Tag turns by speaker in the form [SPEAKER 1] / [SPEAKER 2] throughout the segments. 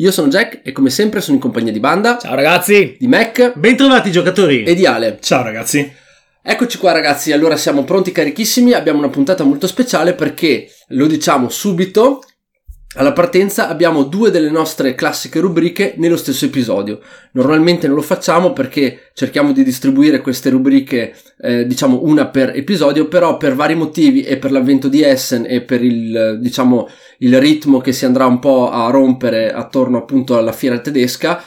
[SPEAKER 1] Io sono Jack e come sempre sono in compagnia di Banda,
[SPEAKER 2] Ciao ragazzi!
[SPEAKER 1] di Mac
[SPEAKER 3] Bentrovati giocatori!
[SPEAKER 1] e di Ale.
[SPEAKER 2] Ciao ragazzi!
[SPEAKER 1] Eccoci qua ragazzi, allora siamo pronti carichissimi, abbiamo una puntata molto speciale perché, lo diciamo subito, alla partenza abbiamo due delle nostre classiche rubriche nello stesso episodio. Normalmente non lo facciamo perché cerchiamo di distribuire queste rubriche, eh, diciamo una per episodio, però per vari motivi e per l'avvento di Essen e per il, diciamo, il ritmo che si andrà un po' a rompere attorno appunto alla fiera tedesca,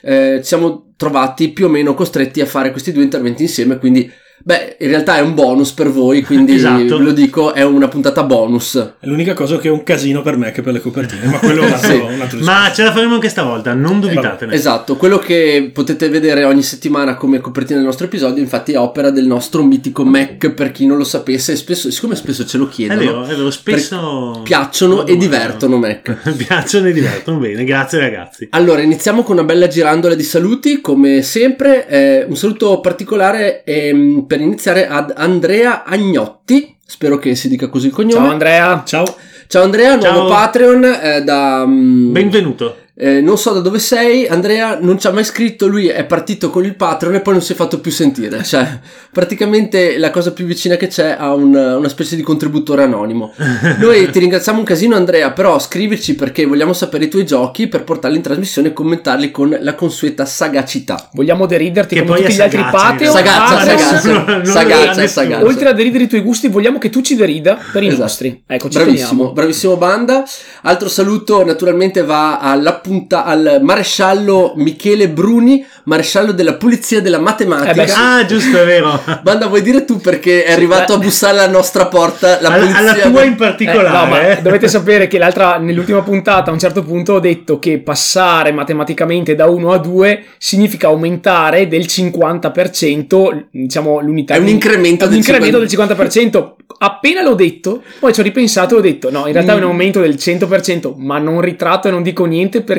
[SPEAKER 1] eh, siamo trovati più o meno costretti a fare questi due interventi insieme, quindi beh, in realtà è un bonus per voi, quindi
[SPEAKER 3] Esatto.
[SPEAKER 1] ve lo dico, è una puntata bonus.
[SPEAKER 2] È l'unica cosa che è un casino per me che per le copertine, ma quello è un altro,
[SPEAKER 1] Sì.
[SPEAKER 2] un altro
[SPEAKER 3] Ma ce la faremo anche stavolta, non dubitatene.
[SPEAKER 1] Esatto, quello che potete vedere ogni settimana come copertina del nostro episodio, infatti è opera del nostro mitico Mac, per chi non lo sapesse, spesso, siccome spesso ce lo
[SPEAKER 3] È
[SPEAKER 1] chiedono,
[SPEAKER 3] vero, è vero, spesso
[SPEAKER 1] piacciono e divertono Mac.
[SPEAKER 3] piacciono e divertono bene, grazie ragazzi.
[SPEAKER 1] Allora, iniziamo con una bella girandola di saluti, come sempre. eh, un saluto particolare ehm, per iniziare ad Andrea Agnotti. Spero che si dica così il cognome.
[SPEAKER 2] Ciao Andrea! Ciao!
[SPEAKER 1] Ciao Andrea, nuovo
[SPEAKER 3] Ciao.
[SPEAKER 1] Patreon eh, da... mm,
[SPEAKER 3] Benvenuto.
[SPEAKER 1] Eh, non so da dove sei, Andrea non ci ha mai scritto, lui è partito con il Patreon e poi non si è fatto più sentire. Cioè, praticamente la cosa più vicina che c'è a un- una specie di contributore anonimo. Noi ti ringraziamo un casino Andrea, però scrivici perché vogliamo sapere i tuoi giochi per portarli in trasmissione e commentarli con la consueta sagacità.
[SPEAKER 2] Vogliamo deriderti
[SPEAKER 3] Che
[SPEAKER 2] come
[SPEAKER 3] poi
[SPEAKER 2] tutti gli altri
[SPEAKER 3] sagazza,
[SPEAKER 2] Patreon.
[SPEAKER 1] Sagazza,
[SPEAKER 3] Non- non
[SPEAKER 1] sagazza,
[SPEAKER 3] lo dirà
[SPEAKER 1] sagazza.
[SPEAKER 3] nessuno.
[SPEAKER 2] Oltre a deridere i tuoi gusti, vogliamo che tu ci derida per i
[SPEAKER 1] Esatto.
[SPEAKER 2] nostri. Ecco, ci
[SPEAKER 1] bravissimo,
[SPEAKER 2] teniamo.
[SPEAKER 1] bravissimo banda. Altro saluto naturalmente va alla punta, al maresciallo Michele Bruni, maresciallo della Polizia della Matematica.
[SPEAKER 2] Eh beh.
[SPEAKER 3] Ah, giusto, è vero.
[SPEAKER 1] Banda, vuoi dire tu perché è arrivato a bussare alla nostra porta la
[SPEAKER 3] alla,
[SPEAKER 1] polizia?
[SPEAKER 3] alla tua in
[SPEAKER 2] Eh,
[SPEAKER 3] particolare.
[SPEAKER 2] no, ma
[SPEAKER 3] eh.
[SPEAKER 2] dovete sapere che l'altra, nell'ultima puntata, a un certo punto ho detto che passare matematicamente da 1 a 2 significa aumentare del 50%, diciamo, l'unità.
[SPEAKER 1] È un incremento
[SPEAKER 2] È un
[SPEAKER 1] del
[SPEAKER 2] incremento del 50%. Appena l'ho detto, poi ci ho ripensato e ho detto: no, in realtà è un
[SPEAKER 1] Mm.
[SPEAKER 2] aumento del 100%, ma non ritratto e non dico niente perché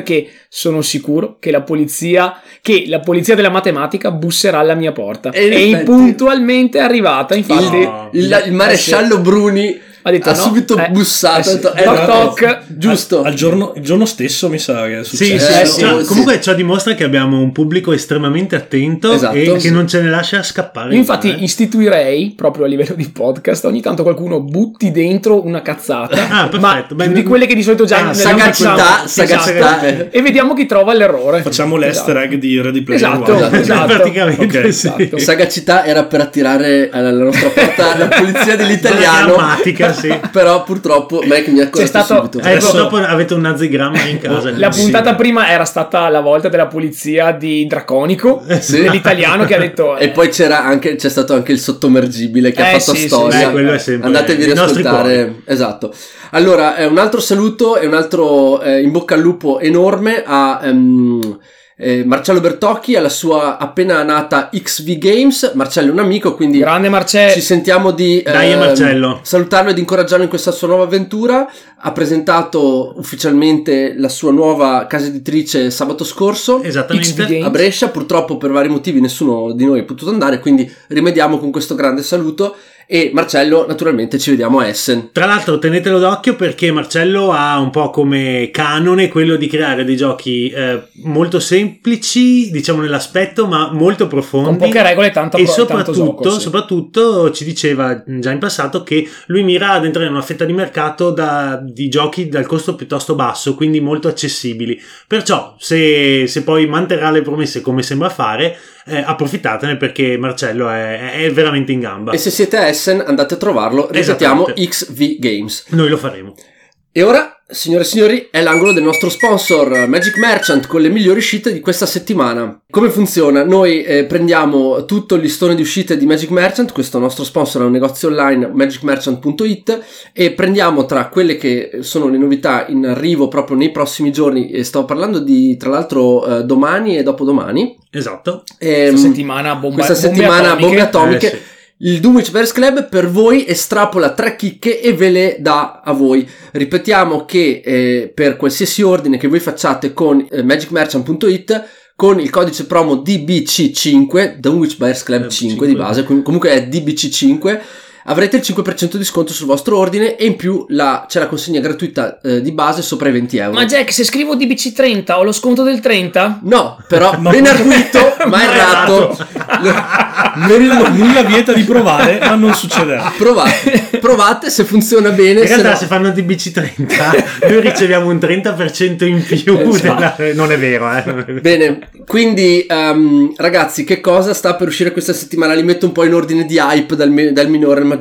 [SPEAKER 2] sono sicuro che la polizia, che la polizia della matematica busserà alla mia porta.
[SPEAKER 1] E
[SPEAKER 2] E, puntualmente è arrivata. Infatti,
[SPEAKER 3] No.
[SPEAKER 1] il, il- il maresciallo Bruni
[SPEAKER 2] ha detto:
[SPEAKER 1] ha
[SPEAKER 2] no,
[SPEAKER 1] subito
[SPEAKER 2] eh,
[SPEAKER 1] bussato.
[SPEAKER 2] eh
[SPEAKER 1] detto, eh,
[SPEAKER 2] Toc toc.
[SPEAKER 1] Giusto.
[SPEAKER 2] Ah,
[SPEAKER 1] Eh,
[SPEAKER 2] Eh,
[SPEAKER 4] Al giorno, il giorno stesso mi sa che è successo.
[SPEAKER 3] sì,
[SPEAKER 1] sì,
[SPEAKER 3] ciò-
[SPEAKER 1] sì.
[SPEAKER 3] comunque ciò dimostra che abbiamo un pubblico estremamente attento
[SPEAKER 1] Esatto,
[SPEAKER 3] e che non ce ne lascia scappare.
[SPEAKER 2] Infatti
[SPEAKER 3] eh.
[SPEAKER 2] istituirei proprio a livello di podcast ogni tanto qualcuno butti dentro una cazzata
[SPEAKER 3] Ah, perfetto.
[SPEAKER 2] ma
[SPEAKER 3] Beh,
[SPEAKER 2] di quelle che di solito già
[SPEAKER 3] Ah,
[SPEAKER 2] non
[SPEAKER 1] sagacità, sagacità.
[SPEAKER 2] Esatto. e vediamo chi trova l'errore
[SPEAKER 4] Facciamo l'easter egg di Ready Player
[SPEAKER 2] esatto,
[SPEAKER 4] One.
[SPEAKER 2] esatto.
[SPEAKER 3] praticamente sì.
[SPEAKER 2] esatto.
[SPEAKER 1] Sagacità era per attirare alla nostra porta la polizia
[SPEAKER 3] La
[SPEAKER 1] dell'italiano.
[SPEAKER 3] grammatica, sì.
[SPEAKER 1] Però purtroppo Mac mi ha
[SPEAKER 2] stato-
[SPEAKER 1] subito.
[SPEAKER 3] Eh,
[SPEAKER 4] Adesso-
[SPEAKER 3] purtroppo avete un nazigramma in casa.
[SPEAKER 2] la
[SPEAKER 3] Sì.
[SPEAKER 2] puntata prima era stata la volta della polizia di Draconico
[SPEAKER 1] Sì.
[SPEAKER 2] dell'italiano che ha detto
[SPEAKER 1] E
[SPEAKER 2] eh,
[SPEAKER 1] poi c'era anche, c'è stato anche il sottomergibile che ha
[SPEAKER 2] Eh,
[SPEAKER 1] fatto
[SPEAKER 2] sì, sì,
[SPEAKER 1] storia.
[SPEAKER 2] sì.
[SPEAKER 3] Beh, quello è sempre
[SPEAKER 1] Andatevi
[SPEAKER 3] i
[SPEAKER 1] ad
[SPEAKER 3] nostri
[SPEAKER 1] ascoltare. Esatto. Allora, eh, un altro saluto e un altro eh, in bocca al lupo enorme a ehm, eh, Marcello Bertocchi, alla sua appena nata XV Games. Marcello è un amico, quindi
[SPEAKER 2] grande Marcello
[SPEAKER 1] ci sentiamo di
[SPEAKER 3] Dai,
[SPEAKER 1] ehm, salutarlo ed incoraggiarlo in questa sua nuova avventura. Ha presentato ufficialmente la sua nuova casa editrice sabato scorso.
[SPEAKER 3] Esattamente.
[SPEAKER 2] XV Games.
[SPEAKER 1] a Brescia. Purtroppo per vari motivi nessuno di noi è potuto andare, quindi rimediamo con questo grande saluto. E Marcello, naturalmente, ci vediamo a Essen.
[SPEAKER 3] Tra l'altro tenetelo d'occhio perché Marcello ha un po' come canone quello di creare dei giochi eh, molto semplici, diciamo nell'aspetto, ma molto profondi.
[SPEAKER 2] con poche regole tanta
[SPEAKER 3] e
[SPEAKER 2] tanto
[SPEAKER 3] soprattutto,
[SPEAKER 2] gioco, sì.
[SPEAKER 3] soprattutto ci diceva già in passato che lui mira ad entrare in una fetta di mercato da- di giochi dal costo piuttosto basso, quindi molto accessibili. Perciò, se, se poi manterrà le promesse come sembra fare, eh, approfittatene perché Marcello è, è veramente in gamba.
[SPEAKER 1] E se siete a Essen, andate a trovarlo.
[SPEAKER 3] Esattamente.
[SPEAKER 1] XV Games.
[SPEAKER 3] Noi lo faremo.
[SPEAKER 1] E ora signore e signori, è l'angolo del nostro sponsor Magic Merchant con le migliori uscite di questa settimana. Come funziona? Noi eh, prendiamo tutto il listone di uscite di Magic Merchant, questo nostro sponsor è un negozio online magicmerchant.it e prendiamo tra quelle che sono le novità in arrivo proprio nei prossimi giorni e sto parlando di tra l'altro eh, domani e dopodomani.
[SPEAKER 3] Esatto.
[SPEAKER 1] Ehm,
[SPEAKER 2] Questa settimana bomba-
[SPEAKER 1] questa
[SPEAKER 2] bombe
[SPEAKER 1] settimana
[SPEAKER 2] atomiche.
[SPEAKER 1] bombe atomiche.
[SPEAKER 3] Eh, sì.
[SPEAKER 1] Il Dunwich Bears Club per voi estrapola tre chicche e ve le dà a voi. Ripetiamo che eh, per qualsiasi ordine che voi facciate con eh, magicmerchant.it con il codice promo DBC5, Dunwich Bears Club
[SPEAKER 3] Eh,
[SPEAKER 1] 5 di
[SPEAKER 3] 5.
[SPEAKER 1] base, com- comunque è DBC5, avrete il 5% di sconto sul vostro ordine e in più la- c'è la consegna gratuita eh, di base sopra i 20 euro.
[SPEAKER 2] Ma Jack, se scrivo DBC30 ho lo sconto del 30?
[SPEAKER 1] No, però
[SPEAKER 4] Ma-
[SPEAKER 1] ben arguito, ma errato.
[SPEAKER 4] Nulla, nulla vieta di provare, ma non succederà.
[SPEAKER 1] Provate, provate se funziona bene.
[SPEAKER 3] In
[SPEAKER 1] se
[SPEAKER 3] realtà
[SPEAKER 1] no-
[SPEAKER 3] se fanno DBC30 noi riceviamo un 30% in più.
[SPEAKER 1] Esatto.
[SPEAKER 3] della- Non è vero, eh.
[SPEAKER 1] Bene, quindi ehm, ragazzi, che cosa sta per uscire questa settimana? Li metto un po' in ordine di hype dal, mi- dal minore al maggiore.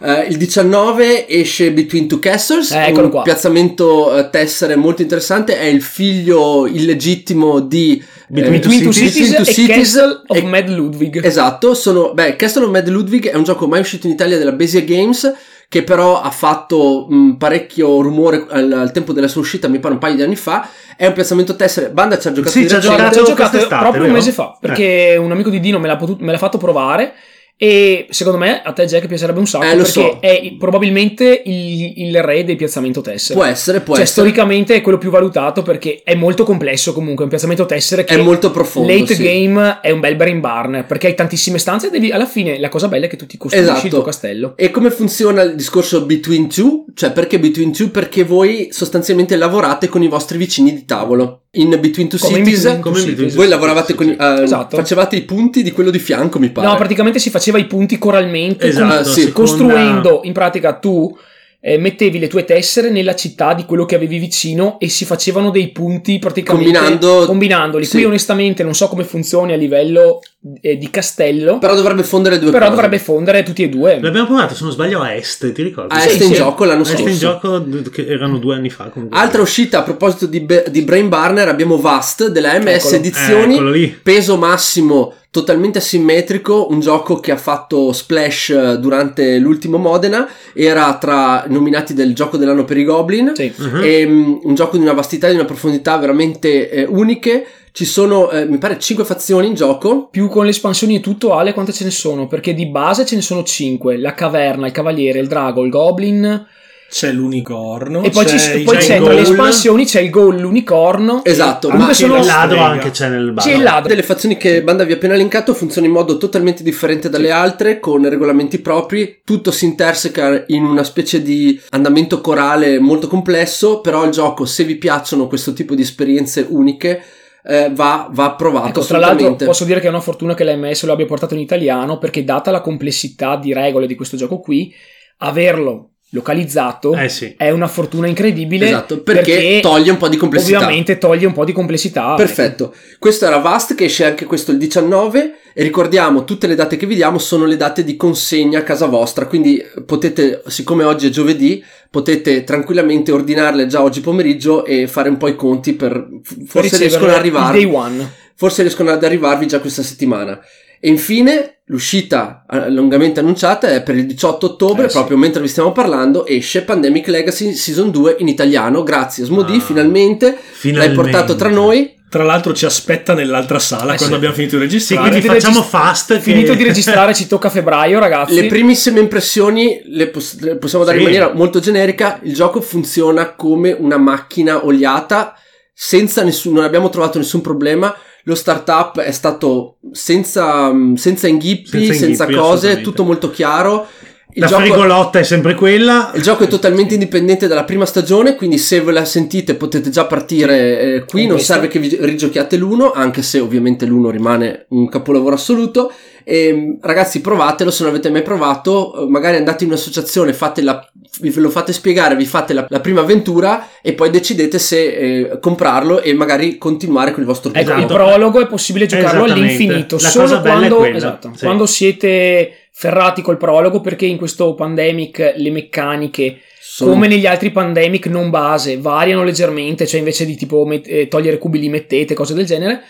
[SPEAKER 1] Eh, il 19 esce Between Two Castles,
[SPEAKER 2] Eh, eccolo
[SPEAKER 1] un
[SPEAKER 2] qua.
[SPEAKER 1] piazzamento eh, tessere molto interessante. È il figlio illegittimo di
[SPEAKER 3] Between
[SPEAKER 1] eh,
[SPEAKER 3] Two
[SPEAKER 2] Between Two
[SPEAKER 3] Cities
[SPEAKER 2] Cities,
[SPEAKER 1] Between
[SPEAKER 2] e
[SPEAKER 1] Cities
[SPEAKER 2] Castle of
[SPEAKER 1] e-
[SPEAKER 2] Mad Ludwig.
[SPEAKER 1] Esatto, sono, beh, Castle of Mad Ludwig è un gioco mai uscito in Italia della Besia Games che però ha fatto mh, parecchio rumore al, al tempo della sua uscita, mi pare un paio di anni fa. È un piazzamento tessere. Banda ci ha giocato
[SPEAKER 3] Sì,
[SPEAKER 1] di
[SPEAKER 3] ci ha
[SPEAKER 1] recente.
[SPEAKER 3] Giocato
[SPEAKER 2] ci ho giocato
[SPEAKER 3] quest'estate,
[SPEAKER 2] proprio un mese fa perché un amico di Dino me l'ha, potut- me l'ha fatto provare e secondo me a te Jack piacerebbe un sacco
[SPEAKER 1] Eh,
[SPEAKER 2] perché
[SPEAKER 1] so.
[SPEAKER 2] è probabilmente il, il re del piazzamento tessere.
[SPEAKER 1] Può essere, può
[SPEAKER 2] cioè,
[SPEAKER 1] essere.
[SPEAKER 2] storicamente è quello più valutato perché è molto complesso comunque. Un piazzamento tessere che
[SPEAKER 1] È molto profondo.
[SPEAKER 2] late
[SPEAKER 1] sì.
[SPEAKER 2] game è un bel brain burner perché hai tantissime stanze e devi, alla fine la cosa bella è che tu ti costruisci
[SPEAKER 1] Esatto.
[SPEAKER 2] il tuo castello.
[SPEAKER 1] E come funziona il discorso between two? Cioè, perché between two? Perché voi sostanzialmente lavorate con i vostri vicini di tavolo. In Between Two
[SPEAKER 2] Come in
[SPEAKER 1] Cities,
[SPEAKER 2] Between Two Cities.
[SPEAKER 1] Voi lavoravate
[SPEAKER 3] sì,
[SPEAKER 1] con eh,
[SPEAKER 2] Esatto.
[SPEAKER 1] facevate i punti di quello di fianco, mi pare.
[SPEAKER 2] No, praticamente si faceva i punti coralmente
[SPEAKER 3] Esatto,
[SPEAKER 1] Ah, sì,
[SPEAKER 3] seconda-
[SPEAKER 2] costruendo in pratica tu eh, mettevi le tue tessere nella città di quello che avevi vicino e si facevano dei punti praticamente
[SPEAKER 1] Combinando-
[SPEAKER 2] combinandoli.
[SPEAKER 1] sì.
[SPEAKER 2] Qui onestamente non so come funzioni a livello eh, di castello, però,
[SPEAKER 1] Però dovrebbe fondere due cose.
[SPEAKER 2] dovrebbe fondere tutti e due.
[SPEAKER 3] L'abbiamo provato, se non sbaglio, a Est, ti ricordi?
[SPEAKER 1] A
[SPEAKER 2] Sì,
[SPEAKER 1] Est in
[SPEAKER 2] sì.
[SPEAKER 1] gioco l'anno
[SPEAKER 3] A Est
[SPEAKER 1] scorso.
[SPEAKER 3] in gioco che erano due anni fa. Comunque.
[SPEAKER 1] Altra uscita a proposito di, Be- di Brain Burner abbiamo Vast della MS
[SPEAKER 2] Eccolo.
[SPEAKER 1] Edizioni.
[SPEAKER 3] Eh.
[SPEAKER 1] Peso massimo totalmente asimmetrico, un gioco che ha fatto splash eh, durante l'ultimo Modena, era tra nominati del gioco dell'anno per i Goblin.
[SPEAKER 2] Sì.
[SPEAKER 3] Mhm.
[SPEAKER 1] È mm, un gioco di una vastità e di una profondità veramente eh, uniche. Ci sono, eh, mi pare, 5 fazioni in gioco.
[SPEAKER 2] Più con le espansioni e tutto, Ale, quante ce ne sono? Perché di base ce ne sono 5: la caverna, il cavaliere, il drago, il goblin.
[SPEAKER 4] C'è l'unicorno.
[SPEAKER 2] e poi, ci-
[SPEAKER 4] c'è, i
[SPEAKER 2] poi
[SPEAKER 3] c'è
[SPEAKER 2] c'è tra le espansioni c'è il ghoul, l'unicorno.
[SPEAKER 1] Esatto, ma
[SPEAKER 2] sono-
[SPEAKER 3] il ladro anche c'è nel bar.
[SPEAKER 2] C'è il ladro.
[SPEAKER 1] delle fazioni che Banda vi ha appena elencato funzionano in modo totalmente differente dalle altre, con regolamenti propri, tutto si interseca in una specie di andamento corale molto complesso, però il gioco, se vi piacciono questo tipo di esperienze uniche, eh, va, va provato
[SPEAKER 2] Ecco, tra l'altro
[SPEAKER 1] assolutamente.
[SPEAKER 2] posso dire che è una fortuna che l'MS lo abbia portato in italiano perché data la complessità di regole di questo gioco qui, averlo localizzato
[SPEAKER 3] Eh sì.
[SPEAKER 2] è una fortuna incredibile
[SPEAKER 1] Esatto, perché, toglie un po' di complessità.
[SPEAKER 2] ovviamente toglie un po' di complessità.
[SPEAKER 1] Perfetto, questo era Vast che esce anche questo il 19 e ricordiamo tutte le date che vi diamo sono le date di consegna a casa vostra, quindi potete, siccome oggi è giovedì, potete tranquillamente ordinarle già oggi pomeriggio e fare un po' i conti per forse riescono ad arrivarvi,
[SPEAKER 2] one.
[SPEAKER 1] forse riescono ad arrivarvi già questa settimana. E infine l'uscita eh, lungamente annunciata è per il 18 ottobre,
[SPEAKER 4] Eh, sì.
[SPEAKER 1] proprio mentre vi stiamo parlando, esce Pandemic Legacy Season 2 in italiano. Grazie Smodì,
[SPEAKER 3] Ah,
[SPEAKER 1] finalmente, l'hai
[SPEAKER 3] finalmente.
[SPEAKER 1] portato tra noi.
[SPEAKER 4] Tra l'altro ci aspetta nell'altra sala
[SPEAKER 2] Eh,
[SPEAKER 4] quando
[SPEAKER 2] sì.
[SPEAKER 4] abbiamo finito di
[SPEAKER 3] Sì,
[SPEAKER 4] registrare.
[SPEAKER 3] quindi
[SPEAKER 2] Finito di
[SPEAKER 3] facciamo
[SPEAKER 2] regist-
[SPEAKER 3] fast. Che...
[SPEAKER 2] Finito di registrare, ci tocca a febbraio, ragazzi.
[SPEAKER 1] Le primissime impressioni le, poss- le possiamo dare
[SPEAKER 3] Sì.
[SPEAKER 1] in maniera molto generica. Il gioco funziona come una macchina oliata, senza nessun, non abbiamo trovato nessun problema. Lo startup è stato senza, senza inghippi,
[SPEAKER 3] Senza
[SPEAKER 1] senza,
[SPEAKER 3] inghippi,
[SPEAKER 1] cose,
[SPEAKER 3] assolutamente.
[SPEAKER 1] tutto molto chiaro. Il
[SPEAKER 3] La
[SPEAKER 1] gioco,
[SPEAKER 3] frigolotta è sempre quella.
[SPEAKER 1] il gioco è totalmente indipendente dalla prima stagione, quindi se ve la sentite potete già partire eh, qui,
[SPEAKER 2] Con
[SPEAKER 1] non
[SPEAKER 2] questo.
[SPEAKER 1] serve che vi rigiochiate l'uno, anche se ovviamente l'uno rimane un capolavoro assoluto. E, ragazzi, provatelo se non avete mai provato, eh, magari andate in un'associazione, fate la- ve lo fate spiegare, vi fate la, la prima avventura e poi decidete se eh, comprarlo e magari continuare con il vostro
[SPEAKER 2] Ecco,
[SPEAKER 1] gioco.
[SPEAKER 2] il prologo è possibile giocarlo all'infinito,
[SPEAKER 3] La
[SPEAKER 2] solo
[SPEAKER 3] cosa bella è
[SPEAKER 2] quando, esatto,
[SPEAKER 3] sì.
[SPEAKER 2] quando siete ferrati col prologo, perché in questo pandemic le meccaniche
[SPEAKER 1] Sono-
[SPEAKER 2] come negli altri pandemic non base, variano leggermente, cioè invece di tipo met- eh, togliere cubi li mettete, cose del genere.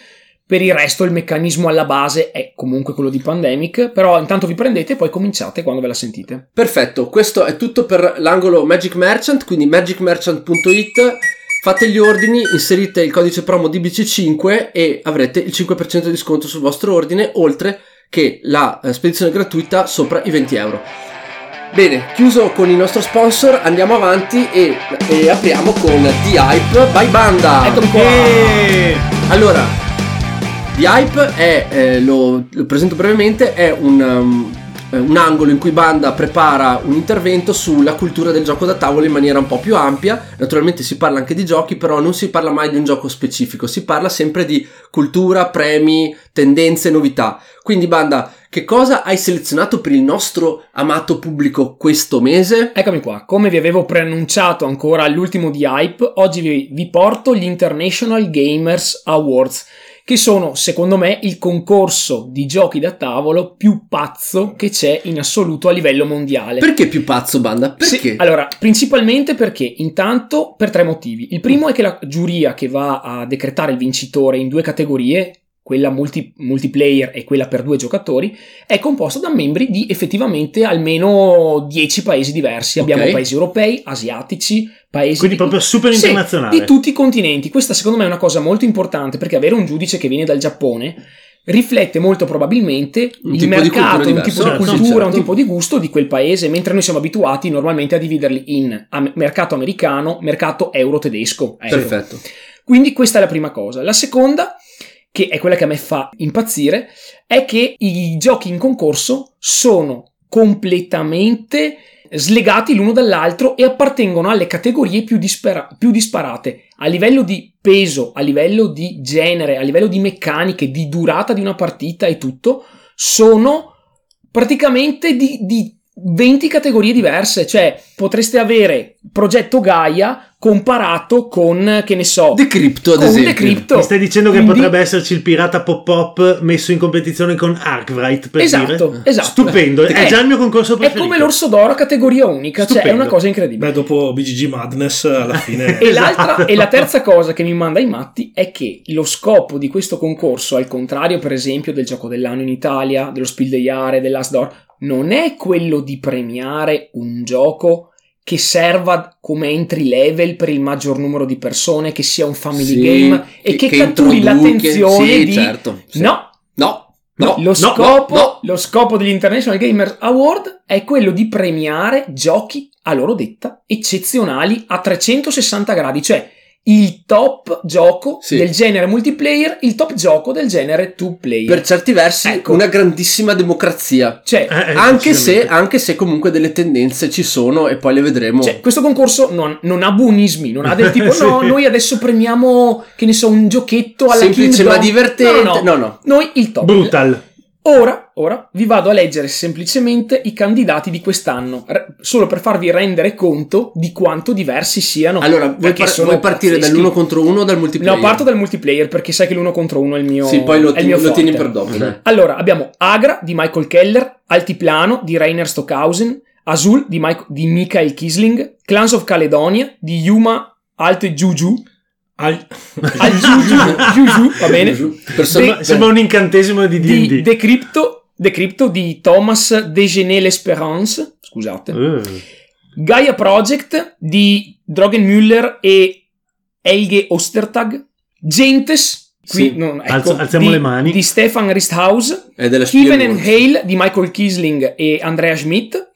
[SPEAKER 2] Per il resto il meccanismo alla base è comunque quello di pandemic, però intanto vi prendete e poi cominciate quando ve la sentite.
[SPEAKER 1] Perfetto, questo è tutto per l'angolo Magic Merchant, quindi magicmerchant.it, fate gli ordini, inserite il codice promo DBC5 e avrete il 5% di sconto sul vostro ordine, oltre che la eh, spedizione gratuita sopra i 20 euro. Bene, chiuso con il nostro sponsor, andiamo avanti e, e apriamo con The Hype by Banda.
[SPEAKER 2] Eccomi qua!
[SPEAKER 1] Allora, The Hype è, eh, lo, lo presento brevemente, è un, um, un angolo in cui Banda prepara un intervento sulla cultura del gioco da tavolo in maniera un po' più ampia. Naturalmente si parla anche di giochi, però non si parla mai di un gioco specifico, si parla sempre di cultura, premi, tendenze, novità. Quindi Banda, che cosa hai selezionato per il nostro amato pubblico questo mese?
[SPEAKER 2] Eccomi qua, come vi avevo preannunciato ancora all'ultimo di Hype, oggi vi, vi porto gli International Gamers Awards, che sono, secondo me, il concorso di giochi da tavolo più pazzo che c'è in assoluto a livello mondiale.
[SPEAKER 1] Perché più pazzo Banda? Perché?
[SPEAKER 2] Sì, allora, principalmente perché intanto per tre motivi. Il primo è che la giuria che va a decretare il vincitore in due categorie, quella multi- multiplayer e quella per due giocatori, è composta da membri di effettivamente almeno 10 paesi diversi.
[SPEAKER 1] Ok.
[SPEAKER 2] Abbiamo paesi europei, asiatici, paesi
[SPEAKER 3] Quindi
[SPEAKER 2] di-
[SPEAKER 3] proprio super
[SPEAKER 2] Sì,
[SPEAKER 3] internazionale.
[SPEAKER 2] di tutti i continenti. Questa secondo me è una cosa molto importante perché avere un giudice che viene dal Giappone riflette molto probabilmente
[SPEAKER 1] Un
[SPEAKER 2] il
[SPEAKER 1] tipo di cultura
[SPEAKER 2] mercato, un tipo di
[SPEAKER 1] certo,
[SPEAKER 2] cultura, un
[SPEAKER 1] certo.
[SPEAKER 2] tipo di gusto di quel paese, mentre noi siamo abituati normalmente a dividerli in mercato americano, mercato euro-tedesco. Ecco.
[SPEAKER 1] Perfetto.
[SPEAKER 2] Quindi questa è la prima cosa. La seconda, che è quella che a me fa impazzire, è che i giochi in concorso sono completamente slegati l'uno dall'altro e appartengono alle categorie più, dispera- più disparate a livello di peso, a livello di genere, a livello di meccaniche, di durata di una partita e tutto, sono praticamente di, di 20 categorie diverse, cioè potreste avere progetto Gaia comparato con, che ne so,
[SPEAKER 1] The Crypto ad
[SPEAKER 2] con
[SPEAKER 1] esempio.
[SPEAKER 2] The Crypto.
[SPEAKER 3] Mi stai dicendo che
[SPEAKER 2] Quindi-
[SPEAKER 3] potrebbe esserci il pirata pop-up messo in competizione con Arkwright per
[SPEAKER 2] Esatto,
[SPEAKER 3] dire?
[SPEAKER 2] esatto.
[SPEAKER 3] Stupendo, è
[SPEAKER 2] Eh,
[SPEAKER 3] già il mio concorso
[SPEAKER 2] È
[SPEAKER 3] preferito.
[SPEAKER 2] come l'orso d'oro a categoria unica, cioè è
[SPEAKER 3] Stupendo.
[SPEAKER 2] una cosa incredibile.
[SPEAKER 4] Beh, dopo BGG Madness alla fine...
[SPEAKER 2] E, l'altra,
[SPEAKER 3] Esatto.
[SPEAKER 2] e la terza cosa che mi manda ai matti è che lo scopo di questo concorso, al contrario per esempio del gioco dell'anno in Italia, dello Spiel des Jahres, dell'Asdor, non è quello di premiare un gioco che serva come entry level per il maggior numero di persone, che sia un family
[SPEAKER 1] Sì,
[SPEAKER 2] game e che, catturi
[SPEAKER 1] introduca-
[SPEAKER 2] l'attenzione
[SPEAKER 1] sì,
[SPEAKER 2] di...
[SPEAKER 1] certo, sì.
[SPEAKER 2] No,
[SPEAKER 1] No, no,
[SPEAKER 2] lo,
[SPEAKER 1] no,
[SPEAKER 2] scopo,
[SPEAKER 1] no, no.
[SPEAKER 2] lo scopo degli International Gamers Award è quello di premiare giochi a loro detta eccezionali a 360 gradi, cioè il top gioco
[SPEAKER 1] Sì.
[SPEAKER 2] del genere multiplayer, il top gioco del genere two player.
[SPEAKER 1] Per certi versi
[SPEAKER 2] Ecco.
[SPEAKER 1] una grandissima democrazia.
[SPEAKER 2] cioè,
[SPEAKER 3] Eh, eh,
[SPEAKER 1] Anche se, anche se comunque delle tendenze ci sono e poi le vedremo.
[SPEAKER 2] cioè, questo concorso non, non ha buonismi, non ha del tipo
[SPEAKER 3] Sì.
[SPEAKER 2] no, noi adesso premiamo, che ne so, un giochetto alla
[SPEAKER 1] Semplice
[SPEAKER 2] Kingdom.
[SPEAKER 1] ma divertente.
[SPEAKER 2] No, no, no.
[SPEAKER 1] no, no.
[SPEAKER 2] Noi il top.
[SPEAKER 3] Brutal.
[SPEAKER 2] Ora, ora vi vado a leggere semplicemente i candidati di quest'anno, r- solo per farvi rendere conto di quanto diversi siano.
[SPEAKER 1] Allora, vuoi, par- vuoi partire
[SPEAKER 2] pazzeschi.
[SPEAKER 1] dall'uno contro uno o dal multiplayer?
[SPEAKER 2] No, parto dal multiplayer perché sai che l'uno contro uno è il mio.
[SPEAKER 1] Sì, poi lo, ti- lo tieni per dopo. dai.
[SPEAKER 2] Allora, abbiamo Agra di Michael Keller, Altiplano di Rainer Stockhausen, Azul di, Mike- di Michael Kisling, Clans of Caledonia di Yuma Alte Juju,
[SPEAKER 4] Al-
[SPEAKER 2] Al Juju, Juju, va bene,
[SPEAKER 1] Persona-
[SPEAKER 3] Sembra, sembra un incantesimo di
[SPEAKER 2] di
[SPEAKER 3] D&D.
[SPEAKER 2] Decrypto, Decrypto di Thomas Degenet l'Espérance, scusate.
[SPEAKER 3] Eh.
[SPEAKER 2] Gaia Project di Drogenmüller e Helge Ostertag, Gentes, qui,
[SPEAKER 1] Sì,
[SPEAKER 2] non- ecco,
[SPEAKER 3] alzo- alziamo
[SPEAKER 2] di,
[SPEAKER 3] le mani.
[SPEAKER 2] di Stefan Risthaus,
[SPEAKER 1] della
[SPEAKER 2] Kiven and. Hale di Michael Kisling e Andrea Schmidt,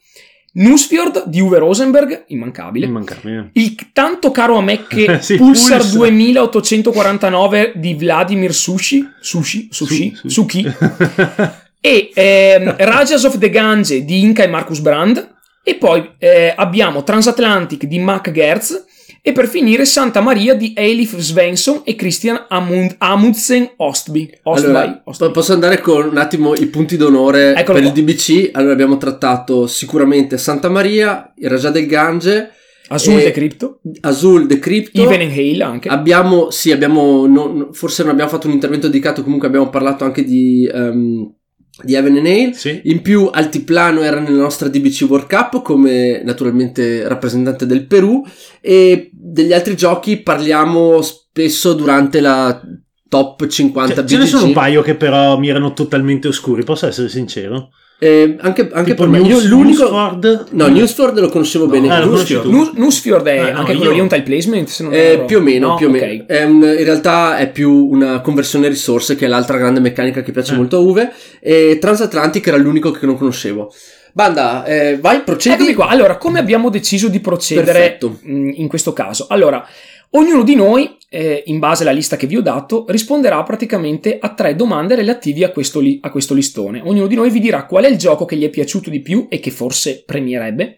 [SPEAKER 2] Nussfjord di Uwe Rosenberg, immancabile,
[SPEAKER 3] Immancabile.
[SPEAKER 2] il tanto caro a me che
[SPEAKER 3] Sì,
[SPEAKER 2] Pulsar
[SPEAKER 3] Pulsar.
[SPEAKER 2] 2849 di Vladimir Sushi, Sushi, Sushi,
[SPEAKER 3] Su- su-
[SPEAKER 2] Suki, e ehm, Rajas of the Gange di Inca e Marcus Brand e poi eh, abbiamo Transatlantic di Mac Gertz e per finire Santa Maria di Elif Svensson e Christian Amund- Amundsen Ostby. Ostby,
[SPEAKER 1] Allora,
[SPEAKER 2] Ostby.
[SPEAKER 1] posso andare con un attimo i punti d'onore
[SPEAKER 2] Eccolo
[SPEAKER 1] per
[SPEAKER 2] qua.
[SPEAKER 1] il DBC? Allora abbiamo trattato sicuramente Santa Maria, il Raja del Gange,
[SPEAKER 2] Azul
[SPEAKER 1] e-
[SPEAKER 2] de Crypto,
[SPEAKER 1] Azul The Crypto.
[SPEAKER 2] Even and Hale anche.
[SPEAKER 1] Abbiamo, sì, abbiamo, non- forse non abbiamo fatto un intervento dedicato, comunque abbiamo parlato anche di ehm, di Heaven and Nail.
[SPEAKER 3] Sì.
[SPEAKER 1] In più Altiplano era nella nostra DBC World Cup come naturalmente rappresentante del Perù e degli altri giochi parliamo spesso durante la top 50
[SPEAKER 3] Ce,
[SPEAKER 1] BGG.
[SPEAKER 3] ce ne sono un paio che però mi erano totalmente oscuri, posso essere sincero?
[SPEAKER 1] Eh, anche anche per me. Io l'unico
[SPEAKER 3] Newsford?
[SPEAKER 1] No, Newsford lo conoscevo bene.
[SPEAKER 3] Ah, lo
[SPEAKER 1] Newsford.
[SPEAKER 2] è
[SPEAKER 3] Eh, no,
[SPEAKER 2] anche
[SPEAKER 3] io-
[SPEAKER 2] quello lì un tile placement, se non
[SPEAKER 1] Eh, più o meno,
[SPEAKER 2] No?
[SPEAKER 1] più o meno.
[SPEAKER 2] Ok.
[SPEAKER 1] È un- in realtà è più una conversione risorse che è l'altra grande meccanica che piace
[SPEAKER 3] Eh.
[SPEAKER 1] molto a Uve. E Transatlantic era l'unico che non conoscevo. Banda, eh, vai, procedi.
[SPEAKER 2] Eccomi qua. Allora, come abbiamo deciso di procedere
[SPEAKER 1] Perfetto.
[SPEAKER 2] mh, in questo caso? Allora, ognuno di noi, eh, in base alla lista che vi ho dato, risponderà praticamente a tre domande relative a questo, li- a questo listone. Ognuno di noi vi dirà qual è il gioco che gli è piaciuto di più e che forse premierebbe.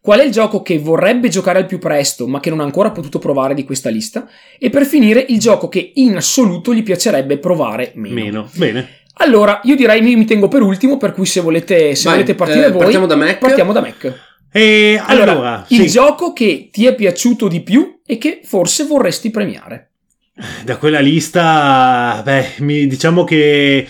[SPEAKER 2] Qual è il gioco che vorrebbe giocare al più presto ma che non ha ancora potuto provare di questa lista? E per finire il gioco che in assoluto gli piacerebbe provare meno.
[SPEAKER 3] Meno. Bene.
[SPEAKER 2] Allora, io direi mi, mi tengo per ultimo, per cui se volete, se
[SPEAKER 1] Vai,
[SPEAKER 2] volete partire
[SPEAKER 1] eh,
[SPEAKER 2] voi,
[SPEAKER 1] partiamo da Mac.
[SPEAKER 2] partiamo da Mac.
[SPEAKER 3] E
[SPEAKER 2] Allora,
[SPEAKER 3] allora,
[SPEAKER 2] il
[SPEAKER 3] sì,
[SPEAKER 2] gioco che ti è piaciuto di più e che forse vorresti premiare.
[SPEAKER 3] da quella lista, beh, mi- diciamo che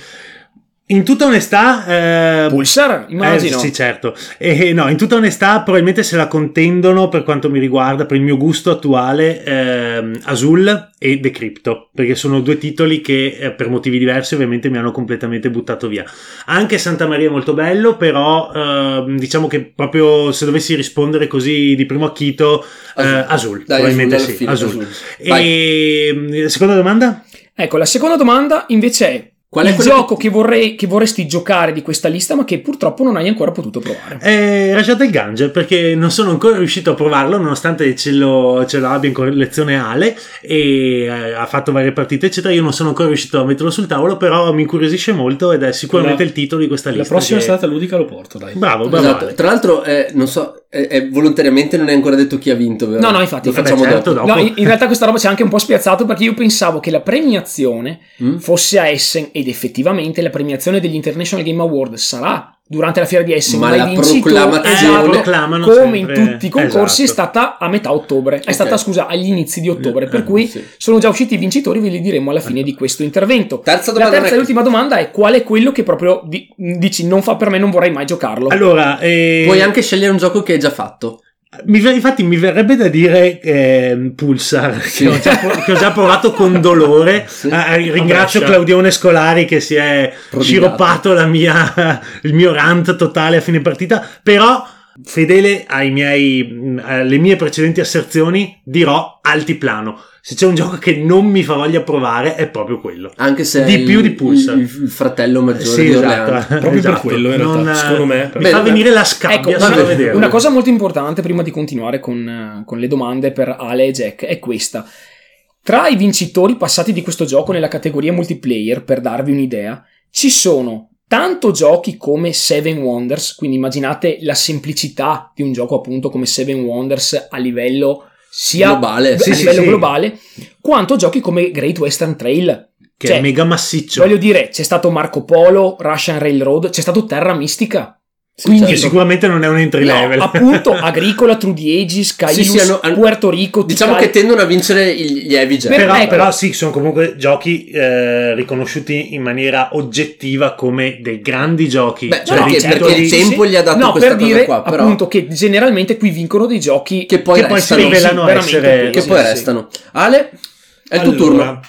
[SPEAKER 3] in tutta onestà... eh,
[SPEAKER 2] Pulsar, immagino.
[SPEAKER 3] Eh, sì, certo. E, no, in tutta onestà, probabilmente se la contendono per quanto mi riguarda, per il mio gusto attuale, ehm, Azul e Decrypto, perché sono due titoli che eh, per motivi diversi ovviamente mi hanno completamente buttato via. Anche Santa Maria è molto bello, però ehm, diciamo che proprio se dovessi rispondere così di primo acchito, eh,
[SPEAKER 1] Azul.
[SPEAKER 3] Azul,
[SPEAKER 1] Dai,
[SPEAKER 3] probabilmente
[SPEAKER 1] Azul,
[SPEAKER 3] sì.
[SPEAKER 1] fine,
[SPEAKER 3] Azul.
[SPEAKER 1] Azul. Vai.
[SPEAKER 3] E seconda domanda?
[SPEAKER 2] Ecco, la seconda domanda invece è
[SPEAKER 1] Qual è
[SPEAKER 2] il gioco che... vorrei, che vorresti giocare di questa lista ma che purtroppo non hai ancora potuto provare.
[SPEAKER 3] Eh, Rajat del Gange perché non sono ancora riuscito a provarlo nonostante ce lo, ce lo abbia in collezione Ale e eh, ha fatto varie partite eccetera io non sono ancora riuscito a metterlo sul tavolo però mi incuriosisce molto ed è sicuramente
[SPEAKER 4] La-
[SPEAKER 3] il titolo di questa
[SPEAKER 4] La
[SPEAKER 3] lista
[SPEAKER 4] prossima
[SPEAKER 3] che-
[SPEAKER 4] serata ludica lo porto, dai.
[SPEAKER 3] bravo bravo
[SPEAKER 1] Esatto. Tra l'altro, eh, non so, eh, volontariamente non è ancora detto chi ha vinto, vero?
[SPEAKER 2] No, no, infatti,
[SPEAKER 1] Lo facciamo
[SPEAKER 3] certo,
[SPEAKER 1] dopo.
[SPEAKER 3] dopo.
[SPEAKER 2] No, in, in realtà questa roba ci ha anche un po' spiazzato perché io pensavo che la premiazione
[SPEAKER 1] Mm?
[SPEAKER 2] fosse a Essen ed effettivamente la premiazione degli International Game Award sarà durante la fiera di Essen,
[SPEAKER 1] Ma la proclamazione-
[SPEAKER 2] esatto, come
[SPEAKER 3] sempre-
[SPEAKER 2] in tutti i concorsi
[SPEAKER 3] esatto.
[SPEAKER 2] è stata a metà ottobre, è
[SPEAKER 1] Ok.
[SPEAKER 2] stata scusa agli inizi di ottobre, per
[SPEAKER 3] Eh,
[SPEAKER 2] cui
[SPEAKER 1] sì.
[SPEAKER 2] sono già usciti i vincitori, ve li diremo alla fine di questo intervento.
[SPEAKER 1] Terza
[SPEAKER 2] La
[SPEAKER 1] domanda.
[SPEAKER 2] terza e ultima domanda è qual è quello che proprio di- dici non fa per me, non vorrei mai giocarlo.
[SPEAKER 3] allora eh,
[SPEAKER 1] Puoi anche scegliere un gioco che hai già fatto.
[SPEAKER 3] Mi infatti mi verrebbe da dire ehm, Pulsar
[SPEAKER 1] Sì.
[SPEAKER 3] che, ho già, che ho già provato con dolore
[SPEAKER 1] Sì.
[SPEAKER 3] Ah, ringrazio
[SPEAKER 4] Brescia.
[SPEAKER 3] Claudione Scolari che si è sciroppato la mia, il mio rant totale a fine partita però fedele ai miei, mh, alle mie precedenti asserzioni dirò altiplano se c'è un gioco che non mi fa voglia provare è proprio quello
[SPEAKER 1] Anche se
[SPEAKER 3] Di più
[SPEAKER 1] il-
[SPEAKER 3] di Pulsar.
[SPEAKER 1] Il, il fratello maggiore
[SPEAKER 3] sì
[SPEAKER 1] di
[SPEAKER 3] esatto
[SPEAKER 1] Orleans.
[SPEAKER 4] Proprio per
[SPEAKER 3] Esatto.
[SPEAKER 4] quello, in realtà,
[SPEAKER 3] Non,
[SPEAKER 4] secondo me.
[SPEAKER 3] mi
[SPEAKER 1] Beh,
[SPEAKER 3] fa
[SPEAKER 1] beh,
[SPEAKER 3] venire la scabbia
[SPEAKER 2] Ecco,
[SPEAKER 3] solo
[SPEAKER 2] una,
[SPEAKER 3] vederlo
[SPEAKER 2] una cosa molto importante prima di continuare con, eh, con le domande per Ale e Jack è questa. Tra i vincitori passati di questo gioco nella categoria multiplayer, per darvi un'idea, ci sono tanto giochi come Seven Wonders, quindi immaginate la semplicità di un gioco appunto come Seven Wonders a livello sia
[SPEAKER 1] Globale,
[SPEAKER 2] a
[SPEAKER 1] sì,
[SPEAKER 3] sì,
[SPEAKER 2] livello
[SPEAKER 3] sì.
[SPEAKER 2] globale, quanto giochi come Great Western Trail.
[SPEAKER 3] che
[SPEAKER 2] Cioè,
[SPEAKER 3] è mega massiccio
[SPEAKER 2] Voglio dire, c'è stato Marco Polo, Russian Railroad, c'è stato Terra Mistica.
[SPEAKER 1] Sì,
[SPEAKER 2] Quindi-
[SPEAKER 3] che sicuramente non è un entry
[SPEAKER 2] No,
[SPEAKER 3] level
[SPEAKER 2] appunto, Agricola, True the Ages, Kailus,
[SPEAKER 1] Sì, sì, hanno- hanno-
[SPEAKER 2] Puerto Rico,
[SPEAKER 1] Diciamo
[SPEAKER 2] Tikal-
[SPEAKER 1] che tendono a vincere gli heavy.
[SPEAKER 2] Per-
[SPEAKER 3] però,
[SPEAKER 2] ecco.
[SPEAKER 3] però sì, sono comunque giochi eh, riconosciuti in maniera oggettiva come dei grandi giochi.
[SPEAKER 1] Beh,
[SPEAKER 3] Cioè,
[SPEAKER 1] perché-
[SPEAKER 2] certo,
[SPEAKER 1] perché il tempo gli ha dato
[SPEAKER 2] no,
[SPEAKER 1] questa
[SPEAKER 2] per
[SPEAKER 1] cosa
[SPEAKER 2] dire
[SPEAKER 1] qua, però-
[SPEAKER 2] appunto che generalmente qui vincono dei giochi
[SPEAKER 1] che poi
[SPEAKER 3] che poi si
[SPEAKER 1] restano.
[SPEAKER 3] rivelano essere...
[SPEAKER 1] che poi
[SPEAKER 2] sì.
[SPEAKER 1] restano. Ale, è il tuo turno.
[SPEAKER 4] Allora,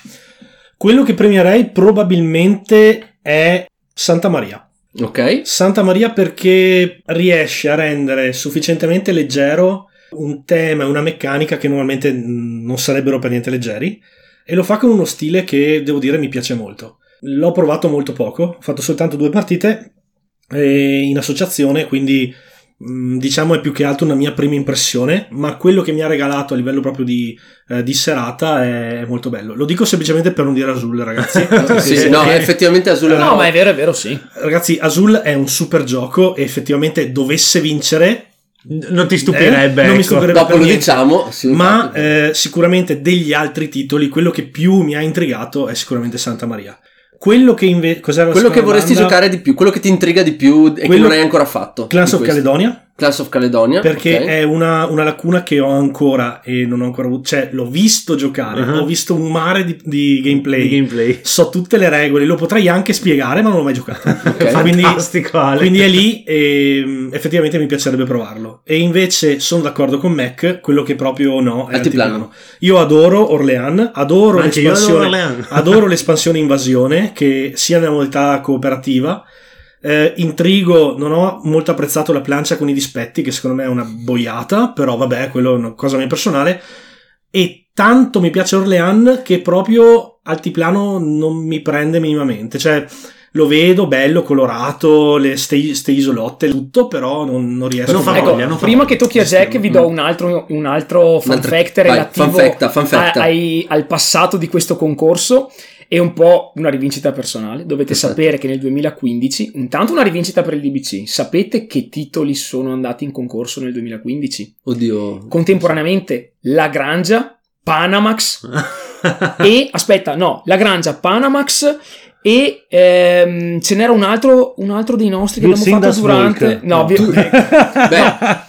[SPEAKER 4] Quello che premierei probabilmente è Santa Maria.
[SPEAKER 1] Ok.
[SPEAKER 4] Santa Maria perché riesce a rendere sufficientemente leggero un tema e una meccanica che normalmente non sarebbero per niente leggeri e lo fa con uno stile che devo dire mi piace molto. L'ho provato molto poco, ho fatto soltanto due partite eh, in associazione, quindi diciamo è più che altro una mia prima impressione, ma quello che mi ha regalato a livello proprio di, eh, di serata è molto bello. Lo dico semplicemente per non dire Azul, ragazzi.
[SPEAKER 1] Sì, sì, no,
[SPEAKER 4] Eh,
[SPEAKER 1] effettivamente Azul
[SPEAKER 2] No, ma è vero, è vero, sì.
[SPEAKER 4] Ragazzi, Azul è un super gioco e effettivamente dovesse vincere,
[SPEAKER 3] Non ti stupirebbe.
[SPEAKER 4] Eh, non mi
[SPEAKER 3] ecco.
[SPEAKER 4] stupirebbe.
[SPEAKER 1] dopo lo
[SPEAKER 4] niente.
[SPEAKER 1] diciamo, sì,
[SPEAKER 4] ma eh, sicuramente degli altri titoli, quello che più mi ha intrigato è sicuramente Santa Maria. Quello che invece...
[SPEAKER 1] quello che vorresti giocare di più, quello che ti intriga di più e che
[SPEAKER 4] Quello-
[SPEAKER 1] non hai ancora fatto.
[SPEAKER 4] Clans of. Caledonia,
[SPEAKER 1] Class of Caledonia.
[SPEAKER 4] Perché
[SPEAKER 1] ok.
[SPEAKER 4] è una, una lacuna che ho ancora e non ho ancora avuto. Cioè, l'ho visto giocare,
[SPEAKER 3] Uh-huh.
[SPEAKER 4] ho visto un mare di, di gameplay.
[SPEAKER 3] Di gameplay.
[SPEAKER 4] So tutte le regole, lo potrei anche spiegare, ma non l'ho mai giocato.
[SPEAKER 1] Ok.
[SPEAKER 4] quindi, quindi è lì e mm, effettivamente mi piacerebbe provarlo. E invece sono d'accordo con Mac, quello che proprio no è
[SPEAKER 1] Altiplano.
[SPEAKER 4] Io adoro Orlean, adoro
[SPEAKER 3] adoro
[SPEAKER 4] l'espansione,
[SPEAKER 3] Orlean.
[SPEAKER 4] adoro l'espansione invasione, che sia nella modalità cooperativa. Eh, intrigo, non ho molto apprezzato la plancia con i dispetti, che secondo me è una boiata, però vabbè, quello è una cosa mia personale. E tanto mi piace Orlean che proprio Altiplano non mi prende minimamente. Cioè, lo vedo bello, colorato, le ste, ste isolotte, tutto, però non, non riesco
[SPEAKER 3] Non fa
[SPEAKER 4] a
[SPEAKER 2] Ecco,
[SPEAKER 3] voglia, non fa
[SPEAKER 2] prima
[SPEAKER 3] voglia.
[SPEAKER 2] che tocchi a Jack vi do un altro, un altro
[SPEAKER 1] Un'altra-
[SPEAKER 2] fact relativo
[SPEAKER 1] fun facta.
[SPEAKER 2] a- ai- al passato di questo concorso e un po' una rivincita personale. Dovete
[SPEAKER 1] Perfetto.
[SPEAKER 2] sapere che nel 2015, intanto una rivincita per il DBC, sapete che titoli sono andati in concorso nel 2015?
[SPEAKER 1] Oddio.
[SPEAKER 2] Contemporaneamente La Grangia, Panamax e aspetta, no, La Grangia, Panamax e ehm, ce n'era un altro, un altro dei nostri che abbiamo fatto durante.
[SPEAKER 3] smoke.
[SPEAKER 2] No,
[SPEAKER 3] No.
[SPEAKER 2] vi-
[SPEAKER 1] Beh,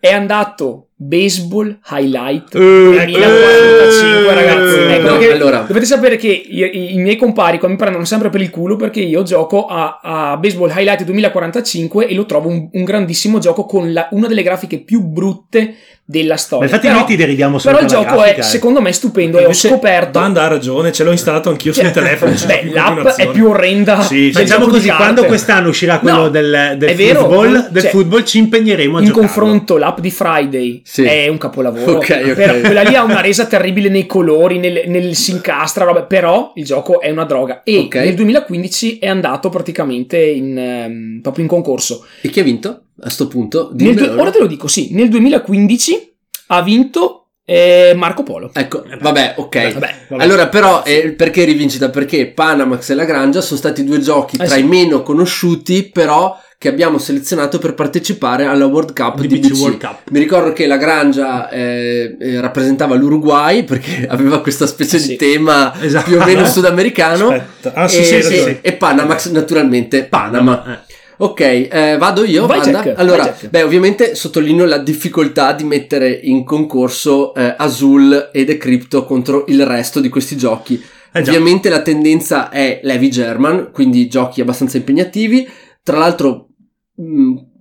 [SPEAKER 2] è andato Baseball Highlight
[SPEAKER 3] Eh,
[SPEAKER 2] 2045,
[SPEAKER 3] eh,
[SPEAKER 2] ragazzi. Ecco,
[SPEAKER 1] no, allora.
[SPEAKER 2] Dovete sapere che i, i- miei compari qua mi prendono sempre per il culo perché io gioco a, a Baseball Highlight 2045 e lo trovo un, un grandissimo gioco con la- una delle grafiche più brutte della
[SPEAKER 3] Ma
[SPEAKER 2] storia.
[SPEAKER 3] infatti
[SPEAKER 2] Però-
[SPEAKER 3] noi ti deridiamo
[SPEAKER 2] però
[SPEAKER 3] sempre
[SPEAKER 2] il gioco è
[SPEAKER 3] grafica, eh.
[SPEAKER 2] secondo me stupendo e ho scoperto
[SPEAKER 4] Banda ha ragione, ce l'ho installato anch'io sul
[SPEAKER 2] Cioè,
[SPEAKER 4] telefono.
[SPEAKER 2] beh, l'app è più orrenda
[SPEAKER 4] Sì,
[SPEAKER 2] del
[SPEAKER 3] Facciamo
[SPEAKER 2] gioco di
[SPEAKER 3] così,
[SPEAKER 2] carte.
[SPEAKER 3] quando quest'anno uscirà quello
[SPEAKER 2] No,
[SPEAKER 3] del, del
[SPEAKER 2] è vero,
[SPEAKER 3] football, del
[SPEAKER 2] cioè,
[SPEAKER 3] football, ci impegneremo a
[SPEAKER 2] in
[SPEAKER 3] giocarlo.
[SPEAKER 2] confronto l'app di Friday
[SPEAKER 1] Sì.
[SPEAKER 2] è un capolavoro
[SPEAKER 1] Ok, ok.
[SPEAKER 2] Per- quella lì ha una resa terribile nei colori nel, nel si incastra roba, però il gioco è una droga e
[SPEAKER 1] Ok.
[SPEAKER 2] nel 2015 è andato praticamente in, ehm, proprio in concorso
[SPEAKER 1] e chi ha vinto a sto punto?
[SPEAKER 2] Du- ora te lo dico sì nel 2015 ha vinto eh, Marco Polo
[SPEAKER 1] Ecco, vabbè, ok.
[SPEAKER 2] Vabbè,
[SPEAKER 4] Vabbè.
[SPEAKER 1] Allora, però, eh, perché rivincita? Perché Panamax e La Grangia sono stati due giochi
[SPEAKER 2] Eh
[SPEAKER 1] tra
[SPEAKER 2] sì.
[SPEAKER 1] i meno conosciuti, però che abbiamo selezionato per partecipare alla World Cup di BC.
[SPEAKER 3] World Cup.
[SPEAKER 1] Mi ricordo che La Grangia eh, eh, rappresentava l'Uruguay perché aveva questa specie
[SPEAKER 2] Sì.
[SPEAKER 1] di tema
[SPEAKER 3] Esatto.
[SPEAKER 1] più o meno sudamericano.
[SPEAKER 4] Aspetta. Ah, sì,
[SPEAKER 1] e,
[SPEAKER 4] sì,
[SPEAKER 1] sì,
[SPEAKER 4] ragione.
[SPEAKER 1] e Panamax, naturalmente, Panama.
[SPEAKER 3] Eh.
[SPEAKER 1] Ok, eh, vado io.
[SPEAKER 2] Jack,
[SPEAKER 1] allora, beh, ovviamente sottolineo la difficoltà di mettere in concorso eh, Azul ed Decrypto contro il resto di questi giochi.
[SPEAKER 3] Eh
[SPEAKER 1] ovviamente la tendenza è Levi German, quindi giochi abbastanza impegnativi. Tra l'altro,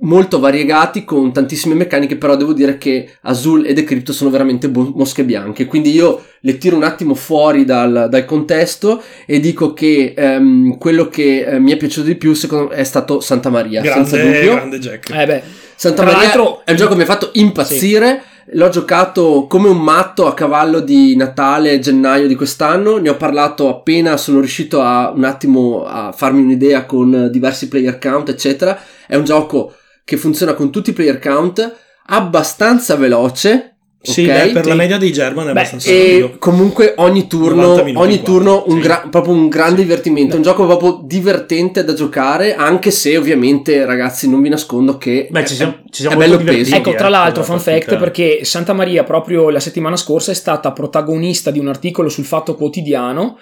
[SPEAKER 1] molto variegati con tantissime meccaniche, però devo dire che Azul e Decrypto sono veramente bo- mosche bianche. Quindi io le tiro un attimo fuori dal, dal contesto e dico che ehm, quello che eh, mi è piaciuto di più secondo me è stato Santa Maria, senza
[SPEAKER 4] Grande,
[SPEAKER 1] dubbio.
[SPEAKER 4] grande Jack.
[SPEAKER 2] eh beh
[SPEAKER 1] Santa
[SPEAKER 2] Tra
[SPEAKER 1] Maria
[SPEAKER 2] l'altro-
[SPEAKER 1] è un gioco che mi ha fatto impazzire. L'ho giocato come un matto a cavallo di Natale gennaio di quest'anno. Ne ho parlato appena sono riuscito a un attimo a farmi un'idea con diversi player count, eccetera. È un gioco che funziona con tutti i player count, abbastanza veloce.
[SPEAKER 4] Sì,
[SPEAKER 1] ok?
[SPEAKER 4] beh, per la
[SPEAKER 2] Sì.
[SPEAKER 4] media di German è
[SPEAKER 2] Beh,
[SPEAKER 4] abbastanza
[SPEAKER 1] E comunque ogni turno,
[SPEAKER 4] 90 minuti
[SPEAKER 1] ogni turno un
[SPEAKER 4] sì.
[SPEAKER 1] gra- proprio un grande divertimento. È un gioco proprio divertente da giocare, anche se ovviamente, ragazzi, non vi nascondo che
[SPEAKER 3] Beh, ci siamo, ci siamo
[SPEAKER 1] è bello peso.
[SPEAKER 2] Ecco, tra
[SPEAKER 3] eh,
[SPEAKER 2] l'altro,
[SPEAKER 3] con la
[SPEAKER 2] fun fact, perché Santa Maria proprio la settimana scorsa è stata protagonista di un articolo sul Fatto Quotidiano,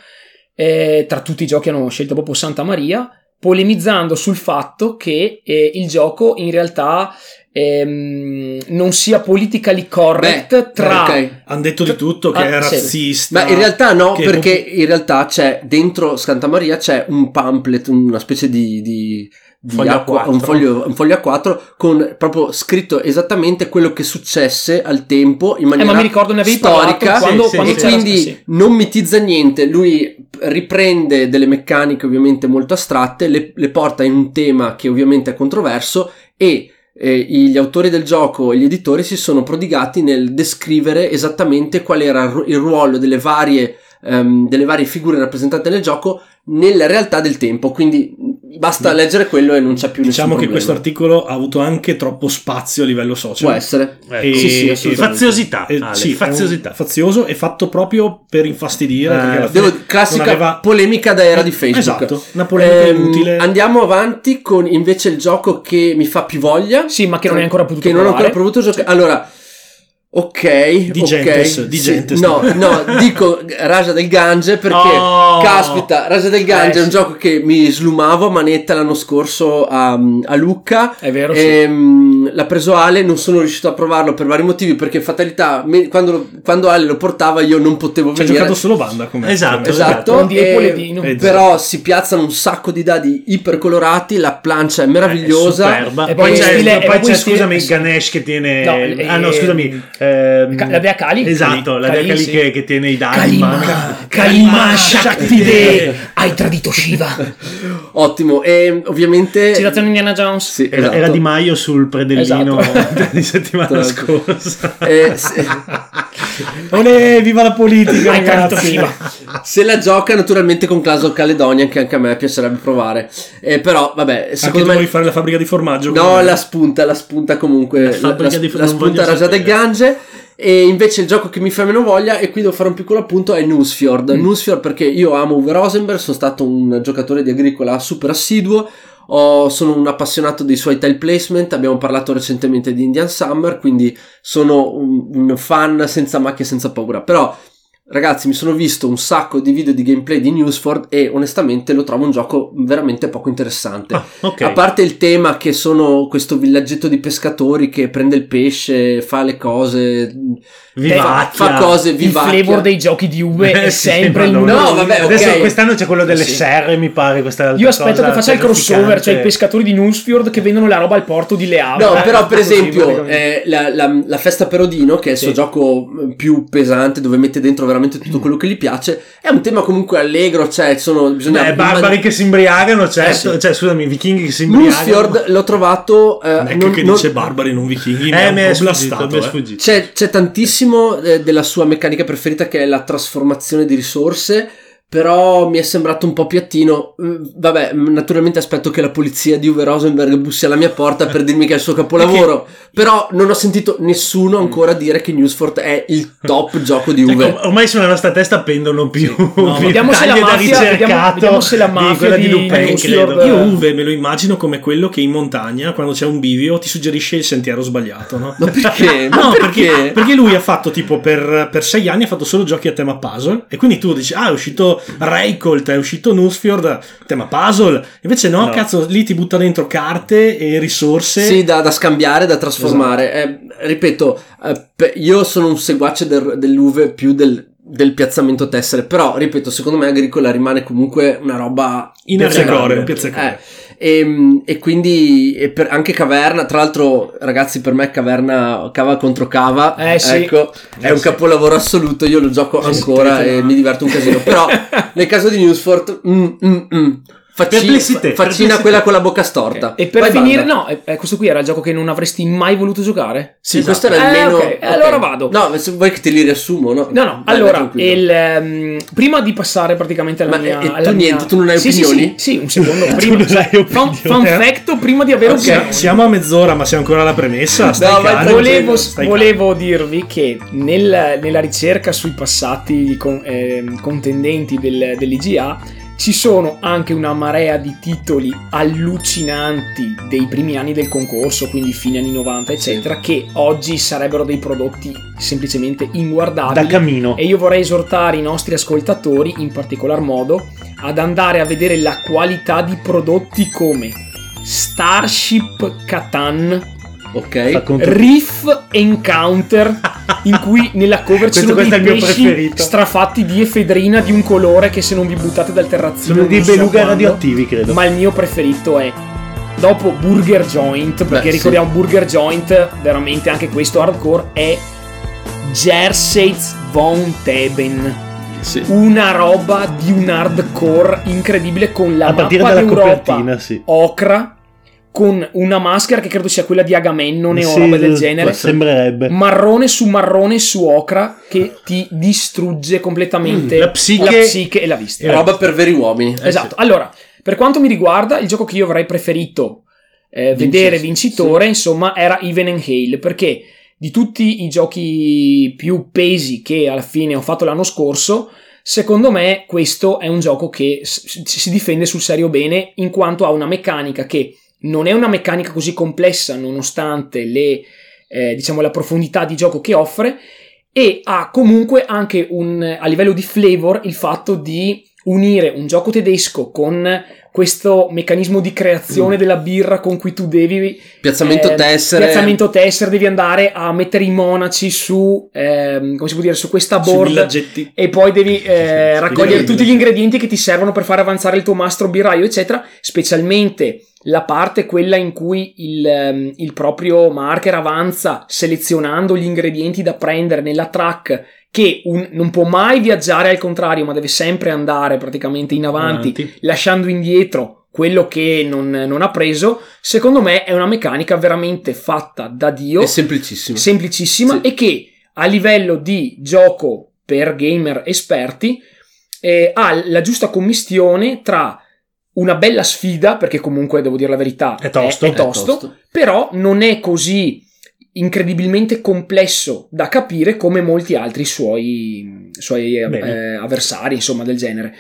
[SPEAKER 2] eh, tra tutti i giochi hanno scelto proprio Santa Maria, polemizzando sul fatto che eh, il gioco in realtà ehm, non sia politically correct
[SPEAKER 1] Beh,
[SPEAKER 2] tra...
[SPEAKER 1] ok.
[SPEAKER 4] Hanno detto di tutto che
[SPEAKER 2] Ah,
[SPEAKER 4] è
[SPEAKER 2] sì.
[SPEAKER 4] razzista.
[SPEAKER 1] Ma in realtà no, perché in realtà c'è dentro Santa Maria c'è un pamphlet, una specie di, di, acqua-
[SPEAKER 3] A4.
[SPEAKER 1] un, foglio, un foglio A4 con proprio scritto esattamente quello che successe al tempo in
[SPEAKER 2] Eh,
[SPEAKER 1] maniera
[SPEAKER 2] ma mi ricordo ne avevi
[SPEAKER 1] storica
[SPEAKER 2] quando,
[SPEAKER 3] Sì, sì,
[SPEAKER 2] quando
[SPEAKER 1] e
[SPEAKER 3] sì.
[SPEAKER 2] c'era-
[SPEAKER 1] quindi
[SPEAKER 2] sì.
[SPEAKER 1] non mitizza niente, lui riprende delle meccaniche ovviamente molto astratte, le, le porta in un tema che ovviamente è controverso e eh, gli autori del gioco e gli editori si sono prodigati nel descrivere esattamente qual era il ru- il ruolo delle varie, ehm, delle varie figure rappresentate nel gioco nella realtà del tempo, quindi basta leggere quello e non c'è più
[SPEAKER 4] Diciamo che questo articolo ha avuto anche troppo spazio a livello social.
[SPEAKER 1] può essere.
[SPEAKER 3] Ecco.
[SPEAKER 4] E-
[SPEAKER 1] Sì, sì,
[SPEAKER 4] e-.
[SPEAKER 3] Faziosità,
[SPEAKER 4] e-
[SPEAKER 3] Ale,
[SPEAKER 4] sì, è
[SPEAKER 3] faziosità.
[SPEAKER 4] fazioso e fatto proprio per infastidire.
[SPEAKER 3] Eh,
[SPEAKER 4] perché alla fine
[SPEAKER 1] Devo, classica
[SPEAKER 4] aveva-
[SPEAKER 1] polemica da era di Facebook.
[SPEAKER 4] Esatto, una polemica
[SPEAKER 1] Ehm,
[SPEAKER 4] inutile.
[SPEAKER 1] Andiamo avanti con invece il gioco che mi fa più voglia.
[SPEAKER 2] Sì, ma che non hai ancora potuto
[SPEAKER 1] Che non ho ancora
[SPEAKER 2] provare.
[SPEAKER 1] provato giocare. Allora, ok.
[SPEAKER 4] Di
[SPEAKER 1] ok,
[SPEAKER 4] Gentes, di
[SPEAKER 1] sì,
[SPEAKER 4] Gentes.
[SPEAKER 1] No, no, dico Raja del Gange perché,
[SPEAKER 3] Oh!
[SPEAKER 1] caspita, Raja del Gange
[SPEAKER 2] Eh,
[SPEAKER 1] è un
[SPEAKER 2] sì.
[SPEAKER 1] gioco che mi slumavo a manetta l'anno scorso a, a Lucca.
[SPEAKER 2] È vero, sì.
[SPEAKER 1] L'ha preso Ale, non sono riuscito a provarlo per vari motivi perché fatalità, me- quando, quando Ale lo portava io non potevo
[SPEAKER 4] Ci ha
[SPEAKER 1] venire.
[SPEAKER 4] giocato solo banda come
[SPEAKER 3] Esatto,
[SPEAKER 1] Esatto, e-.
[SPEAKER 4] Eh,
[SPEAKER 1] però si piazzano un sacco di dadi ipercolorati, la plancia è meravigliosa.
[SPEAKER 3] superba.
[SPEAKER 2] E
[SPEAKER 3] poi
[SPEAKER 2] poi
[SPEAKER 3] c'è,
[SPEAKER 2] stile- e
[SPEAKER 3] poi
[SPEAKER 2] poi
[SPEAKER 3] c'è,
[SPEAKER 2] stile-
[SPEAKER 3] scusami, Ganesh che tiene.
[SPEAKER 2] No,
[SPEAKER 3] ah, no,
[SPEAKER 2] eh,
[SPEAKER 3] scusami. ehm,
[SPEAKER 2] la dea Kali?
[SPEAKER 3] Esatto, la dea
[SPEAKER 2] Kali,
[SPEAKER 3] Kali
[SPEAKER 2] sì.
[SPEAKER 3] che, che tiene i dadi mano.
[SPEAKER 2] Kalima, Kalima Shaktide, hai tradito Shiva.
[SPEAKER 1] Ottimo, e ovviamente...
[SPEAKER 2] Citazione Indiana Jones.
[SPEAKER 1] Sì,
[SPEAKER 3] Era,
[SPEAKER 1] esatto.
[SPEAKER 3] era Di Maio sul predellino
[SPEAKER 2] Esatto.
[SPEAKER 3] di settimana scorsa.
[SPEAKER 1] Eh, se,
[SPEAKER 4] Olè, viva la politica,
[SPEAKER 2] Hai tradito. Shiva.
[SPEAKER 1] se la gioca naturalmente con Clash of Caledonia che anche a me piacerebbe provare. Eh, però vabbè,
[SPEAKER 4] Anche
[SPEAKER 1] secondo
[SPEAKER 4] tu
[SPEAKER 1] me...
[SPEAKER 4] vuoi fare la fabbrica di formaggio?
[SPEAKER 1] No, la spunta, la spunta comunque.
[SPEAKER 3] La
[SPEAKER 1] La,
[SPEAKER 3] di-
[SPEAKER 1] la spunta e
[SPEAKER 3] sapere.
[SPEAKER 1] gange. E invece il gioco che mi fa meno voglia, e qui devo fare un piccolo appunto, è Newsfjord.
[SPEAKER 2] Mm.
[SPEAKER 1] Newsfjord perché io amo Uwe Rosenberg, sono stato un giocatore di agricola super assiduo. ho- sono un appassionato dei suoi tile placement. Abbiamo parlato recentemente di Indian Summer, quindi sono un, un fan senza macchie, senza paura. Però, ragazzi, mi sono visto un sacco di video di gameplay di Newsford e onestamente lo trovo un gioco veramente poco interessante.
[SPEAKER 3] Ah, ok.
[SPEAKER 1] A parte il tema che sono questo villaggetto di pescatori che prende il pesce, fa le cose,
[SPEAKER 3] Vivacchia.
[SPEAKER 1] fa, cose
[SPEAKER 2] Il
[SPEAKER 1] vivacchia.
[SPEAKER 2] flavor dei giochi di Uwe è
[SPEAKER 3] sì,
[SPEAKER 2] sempre il numero
[SPEAKER 1] No, vabbè,
[SPEAKER 3] Adesso quest'anno c'è quello delle
[SPEAKER 1] Sì.
[SPEAKER 3] serre, mi pare. Questa
[SPEAKER 2] Io aspetto
[SPEAKER 3] cosa
[SPEAKER 2] che faccia il crossover, cioè i pescatori di Newsfjord che vendono la roba al porto di Le Havre.
[SPEAKER 1] No,
[SPEAKER 2] Eh,
[SPEAKER 1] però per esempio eh, la, la- la festa per Odino, che è il suo
[SPEAKER 2] Sì.
[SPEAKER 1] gioco eh, più pesante, dove mette dentro veramente tutto quello che gli piace, è un tema comunque allegro, cioè sono, bisogna...
[SPEAKER 3] Beh, barbari che si imbriagano, certo.
[SPEAKER 1] Eh, sì.
[SPEAKER 3] Cioè, scusami, vichinghi che si imbriagano.
[SPEAKER 1] Newsfjord l'ho trovato... eh,
[SPEAKER 4] Mac
[SPEAKER 1] non-
[SPEAKER 4] che
[SPEAKER 1] non-
[SPEAKER 4] dice barbari non vichinghi,
[SPEAKER 3] Eh,
[SPEAKER 4] mi è
[SPEAKER 3] sfuggito,
[SPEAKER 4] eh.
[SPEAKER 3] sfuggito.
[SPEAKER 1] C'è, c'è tantissimo eh, della sua meccanica preferita che è la trasformazione di risorse. Però mi è sembrato un po' piattino. Mm, Vabbè, mm, naturalmente aspetto che la polizia di Uwe Rosenberg bussi alla mia porta per dirmi che è il suo capolavoro. Però non ho sentito nessuno ancora dire che Newsfort è il top gioco di
[SPEAKER 3] Cioè,
[SPEAKER 1] Uwe.
[SPEAKER 3] com- ormai sulla nostra testa pendono più, più
[SPEAKER 2] vediamo se mafia- vediamo-
[SPEAKER 3] ricercato
[SPEAKER 2] vediamo se la
[SPEAKER 3] di
[SPEAKER 2] mafia
[SPEAKER 3] quella di,
[SPEAKER 2] di
[SPEAKER 3] Lupin, credo.
[SPEAKER 4] Io Uve me lo immagino come quello che in montagna, quando c'è un bivio, ti suggerisce il sentiero sbagliato, no?
[SPEAKER 1] Ma perché? Ma
[SPEAKER 4] No,
[SPEAKER 1] perché?
[SPEAKER 4] perché, perché lui ha fatto tipo per, per sei anni ha fatto solo giochi a tema puzzle e quindi tu dici ah è uscito Reicholt, è uscito Nusfjord, tema puzzle invece no,
[SPEAKER 3] No.
[SPEAKER 4] cazzo lì ti butta dentro carte e risorse
[SPEAKER 1] Sì, da, da scambiare, da trasformare. Eh, ripeto, eh, io sono un seguace del, dell'Uve più del, del piazzamento tessere, però, ripeto, secondo me Agricola rimane comunque una roba
[SPEAKER 4] in.
[SPEAKER 1] Piazza Grande. Eh, e, e quindi e per- anche Caverna, tra l'altro, ragazzi, per me Caverna cava contro cava.
[SPEAKER 2] Eh, sì.
[SPEAKER 1] Ecco, è
[SPEAKER 3] Eh,
[SPEAKER 1] un
[SPEAKER 3] sì.
[SPEAKER 1] capolavoro assoluto. Io lo gioco ancora e
[SPEAKER 4] no?
[SPEAKER 1] mi diverto un casino. Però, nel caso di Newsfort, mm, mm, mm,
[SPEAKER 3] Perplessità,
[SPEAKER 1] faccina quella con la bocca storta.
[SPEAKER 2] E per
[SPEAKER 1] Poi
[SPEAKER 2] finire,
[SPEAKER 1] banda.
[SPEAKER 2] no, eh, eh, questo qui era il gioco che non avresti mai voluto giocare?
[SPEAKER 1] Sì,
[SPEAKER 3] Esatto.
[SPEAKER 1] questo era il
[SPEAKER 2] Eh,
[SPEAKER 1] meno.
[SPEAKER 2] ok, allora vado.
[SPEAKER 1] No, se vuoi che te li riassumo, no?
[SPEAKER 2] No, no,
[SPEAKER 1] Vai,
[SPEAKER 2] allora,
[SPEAKER 1] vai,
[SPEAKER 2] il, ehm, prima di passare praticamente alla
[SPEAKER 1] Ma,
[SPEAKER 2] mia...
[SPEAKER 1] e- e tu
[SPEAKER 2] alla
[SPEAKER 1] niente,
[SPEAKER 2] mia-
[SPEAKER 1] tu non hai
[SPEAKER 2] Sì, sì,
[SPEAKER 1] opinioni?
[SPEAKER 2] Sì, sì, un secondo, prima.
[SPEAKER 3] non hai
[SPEAKER 2] fun,
[SPEAKER 3] opinioni.
[SPEAKER 2] fun fact, prima di avere opinioni.
[SPEAKER 4] siamo a mezz'ora ma siamo ancora alla premessa stai
[SPEAKER 1] No, vai.
[SPEAKER 2] Volevo,
[SPEAKER 4] Stai
[SPEAKER 2] volevo dirvi che nel- nella ricerca sui passati con- ehm, contendenti del- dell'IGA ci sono anche una marea di titoli allucinanti dei primi anni del concorso, quindi fine anni 90, eccetera, che oggi sarebbero dei prodotti semplicemente
[SPEAKER 3] da
[SPEAKER 2] inguardabili.
[SPEAKER 3] camino.
[SPEAKER 2] E io vorrei esortare i nostri ascoltatori, in particolar modo, ad andare a vedere la qualità di prodotti come Starship Catan,
[SPEAKER 1] Ok.
[SPEAKER 3] Racconta-
[SPEAKER 2] Riff Encounter, in cui nella cover ci sono dei pesci strafatti di efedrina di un colore che se non vi buttate dal terrazzino
[SPEAKER 3] Sono dei
[SPEAKER 2] so
[SPEAKER 3] beluga
[SPEAKER 2] quando.
[SPEAKER 3] radioattivi, credo.
[SPEAKER 2] Ma il mio preferito è dopo Burger Joint, perché
[SPEAKER 1] Beh, sì.
[SPEAKER 2] ricordiamo Burger Joint, veramente anche questo hardcore è Jerseys von Teben.
[SPEAKER 1] Sì.
[SPEAKER 2] Una roba di un hardcore incredibile con la
[SPEAKER 3] a
[SPEAKER 2] mappa
[SPEAKER 3] dalla
[SPEAKER 2] d'Europa
[SPEAKER 3] copertina, sì.
[SPEAKER 2] ocra con una maschera che credo sia quella di Agamennone o
[SPEAKER 3] Sì,
[SPEAKER 2] roba del genere
[SPEAKER 3] Sembrerebbe.
[SPEAKER 2] marrone su marrone su ocra che ti distrugge completamente
[SPEAKER 3] Mm, la psiche-
[SPEAKER 2] la psiche e la vista.
[SPEAKER 1] Roba per veri uomini.
[SPEAKER 2] Esatto. Allora, per quanto mi riguarda, il gioco che io avrei preferito eh, vedere
[SPEAKER 1] sì.
[SPEAKER 2] vincitore, insomma, era Even and Hale, perché di tutti i giochi più pesi che alla fine ho fatto l'anno scorso, secondo me questo è un gioco che si difende sul serio bene, in quanto ha una meccanica che non è una meccanica così complessa, nonostante le, eh, diciamo, la profondità di gioco che offre, e ha comunque anche un, a livello di flavor il fatto di unire un gioco tedesco con questo meccanismo di creazione
[SPEAKER 1] Mm.
[SPEAKER 2] della birra con cui tu devi
[SPEAKER 1] Piazzamento
[SPEAKER 2] eh,
[SPEAKER 1] tessere.
[SPEAKER 2] piazzamento tessere devi andare a mettere i monaci su ehm, come si può dire su questa board e poi devi eh, raccogliere tutti gli ingredienti che ti servono per far avanzare il tuo mastro birraio, eccetera, specialmente la parte quella in cui il, ehm, il proprio marker avanza selezionando gli ingredienti da prendere nella track che un- non può mai viaggiare al contrario, ma deve sempre andare praticamente in avanti,
[SPEAKER 4] Avanti.
[SPEAKER 2] lasciando indietro quello che non, non ha preso, secondo me è una meccanica veramente fatta da Dio
[SPEAKER 1] È semplicissimo.
[SPEAKER 2] semplicissima
[SPEAKER 1] Sì.
[SPEAKER 2] e che a livello di gioco per gamer esperti eh, ha la giusta commistione tra una bella sfida, perché comunque devo dire la verità,
[SPEAKER 4] È tosto.
[SPEAKER 2] è
[SPEAKER 1] È
[SPEAKER 2] tosto, però non è così incredibilmente complesso da capire come molti altri suoi, suoi eh, avversari, insomma, del genere.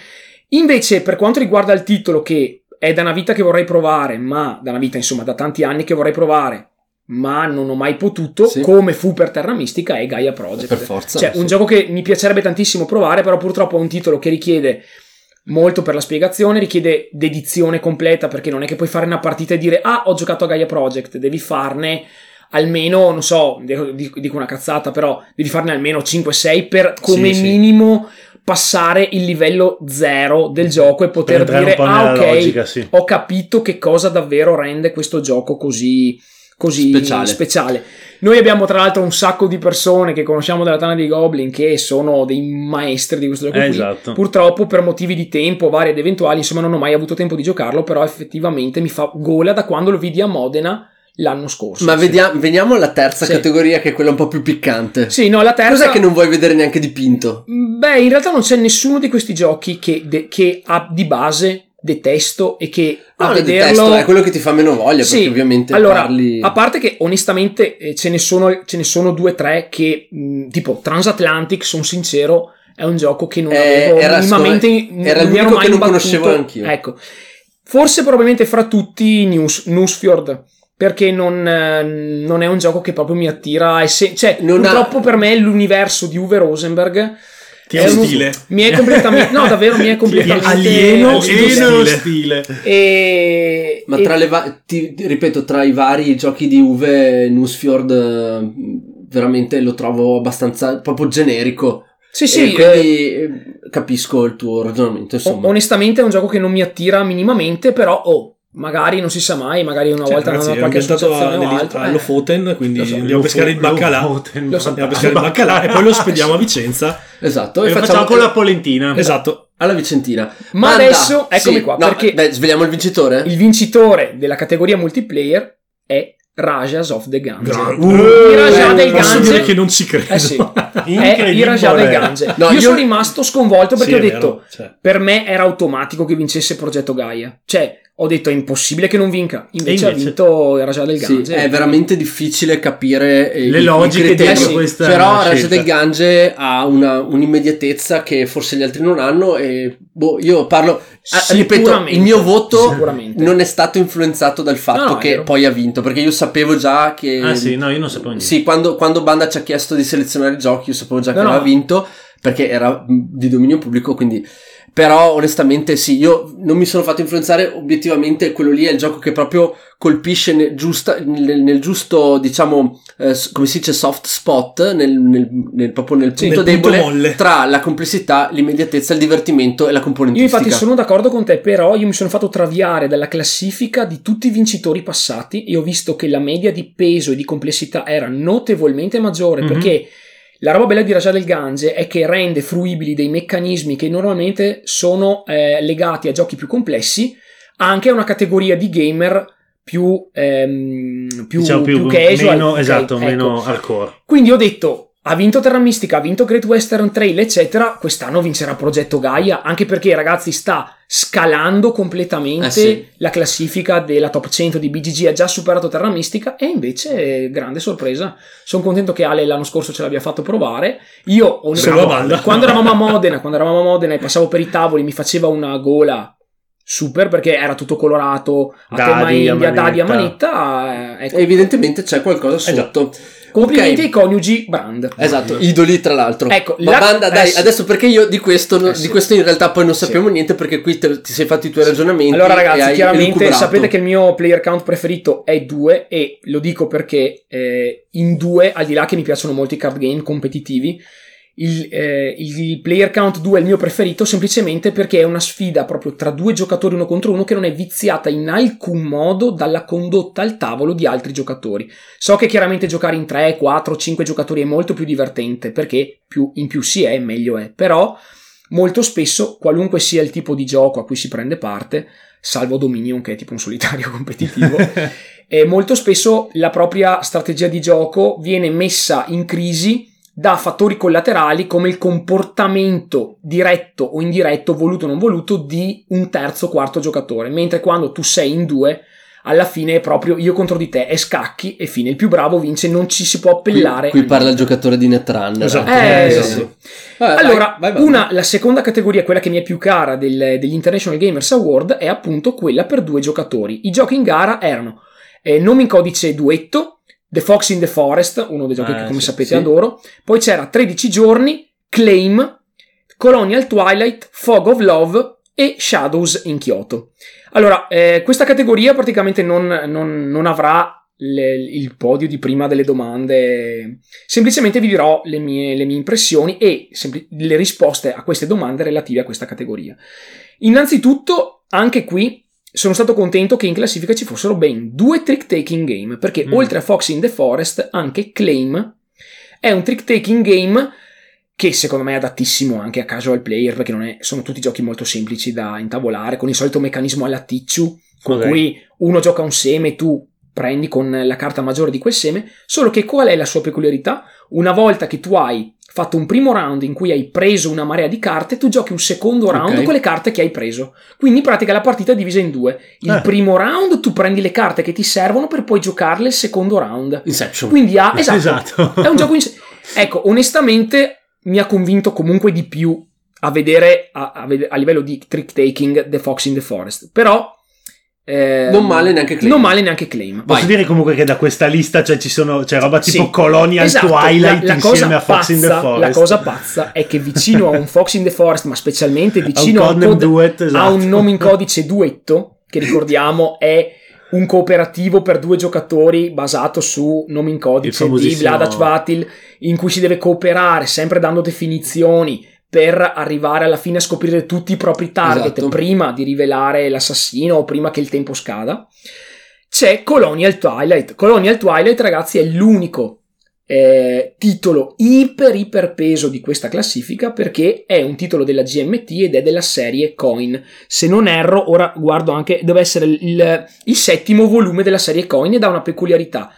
[SPEAKER 2] Invece, per quanto riguarda il titolo, che è da una vita che vorrei provare, ma da una vita, insomma, da tanti anni che vorrei provare, ma non ho mai potuto,
[SPEAKER 1] Sì.
[SPEAKER 2] come fu per Terra Mistica, è Gaia Project.
[SPEAKER 1] Per forza.
[SPEAKER 2] Cioè,
[SPEAKER 1] sì.
[SPEAKER 2] un gioco che mi piacerebbe tantissimo provare, però purtroppo è un titolo che richiede molto per la spiegazione, richiede dedizione completa, perché non è che puoi fare una partita e dire ah, ho giocato a Gaia Project, devi farne almeno, non so, dico una cazzata, però devi farne almeno 5-6 per come
[SPEAKER 4] Sì, sì.
[SPEAKER 2] minimo passare il livello zero del gioco e
[SPEAKER 4] Per
[SPEAKER 2] poter
[SPEAKER 4] entrare
[SPEAKER 2] dire ah ok,
[SPEAKER 4] logica, sì.
[SPEAKER 2] ho capito che cosa davvero rende questo gioco così, così
[SPEAKER 1] Speciale.
[SPEAKER 2] speciale. Noi abbiamo tra l'altro un sacco di persone che conosciamo dalla Tana dei Goblin che sono dei maestri di questo gioco
[SPEAKER 4] Eh, esatto.
[SPEAKER 2] Purtroppo per motivi di tempo vari ed eventuali, insomma, non ho mai avuto tempo di giocarlo, però effettivamente mi fa gola da quando lo vidi a Modena l'anno scorso.
[SPEAKER 1] Ma vediamo, veniamo alla terza
[SPEAKER 2] Sì.
[SPEAKER 1] categoria, che è quella un po' più piccante.
[SPEAKER 2] Sì, no, la terza
[SPEAKER 1] Cos'è che non vuoi vedere neanche dipinto?
[SPEAKER 2] Beh, in realtà non c'è nessuno di questi giochi che, de- che ha di base detesto e che a
[SPEAKER 1] No,
[SPEAKER 2] vederlo
[SPEAKER 1] detesto, è quello che ti fa meno voglia,
[SPEAKER 2] Sì,
[SPEAKER 1] perché ovviamente
[SPEAKER 2] allora,
[SPEAKER 1] parli...
[SPEAKER 2] a parte che onestamente eh, ce ne sono, ce ne sono due o tre che, mh, tipo Transatlantic, sono sincero, è un gioco che non
[SPEAKER 1] Eh,
[SPEAKER 2] avevo
[SPEAKER 1] era,
[SPEAKER 2] minimamente.
[SPEAKER 1] me, era l'unico
[SPEAKER 2] mai
[SPEAKER 1] che non
[SPEAKER 2] imbattuto.
[SPEAKER 1] conoscevo anch'io.
[SPEAKER 2] Ecco, forse probabilmente fra tutti News, Newsfjord. Perché non, eh, non è un gioco che proprio mi attira. e se- cioè,
[SPEAKER 1] Non ha-
[SPEAKER 2] purtroppo per me l'universo di Uwe Rosenberg
[SPEAKER 4] Ti
[SPEAKER 2] è
[SPEAKER 4] ha
[SPEAKER 2] uno-
[SPEAKER 4] stile.
[SPEAKER 2] mi è completamente. No, davvero mi è completamente.
[SPEAKER 4] alieno
[SPEAKER 2] è
[SPEAKER 4] e
[SPEAKER 2] stile.
[SPEAKER 4] stile.
[SPEAKER 2] E,
[SPEAKER 1] Ma
[SPEAKER 2] e-
[SPEAKER 1] tra le va- ti, ripeto, tra i vari giochi di Uwe, Nusfjord eh, veramente lo trovo abbastanza proprio generico.
[SPEAKER 2] Sì,
[SPEAKER 1] E
[SPEAKER 2] sì,
[SPEAKER 1] quindi eh, capisco il tuo ragionamento, insomma.
[SPEAKER 2] onestamente è un gioco che non mi attira minimamente, però oh, magari non si sa mai, magari una
[SPEAKER 4] Cioè,
[SPEAKER 2] volta
[SPEAKER 4] ragazzi,
[SPEAKER 2] hanno
[SPEAKER 4] è
[SPEAKER 2] qualche associazione o altro.
[SPEAKER 4] a
[SPEAKER 2] eh.
[SPEAKER 4] Lofoten, quindi
[SPEAKER 2] so.
[SPEAKER 4] andiamo a pescare il baccalà.
[SPEAKER 2] Lo so.
[SPEAKER 4] Andiamo a pescare il baccalà e poi lo spediamo a Vicenza.
[SPEAKER 1] Esatto,
[SPEAKER 3] E
[SPEAKER 1] e
[SPEAKER 3] lo
[SPEAKER 1] facciamo,
[SPEAKER 3] facciamo con la polentina.
[SPEAKER 4] Esatto.
[SPEAKER 1] alla Vicentina.
[SPEAKER 2] Ma
[SPEAKER 1] Manda-
[SPEAKER 2] adesso, eccomi
[SPEAKER 1] sì,
[SPEAKER 2] qua,
[SPEAKER 1] no,
[SPEAKER 2] perché
[SPEAKER 1] beh, sveliamo il vincitore?
[SPEAKER 2] il vincitore della categoria multiplayer è Rajas of the Gange.
[SPEAKER 4] Grande.
[SPEAKER 2] I Raja
[SPEAKER 1] Eh,
[SPEAKER 2] del
[SPEAKER 4] Posso
[SPEAKER 2] Gange.
[SPEAKER 4] dire che non ci credo.
[SPEAKER 2] Eh sì, è i
[SPEAKER 3] Incredibile.
[SPEAKER 2] Raja del Gange.
[SPEAKER 1] No,
[SPEAKER 2] io,
[SPEAKER 1] io-
[SPEAKER 2] sono rimasto sconvolto perché
[SPEAKER 4] Sì,
[SPEAKER 2] ho detto,
[SPEAKER 4] vero, cioè.
[SPEAKER 2] per me era automatico che vincesse Progetto Gaia. Cioè, ho detto è impossibile che non vinca. Invece,
[SPEAKER 3] E
[SPEAKER 2] ha
[SPEAKER 3] invece-
[SPEAKER 2] vinto il Raja del
[SPEAKER 1] Sì,
[SPEAKER 2] Gange.
[SPEAKER 1] è veramente difficile capire eh,
[SPEAKER 3] Le logiche
[SPEAKER 2] dietro
[SPEAKER 3] questa
[SPEAKER 1] Però Raja
[SPEAKER 3] scelta.
[SPEAKER 1] del Gange ha una, un'immediatezza che forse gli altri non hanno e boh, io parlo ah, ripeto,
[SPEAKER 2] Sicuramente.
[SPEAKER 1] il mio voto non è stato influenzato dal fatto
[SPEAKER 2] No,
[SPEAKER 1] che
[SPEAKER 2] vero.
[SPEAKER 1] poi ha vinto, perché io sapevo già che
[SPEAKER 3] Ah sì, no, io non sapevo niente.
[SPEAKER 1] Sì, quando, quando Banda ci ha chiesto di selezionare i giochi, io sapevo già che
[SPEAKER 2] No, no.
[SPEAKER 1] aveva vinto perché era di dominio pubblico, quindi però onestamente sì, io non mi sono fatto influenzare, obiettivamente quello lì è il gioco che proprio colpisce nel, giusta- nel- nel giusto, diciamo, eh, come si dice, soft spot, nel, proprio nel punto
[SPEAKER 4] punto
[SPEAKER 1] debole
[SPEAKER 4] molle.
[SPEAKER 1] tra la complessità, l'immediatezza, il divertimento e la
[SPEAKER 2] Io
[SPEAKER 1] componentistica.
[SPEAKER 2] infatti sono d'accordo con te, però io mi sono fatto traviare dalla classifica di tutti i vincitori passati e ho visto che la media di peso e di complessità era notevolmente maggiore
[SPEAKER 3] Mhm.
[SPEAKER 2] perché la roba bella di Raja del Gange è che rende fruibili dei meccanismi che normalmente sono eh, legati a giochi più complessi anche a una categoria di gamer più, ehm, più,
[SPEAKER 3] diciamo più,
[SPEAKER 2] più casual.
[SPEAKER 3] meno,
[SPEAKER 2] ok?
[SPEAKER 3] esatto,
[SPEAKER 2] Ecco.
[SPEAKER 3] meno hardcore.
[SPEAKER 2] Quindi ho detto, ha vinto Terra Mistica, ha vinto Great Western Trail, eccetera, quest'anno vincerà Progetto Gaia, anche perché ragazzi sta scalando completamente
[SPEAKER 1] Eh sì.
[SPEAKER 2] la classifica della top 100 di BGG, ha già superato Terra Mistica e invece eh, grande sorpresa. Sono contento che Ale l'anno scorso ce l'abbia fatto provare. Io
[SPEAKER 4] a banda.
[SPEAKER 2] quando eravamo a Modena, quando eravamo a Modena e passavo per i tavoli mi faceva una gola super perché era tutto colorato a
[SPEAKER 3] Dadi,
[SPEAKER 2] tema
[SPEAKER 3] a
[SPEAKER 2] India, dadi a
[SPEAKER 3] manetta.
[SPEAKER 2] eh, ecco.
[SPEAKER 1] Evidentemente c'è qualcosa
[SPEAKER 4] Eh già.
[SPEAKER 1] sotto.
[SPEAKER 2] Complimenti
[SPEAKER 1] Ok.
[SPEAKER 2] ai coniugi Brand.
[SPEAKER 1] Esatto, idoli tra l'altro.
[SPEAKER 2] Ecco,
[SPEAKER 1] Ma
[SPEAKER 2] la-
[SPEAKER 1] banda, dai,
[SPEAKER 2] eh sì.
[SPEAKER 1] adesso perché io di questo,
[SPEAKER 2] Eh sì.
[SPEAKER 1] di questo in realtà poi non
[SPEAKER 2] Sì.
[SPEAKER 1] sappiamo niente perché qui te- ti sei fatti i tuoi ragionamenti.
[SPEAKER 2] Allora ragazzi, chiaramente
[SPEAKER 1] elucubrato.
[SPEAKER 2] sapete che il mio player count preferito è 2 e lo dico perché eh, in 2, al di là che mi piacciono molto i card game competitivi, il, eh, il player count 2 è il mio preferito semplicemente perché è una sfida proprio tra due giocatori uno contro uno che non è viziata in alcun modo dalla condotta al tavolo di altri giocatori. So che chiaramente giocare in 3, 4, 5 giocatori è molto più divertente perché più in più si è, meglio è. Però molto spesso, qualunque sia il tipo di gioco a cui si prende parte, salvo Dominion che è tipo un solitario competitivo, e molto spesso la propria strategia di gioco viene messa in crisi da fattori collaterali come il comportamento diretto o indiretto, voluto o non voluto, di un terzo o quarto giocatore, mentre quando tu sei in due alla fine è proprio io contro di te e scacchi e fine, il più bravo vince, non ci si può
[SPEAKER 1] Qui,
[SPEAKER 2] appellare.
[SPEAKER 1] qui
[SPEAKER 2] a
[SPEAKER 1] parla il giocatore di Netrunner.
[SPEAKER 4] Esatto.
[SPEAKER 2] Eh,
[SPEAKER 4] Eh,
[SPEAKER 2] sì.
[SPEAKER 1] Vabbè,
[SPEAKER 2] Allora,
[SPEAKER 1] vai, vai.
[SPEAKER 2] una, la seconda categoria, quella che mi è più cara del- degli International Gamers Award, è appunto quella per due giocatori. I giochi in gara erano eh, Nome in codice duetto, The Fox in the Forest, uno dei giochi
[SPEAKER 4] Eh,
[SPEAKER 2] che come
[SPEAKER 4] sì,
[SPEAKER 2] sapete
[SPEAKER 1] sì.
[SPEAKER 2] adoro, poi c'era 13 giorni, Claim, Colonial Twilight, Fog of Love e Shadows in Kyoto. Allora, eh, questa categoria praticamente non, non- non avrà le- il podio di prima delle domande, semplicemente vi dirò le mie, le mie impressioni e sempli- le risposte a queste domande relative a questa categoria. Innanzitutto, anche qui sono stato contento che in classifica ci fossero ben due trick taking game, perché
[SPEAKER 4] Mm.
[SPEAKER 2] oltre a Fox in the Forest, anche Claim è un trick taking game che secondo me è adattissimo anche a casual player, perché non è- sono tutti giochi molto semplici da intavolare, con il solito meccanismo alla ticciu, con
[SPEAKER 4] Ok.
[SPEAKER 2] cui uno gioca un seme, tu prendi con la carta maggiore di quel seme, solo che qual è la sua peculiarità? Una volta che tu hai fatto un primo round in cui hai preso una marea di carte, tu giochi un secondo round
[SPEAKER 1] Ok.
[SPEAKER 2] con le carte che hai preso. Quindi in pratica la partita è divisa in due. Il
[SPEAKER 4] Eh.
[SPEAKER 2] primo round tu prendi le carte che ti servono per poi giocarle il secondo round.
[SPEAKER 1] Inception.
[SPEAKER 2] Quindi ha, esatto,
[SPEAKER 4] Esatto.
[SPEAKER 2] è un gioco in. Ecco, onestamente mi ha convinto comunque di più a vedere a, a a livello di trick taking The Fox in the Forest. Però eh,
[SPEAKER 1] Non male neanche Claim.
[SPEAKER 2] Non male neanche Claim.
[SPEAKER 3] Posso
[SPEAKER 1] Vai.
[SPEAKER 3] dire comunque che da questa lista cioè, ci sono, c'è roba tipo
[SPEAKER 2] Sì.
[SPEAKER 3] Colonial
[SPEAKER 2] Esatto,
[SPEAKER 3] Twilight
[SPEAKER 2] la, la
[SPEAKER 3] insieme a Fox in the
[SPEAKER 2] pazza-
[SPEAKER 3] Forest.
[SPEAKER 2] La cosa pazza è che vicino a un Fox in the Forest, ma specialmente vicino a un, code-
[SPEAKER 3] Duet,
[SPEAKER 2] a
[SPEAKER 3] esatto.
[SPEAKER 2] un nome in codice duetto, che ricordiamo è un cooperativo per due giocatori basato su nome in codice di
[SPEAKER 3] famosissimo-
[SPEAKER 2] Vladac Vatil, in cui si deve cooperare sempre dando definizioni per arrivare alla fine a scoprire tutti i propri target
[SPEAKER 1] Esatto.
[SPEAKER 2] prima di rivelare l'assassino o prima che il tempo scada. C'è Colonial Twilight. Colonial Twilight, ragazzi, è l'unico eh, titolo iper iper peso di questa classifica perché è un titolo della GMT ed è della serie Coin. Se non erro, ora guardo anche, deve essere il, il settimo volume della serie Coin ed ha una peculiarità.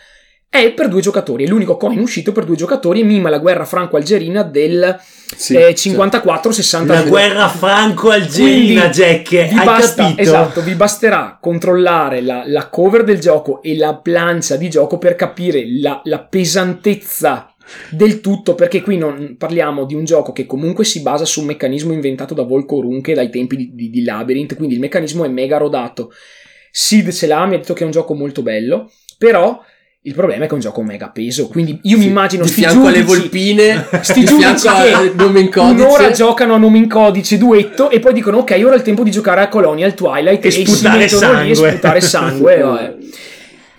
[SPEAKER 2] È per due giocatori, è l'unico coin uscito per due giocatori e mima la guerra franco-algerina del
[SPEAKER 1] Sì,
[SPEAKER 2] eh,
[SPEAKER 1] sì.
[SPEAKER 2] 54-62.
[SPEAKER 3] La guerra franco-algerina,
[SPEAKER 2] Quindi
[SPEAKER 3] Jack, hai
[SPEAKER 2] basta-
[SPEAKER 3] capito?
[SPEAKER 2] Esatto, vi basterà controllare la, la cover del gioco e la plancia di gioco per capire la, la pesantezza del tutto, perché qui non parliamo di un gioco che comunque si basa su un meccanismo inventato da Volko Runke dai tempi di, di, di Labyrinth, quindi il meccanismo è mega rodato. Sid ce l'ha, mi ha detto che è un gioco molto bello, però il problema è che è un gioco mega peso, quindi io mi
[SPEAKER 1] Sì,
[SPEAKER 2] immagino
[SPEAKER 1] di
[SPEAKER 2] sti
[SPEAKER 1] fianco alle
[SPEAKER 2] giudici-
[SPEAKER 1] volpine,
[SPEAKER 2] Sti
[SPEAKER 1] di
[SPEAKER 2] giudici che
[SPEAKER 1] al nome in codice.
[SPEAKER 2] un'ora giocano a nome in codice duetto e poi dicono ok ora è il tempo di giocare a Colonial Twilight
[SPEAKER 3] E
[SPEAKER 2] e, si
[SPEAKER 3] sputare
[SPEAKER 2] mettono lì e
[SPEAKER 3] sangue.
[SPEAKER 2] sputare sangue vabbè.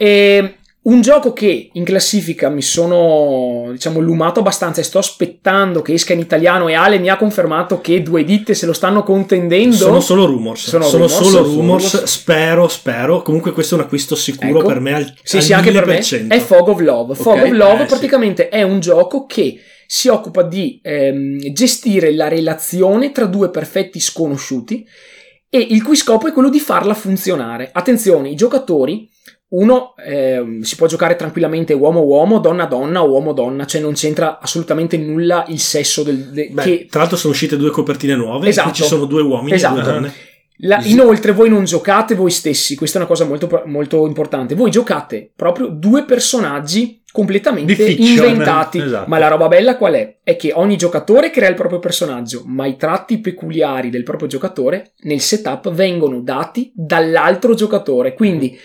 [SPEAKER 2] E un gioco che in classifica mi sono diciamo lumato abbastanza e sto aspettando che esca in italiano e Ale mi ha confermato che due ditte se lo stanno contendendo
[SPEAKER 4] Sono solo rumors.
[SPEAKER 2] Sono
[SPEAKER 4] Sono,
[SPEAKER 2] rumors,
[SPEAKER 4] solo
[SPEAKER 2] sono
[SPEAKER 4] rumors.
[SPEAKER 2] rumors.
[SPEAKER 4] Spero, spero. Comunque, questo è un acquisto sicuro
[SPEAKER 2] Ecco.
[SPEAKER 4] per me. Al,
[SPEAKER 2] Sì,
[SPEAKER 4] al
[SPEAKER 2] sì, anche per me
[SPEAKER 4] 1000%.
[SPEAKER 2] è Fog of Love. Fog of Love
[SPEAKER 4] eh, sì.
[SPEAKER 2] praticamente è un gioco che si occupa di ehm, gestire la relazione tra due perfetti sconosciuti e il cui scopo è quello di farla funzionare. Attenzione, i giocatori, uno ehm, si può giocare tranquillamente uomo-uomo, donna-donna uomo-donna, cioè non c'entra assolutamente nulla il sesso del... de-
[SPEAKER 4] Beh,
[SPEAKER 2] che
[SPEAKER 4] Tra l'altro, sono uscite due copertine nuove.
[SPEAKER 2] Esatto.
[SPEAKER 4] Ci sono due uomini
[SPEAKER 2] Esatto.
[SPEAKER 4] e due donne.
[SPEAKER 2] La- inoltre, voi non giocate voi stessi, questa è una cosa molto, molto importante. Voi giocate proprio due personaggi completamente
[SPEAKER 3] fiction,
[SPEAKER 2] inventati.
[SPEAKER 3] esatto.
[SPEAKER 2] Ma la roba bella qual è? È che ogni giocatore crea il proprio personaggio, ma i tratti peculiari del proprio giocatore nel setup vengono dati dall'altro giocatore. Quindi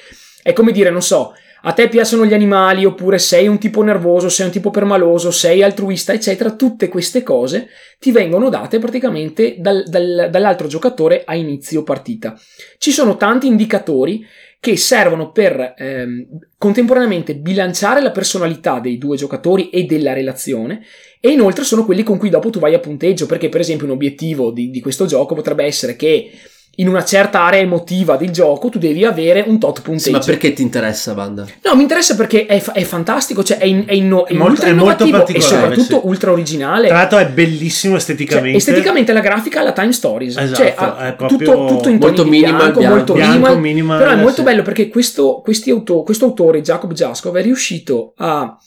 [SPEAKER 2] è come dire, non so. a te piacciono gli animali oppure sei un tipo nervoso, sei un tipo permaloso, sei altruista, eccetera, tutte queste cose ti vengono date praticamente dal, dal, dall'altro giocatore a inizio partita. Ci sono tanti indicatori che servono per ehm, contemporaneamente bilanciare la personalità dei due giocatori e della relazione e inoltre sono quelli con cui dopo tu vai a punteggio perché per esempio un obiettivo di, di questo gioco potrebbe essere che in una certa area emotiva del gioco tu devi avere un tot punteggio.
[SPEAKER 1] Sì, ma perché ti interessa, Banda?
[SPEAKER 2] No, mi interessa perché è, è fantastico, cioè è, in, è, inno, è,
[SPEAKER 3] È molto-
[SPEAKER 2] ultra
[SPEAKER 3] è molto
[SPEAKER 2] innovativo e
[SPEAKER 3] particolare,
[SPEAKER 2] soprattutto
[SPEAKER 3] sì.
[SPEAKER 2] ultra originale.
[SPEAKER 3] Tra l'altro è bellissimo
[SPEAKER 2] Cioè,
[SPEAKER 3] esteticamente.
[SPEAKER 2] esteticamente la grafica ha la Time Stories,
[SPEAKER 3] Esatto,
[SPEAKER 2] cioè ha
[SPEAKER 3] è proprio
[SPEAKER 2] tutto, tutto in
[SPEAKER 1] molto minimal,
[SPEAKER 2] bianco,
[SPEAKER 1] bianco.
[SPEAKER 2] molto
[SPEAKER 3] Bianco,
[SPEAKER 2] minimal,
[SPEAKER 3] minimal,
[SPEAKER 2] però è molto
[SPEAKER 3] sì.
[SPEAKER 2] bello perché questo, questi auto- questo autore, Jacob Jaskov, è riuscito a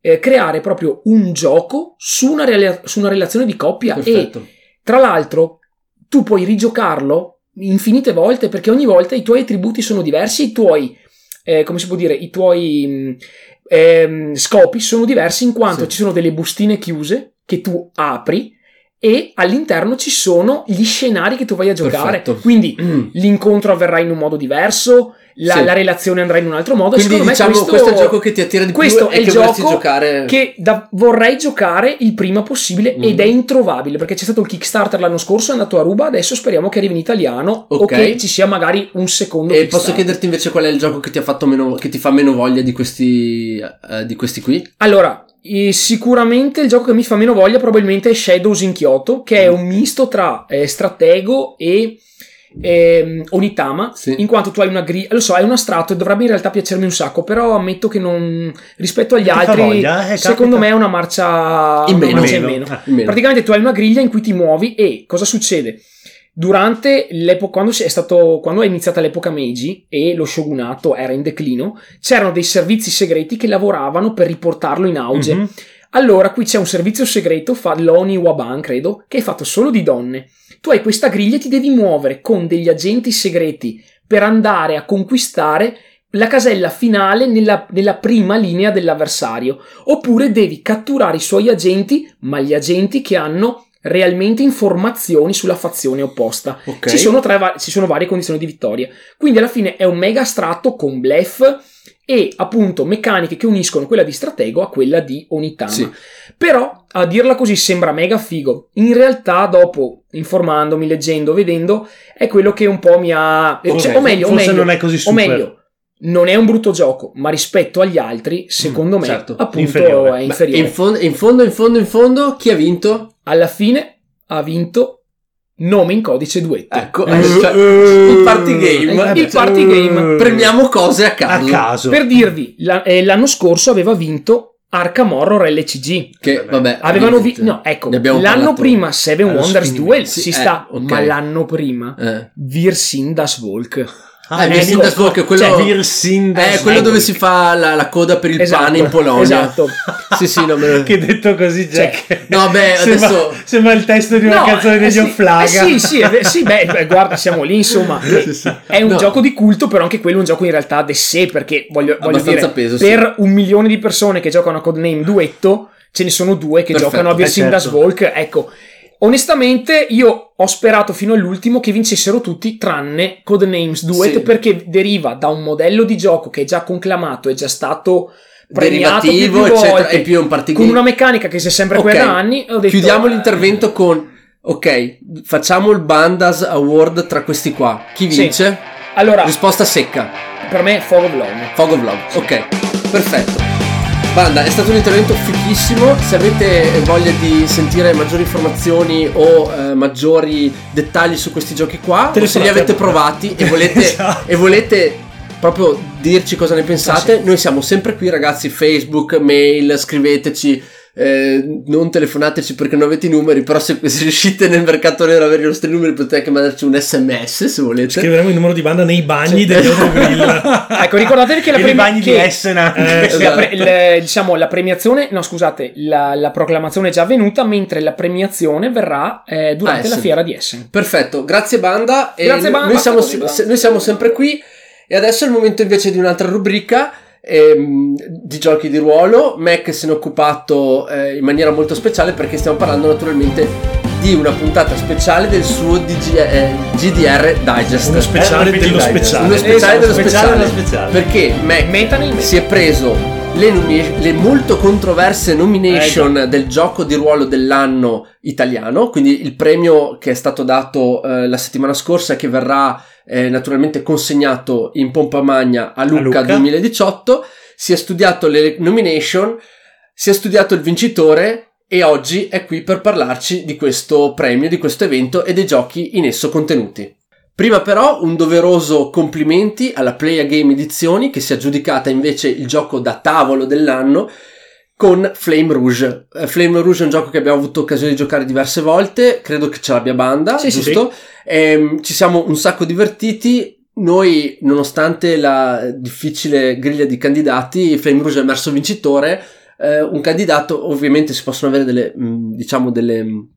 [SPEAKER 2] eh, creare proprio un gioco su una, rela- su una relazione di coppia
[SPEAKER 1] Perfetto.
[SPEAKER 2] e tra l'altro tu puoi rigiocarlo infinite volte perché ogni volta i tuoi attributi sono diversi, i tuoi, eh, come si può dire, i tuoi mh, ehm, scopi sono diversi in quanto
[SPEAKER 1] Sì.
[SPEAKER 2] ci sono delle bustine chiuse che tu apri e all'interno ci sono gli scenari che tu vai a giocare.
[SPEAKER 1] Perfetto.
[SPEAKER 2] Quindi
[SPEAKER 1] Mm.
[SPEAKER 2] l'incontro avverrà in un modo diverso, la,
[SPEAKER 1] Sì.
[SPEAKER 2] la relazione andrà in un altro modo. e
[SPEAKER 1] Quindi
[SPEAKER 2] secondo
[SPEAKER 1] diciamo
[SPEAKER 2] me
[SPEAKER 1] questo, è il gioco che ti attira di
[SPEAKER 2] questo
[SPEAKER 1] più
[SPEAKER 2] è
[SPEAKER 1] e
[SPEAKER 2] il gioco
[SPEAKER 1] giocare.
[SPEAKER 2] che da- vorrei giocare il prima possibile
[SPEAKER 1] Mm.
[SPEAKER 2] ed è introvabile perché c'è stato il Kickstarter l'anno scorso, è andato a ruba, adesso speriamo che arrivi in italiano o
[SPEAKER 1] Ok.
[SPEAKER 2] che ci sia magari un secondo
[SPEAKER 1] E posso chiederti invece qual è il gioco che ti, ha fatto meno, che ti fa meno voglia di questi, eh, di questi qui?
[SPEAKER 2] Allora, eh, sicuramente il gioco che mi fa meno voglia probabilmente è Shadows in Kyoto, che è
[SPEAKER 1] Mm.
[SPEAKER 2] un misto tra eh, stratego e ehm, Onitama,
[SPEAKER 1] Sì.
[SPEAKER 2] in quanto tu hai una griglia, lo so, è un astratto e dovrebbe in realtà piacermi un sacco, però ammetto che non rispetto agli altri,
[SPEAKER 3] voglia, eh,
[SPEAKER 2] secondo
[SPEAKER 3] capita.
[SPEAKER 2] me è una marcia
[SPEAKER 1] In meno.
[SPEAKER 2] marcia in
[SPEAKER 3] Meno. Ah.
[SPEAKER 1] Meno.
[SPEAKER 2] Praticamente tu hai una griglia in cui ti muovi e cosa succede? Durante l'epoca, quando, è stato, quando è iniziata l'epoca Meiji e lo shogunato era in declino, c'erano dei servizi segreti che lavoravano per riportarlo in auge.
[SPEAKER 3] Mhm.
[SPEAKER 2] Allora, qui c'è un servizio segreto, fa l'Oni Waban, credo, che è fatto solo di donne. Tu hai questa griglia e ti devi muovere con degli agenti segreti per andare a conquistare la casella finale nella, nella prima linea dell'avversario. Oppure devi catturare i suoi agenti, ma gli agenti che hanno realmente informazioni sulla fazione opposta.
[SPEAKER 1] Ok.
[SPEAKER 2] Ci sono, tre ci sono varie condizioni di vittoria. Quindi alla fine è un mega astratto con bluff e appunto meccaniche che uniscono quella di stratego a quella di Onitama.
[SPEAKER 1] Sì.
[SPEAKER 2] Però a dirla così sembra mega figo. In realtà, dopo informandomi, leggendo, vedendo, è quello che un po' mi ha. Cioè, o meglio, o
[SPEAKER 3] Forse
[SPEAKER 2] meglio,
[SPEAKER 3] non è così
[SPEAKER 2] o
[SPEAKER 3] super.
[SPEAKER 2] meglio, non è un brutto gioco, ma rispetto agli altri, secondo me,
[SPEAKER 1] certo,
[SPEAKER 2] appunto,
[SPEAKER 3] inferiore.
[SPEAKER 2] è
[SPEAKER 1] Beh,
[SPEAKER 2] inferiore.
[SPEAKER 1] in, fondo, in fondo, in fondo, in fondo, chi ha vinto?
[SPEAKER 2] Alla fine ha vinto nome in codice duetto.
[SPEAKER 1] Ecco,
[SPEAKER 3] Eh,
[SPEAKER 1] eh, cioè,
[SPEAKER 3] eh,
[SPEAKER 1] il party game.
[SPEAKER 2] il party game.
[SPEAKER 1] Premiamo cose a
[SPEAKER 3] a
[SPEAKER 1] caso.
[SPEAKER 3] caso.
[SPEAKER 2] Per dirvi, la- eh, l'anno scorso aveva vinto Arkham Horror LCG.
[SPEAKER 1] Che vabbè,
[SPEAKER 2] Avevano vinto, no, ecco, l'anno
[SPEAKER 1] parlato.
[SPEAKER 2] prima Seven Wonders. Duel
[SPEAKER 1] Sì,
[SPEAKER 2] si
[SPEAKER 1] eh,
[SPEAKER 2] sta,
[SPEAKER 1] ok.
[SPEAKER 2] ma l'anno prima
[SPEAKER 1] Eh.
[SPEAKER 2] Virsindas Volk.
[SPEAKER 3] Ah,
[SPEAKER 1] Eh. Virsindas Volk, quello-
[SPEAKER 3] Cioè, Virsindas
[SPEAKER 1] Eh, quello dove si fa la, la coda per il
[SPEAKER 2] Esatto,
[SPEAKER 1] pane in Polonia.
[SPEAKER 2] esatto.
[SPEAKER 1] Sì, sì, no, me lo-
[SPEAKER 3] che detto così,
[SPEAKER 2] Cioè,
[SPEAKER 3] Jack.
[SPEAKER 1] no, beh,
[SPEAKER 3] sembra,
[SPEAKER 1] adesso-
[SPEAKER 3] sembra il testo di una
[SPEAKER 2] No,
[SPEAKER 3] canzone
[SPEAKER 2] eh,
[SPEAKER 3] degli
[SPEAKER 2] sì,
[SPEAKER 3] Offlaga.
[SPEAKER 2] eh, sì, sì, è ve- sì, beh, guarda, siamo lì, insomma. È un
[SPEAKER 1] No.
[SPEAKER 2] gioco di culto, però anche quello è un gioco in realtà de sé, perché voglio, voglio
[SPEAKER 1] Abbastanza
[SPEAKER 2] dire,
[SPEAKER 1] peso, sì.
[SPEAKER 2] per un milione di persone che giocano a Codename Duetto, ce ne sono due che
[SPEAKER 1] Perfetto,
[SPEAKER 2] giocano a
[SPEAKER 3] eh,
[SPEAKER 2] Virsindas
[SPEAKER 3] certo.
[SPEAKER 2] Volk, ecco. Onestamente, io ho sperato fino all'ultimo che vincessero tutti, tranne Codenames Duet,
[SPEAKER 1] Sì.
[SPEAKER 2] perché deriva da un modello di gioco che è già conclamato, è già stato premiato più, più
[SPEAKER 1] eccetera,
[SPEAKER 2] volte,
[SPEAKER 1] e più un party
[SPEAKER 2] con una meccanica che si è sempre
[SPEAKER 1] Ok,
[SPEAKER 2] quella da anni. Detto,
[SPEAKER 1] Chiudiamo
[SPEAKER 2] eh,
[SPEAKER 1] l'intervento con ok, facciamo il Bandas Award tra questi qua. Chi
[SPEAKER 2] Sì.
[SPEAKER 1] vince?
[SPEAKER 2] Allora,
[SPEAKER 1] Risposta secca.
[SPEAKER 2] per me Fog of Love.
[SPEAKER 1] Fog of Love. Ok, perfetto. Banda, è stato un intervento fichissimo. Se avete voglia di sentire maggiori informazioni o eh, maggiori dettagli su questi giochi qua,
[SPEAKER 3] Te
[SPEAKER 1] se li avete provati e volete,
[SPEAKER 3] Esatto.
[SPEAKER 1] e volete proprio dirci cosa ne pensate,
[SPEAKER 2] Ah, sì.
[SPEAKER 1] noi siamo sempre qui, ragazzi. Facebook, mail, scriveteci. Eh, non telefonateci perché non avete i numeri, però se, se riuscite nel mercato nero ad avere i nostri numeri potete anche mandarci un sms se volete.
[SPEAKER 3] Scriveremo il numero di banda nei bagni
[SPEAKER 2] Sì.
[SPEAKER 3] del loro grill.
[SPEAKER 2] Ecco, ricordatevi che la, premi-
[SPEAKER 3] bagni
[SPEAKER 2] che-
[SPEAKER 3] di Essen anche.
[SPEAKER 2] eh,
[SPEAKER 1] Esatto.
[SPEAKER 2] la pre- il- diciamo, la premiazione, no scusate, la, la proclamazione è già avvenuta, mentre la premiazione verrà eh, durante
[SPEAKER 1] Ah,
[SPEAKER 2] la fiera di Essen.
[SPEAKER 1] Perfetto, grazie banda.
[SPEAKER 2] Grazie, Banda.
[SPEAKER 1] Noi siamo, noi siamo sempre qui. E adesso è il momento invece di un'altra rubrica ehm, di giochi di ruolo. Mac se ne è occupato eh, in maniera molto speciale perché stiamo parlando naturalmente di una puntata speciale del suo DG, eh, GDR Digest.
[SPEAKER 4] Uno speciale
[SPEAKER 3] RPG
[SPEAKER 4] dello
[SPEAKER 3] Digest.
[SPEAKER 4] speciale.
[SPEAKER 1] Uno speciale
[SPEAKER 3] Esatto,
[SPEAKER 1] dello
[SPEAKER 3] speciale
[SPEAKER 1] speciale.
[SPEAKER 3] dello speciale.
[SPEAKER 1] Perché Mac
[SPEAKER 2] meta.
[SPEAKER 1] si è preso le, nomi- le molto controverse nomination del gioco di ruolo dell'anno italiano, quindi il premio che è stato dato eh, la settimana scorsa e che verrà eh, naturalmente consegnato in pompa magna a Lucca,
[SPEAKER 3] Lucca.
[SPEAKER 1] 2018, si è studiato le nomination, si è studiato il vincitore e oggi è qui per parlarci di questo premio, di questo evento e dei giochi in esso contenuti. Prima però un doveroso complimenti alla Play a Game Edizioni che si è aggiudicata invece il gioco da tavolo dell'anno con Flame Rouge. Eh, Flame Rouge è un gioco che abbiamo avuto occasione di giocare diverse volte, credo che ce l'abbia banda,
[SPEAKER 2] Sì, sì,
[SPEAKER 1] giusto? Ehm, ci siamo un sacco divertiti. Noi, nonostante la difficile griglia di candidati, Flame Rouge è emerso vincitore. Eh, un candidato, ovviamente si possono avere delle, mh, diciamo, delle mh,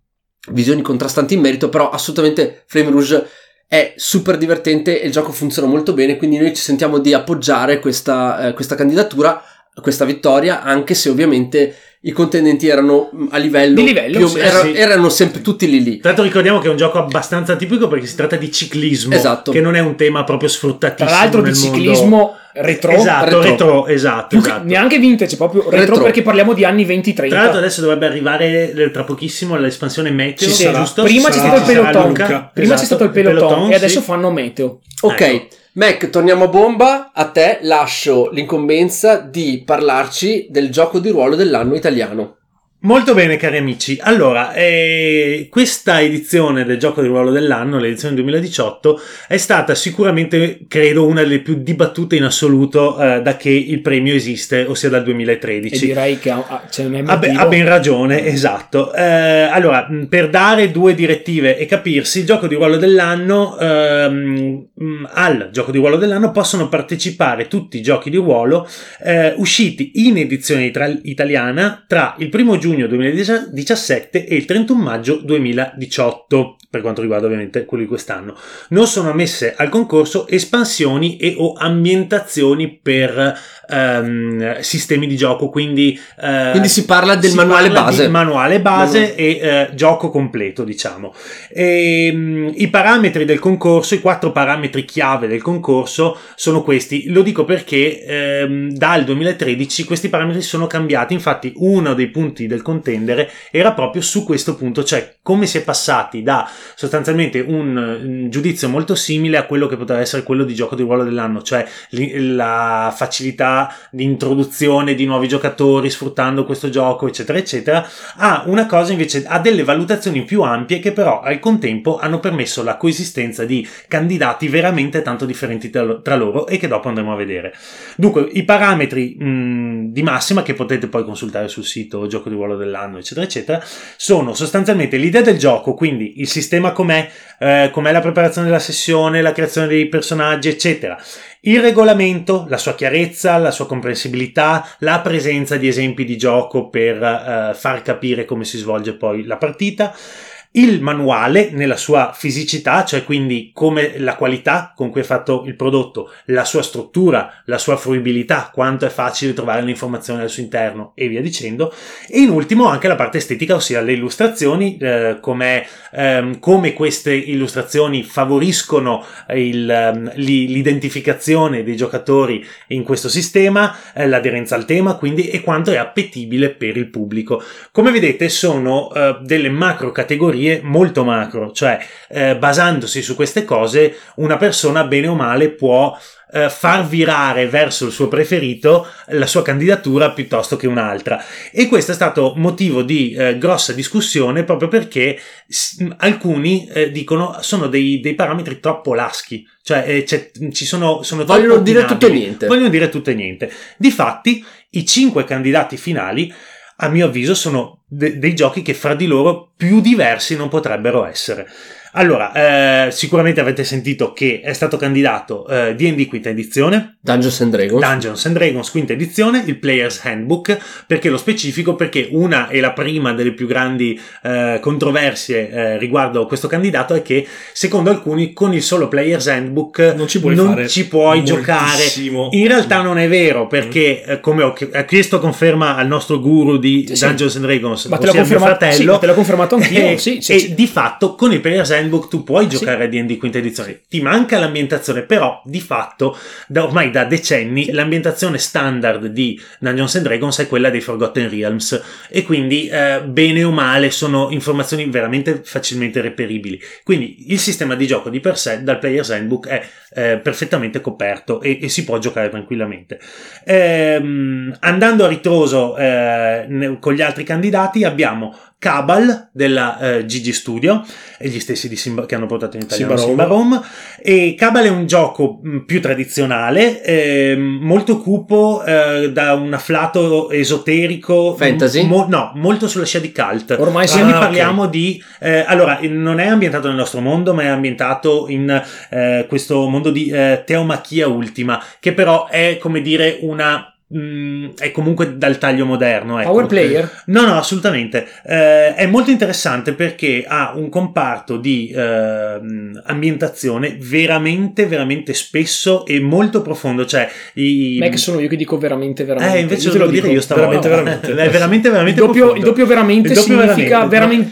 [SPEAKER 1] visioni contrastanti in merito, però assolutamente Flame Rouge è super divertente e il gioco funziona molto bene, quindi noi ci sentiamo di appoggiare questa, eh, questa candidatura, questa vittoria, anche se ovviamente i contendenti erano mh, a livello,
[SPEAKER 2] Di livello,
[SPEAKER 1] più
[SPEAKER 2] sì,
[SPEAKER 1] era-
[SPEAKER 3] sì.
[SPEAKER 1] erano sempre tutti lì lì.
[SPEAKER 3] Tra l'altro ricordiamo che è un gioco abbastanza tipico perché si tratta di ciclismo,
[SPEAKER 1] Esatto.
[SPEAKER 3] che non è un tema proprio sfruttatissimo
[SPEAKER 2] Tra l'altro di
[SPEAKER 3] nel mondo.
[SPEAKER 2] ciclismo retro.
[SPEAKER 3] Esatto,
[SPEAKER 1] retro.
[SPEAKER 3] retro, esatto, esatto.
[SPEAKER 2] neanche vintage, proprio retro,
[SPEAKER 1] Retro.
[SPEAKER 2] perché parliamo di anni 20-30.
[SPEAKER 3] Tra l'altro adesso dovrebbe arrivare tra pochissimo l'espansione Meteo,
[SPEAKER 4] Ci sarà.
[SPEAKER 3] giusto?
[SPEAKER 2] Prima
[SPEAKER 3] Ci
[SPEAKER 2] c'è
[SPEAKER 3] sarà-
[SPEAKER 2] stato il peloton. Prima c'è
[SPEAKER 3] Esatto,
[SPEAKER 2] stato il peloton, e adesso
[SPEAKER 3] sì.
[SPEAKER 2] fanno meteo.
[SPEAKER 1] Ok,
[SPEAKER 3] Ecco.
[SPEAKER 1] Mac, torniamo a bomba. A te lascio l'incombenza di parlarci del gioco di ruolo dell'anno italiano.
[SPEAKER 3] Molto bene cari amici, allora eh, questa edizione del gioco di ruolo dell'anno, l'edizione 2018, è stata sicuramente credo una delle più dibattute in assoluto eh, da che il premio esiste, ossia dal
[SPEAKER 2] E
[SPEAKER 3] 2013.
[SPEAKER 2] direi che ha, Ha,
[SPEAKER 3] be-
[SPEAKER 2] motivo.
[SPEAKER 3] ha ben ragione, esatto. Eh, allora, per dare due direttive e capirsi, il gioco di ruolo dell'anno, ehm, al gioco di ruolo dell'anno possono partecipare tutti i giochi di ruolo eh, usciti in edizione itra- italiana tra il 1 giugno 2017 e il 31 maggio 2018 per quanto riguarda ovviamente quello di quest'anno. Non sono ammesse al concorso espansioni e o ambientazioni per ehm, sistemi di gioco, quindi, eh,
[SPEAKER 1] Quindi si parla del
[SPEAKER 3] si
[SPEAKER 1] manuale
[SPEAKER 3] parla
[SPEAKER 1] base.
[SPEAKER 3] manuale base
[SPEAKER 1] Manuale.
[SPEAKER 3] e eh, gioco completo, diciamo. Ehm, I parametri del concorso, i quattro parametri chiave del concorso sono questi. Lo dico perché ehm, dal 2013 questi parametri sono cambiati. Infatti, uno dei punti del contendere era proprio su questo punto, cioè come si è passati da sostanzialmente un, un giudizio molto simile a quello che poteva essere quello di gioco di ruolo dell'anno, cioè li- la facilità di introduzione di nuovi giocatori sfruttando questo gioco, eccetera, eccetera, a una cosa invece, a delle valutazioni più ampie che però al contempo hanno permesso la coesistenza di candidati veramente tanto differenti tra lo- tra loro e che dopo andremo a vedere. Dunque, i parametri mh, di massima che potete poi consultare sul sito gioco di ruolo dell'anno, eccetera, eccetera, sono sostanzialmente l'idea del gioco, quindi il sistema com'è, eh, com'è la preparazione della sessione, la creazione dei personaggi, eccetera. Il regolamento, la sua chiarezza, la sua comprensibilità, la presenza di esempi di gioco per eh, far capire come si svolge poi la partita. Il manuale nella sua fisicità, cioè quindi come la qualità con cui è fatto il prodotto, la sua struttura, la sua fruibilità, quanto è facile trovare le informazioni al suo interno e via dicendo. E in ultimo anche la parte estetica, ossia le illustrazioni, eh, ehm, come queste illustrazioni favoriscono il, ehm, li- l'identificazione dei giocatori in questo sistema, eh, l'aderenza al tema, quindi e quanto è appetibile per il pubblico. Come vedete sono eh, delle macro categorie molto macro, cioè eh, basandosi su queste cose una persona bene o male può eh, far virare verso il suo preferito la sua candidatura piuttosto che un'altra. E questo è stato motivo di eh, grossa discussione proprio perché s- alcuni eh, dicono sono dei, dei parametri troppo laschi cioè eh, ci sono, sono
[SPEAKER 1] Vogliono dire tutto e niente.
[SPEAKER 3] vogliono dire tutto e niente. Difatti i cinque candidati finali a mio avviso sono de- dei giochi che fra di loro più diversi non potrebbero essere Allora, eh, sicuramente avete sentito che è stato candidato eh, D&D quinta edizione,
[SPEAKER 1] Dungeons and Dragons.
[SPEAKER 3] Dungeons and Dragons quinta edizione, il Player's Handbook, perché lo specifico? Perché una e la prima delle più grandi eh, controversie eh, riguardo questo candidato è che secondo alcuni con il solo Player's Handbook
[SPEAKER 4] Non ci puoi
[SPEAKER 3] non ci puoi giocare. In realtà non è vero, perché eh, come ho ch- chiesto conferma al nostro guru di
[SPEAKER 2] Sì, sì.
[SPEAKER 3] Dungeons and Dragons,
[SPEAKER 2] Ma te l'ho confermato, sì,
[SPEAKER 3] fratello,
[SPEAKER 2] ma te l'ho confermato anch'io.
[SPEAKER 3] e,
[SPEAKER 2] sì, sì,
[SPEAKER 3] e
[SPEAKER 2] sì.
[SPEAKER 3] di fatto con il Player's Handbook tu puoi
[SPEAKER 2] Sì.
[SPEAKER 3] giocare a D&D quinta edizione. Ti manca l'ambientazione, però di fatto da, ormai da decenni l'ambientazione standard di Dungeons and Dragons è quella dei Forgotten Realms e quindi eh, bene o male sono informazioni veramente facilmente reperibili. Quindi il sistema di gioco di per sé dal Player's Handbook è eh, perfettamente coperto e, e si può giocare tranquillamente. Ehm, andando a ritroso eh, con gli altri candidati abbiamo Cabal della eh, Gigi Studio e gli stessi di Simba- che hanno portato in italiano
[SPEAKER 4] Simba
[SPEAKER 3] Simba Rome e Cabal è un gioco mh, più tradizionale ehm, molto cupo eh, da un afflato esoterico
[SPEAKER 1] Fantasy?
[SPEAKER 3] mo- no molto sulla scia di cult
[SPEAKER 2] Ormai sì.
[SPEAKER 3] quindi
[SPEAKER 4] Ah, ok.
[SPEAKER 3] parliamo di eh, allora non è ambientato nel nostro mondo ma è ambientato in eh, questo mondo di eh, teomachia ultima che però è come dire una mh, è comunque dal taglio moderno ecco.
[SPEAKER 2] Power player?
[SPEAKER 3] No, no, assolutamente. Eh, è molto interessante perché ha un comparto di ehm, ambientazione veramente, veramente spesso e molto profondo. Cioè, i...
[SPEAKER 2] Non è che sono io che dico veramente, veramente.
[SPEAKER 3] Eh, invece
[SPEAKER 2] Io te
[SPEAKER 3] lo
[SPEAKER 2] lo
[SPEAKER 3] devo dire
[SPEAKER 2] dico.
[SPEAKER 3] io stavolta.
[SPEAKER 4] Veramente, veramente.
[SPEAKER 3] È veramente,
[SPEAKER 2] Il
[SPEAKER 3] veramente
[SPEAKER 2] doppio,
[SPEAKER 3] profondo.
[SPEAKER 2] il doppio veramente
[SPEAKER 3] Il doppio
[SPEAKER 2] significa
[SPEAKER 3] veramente.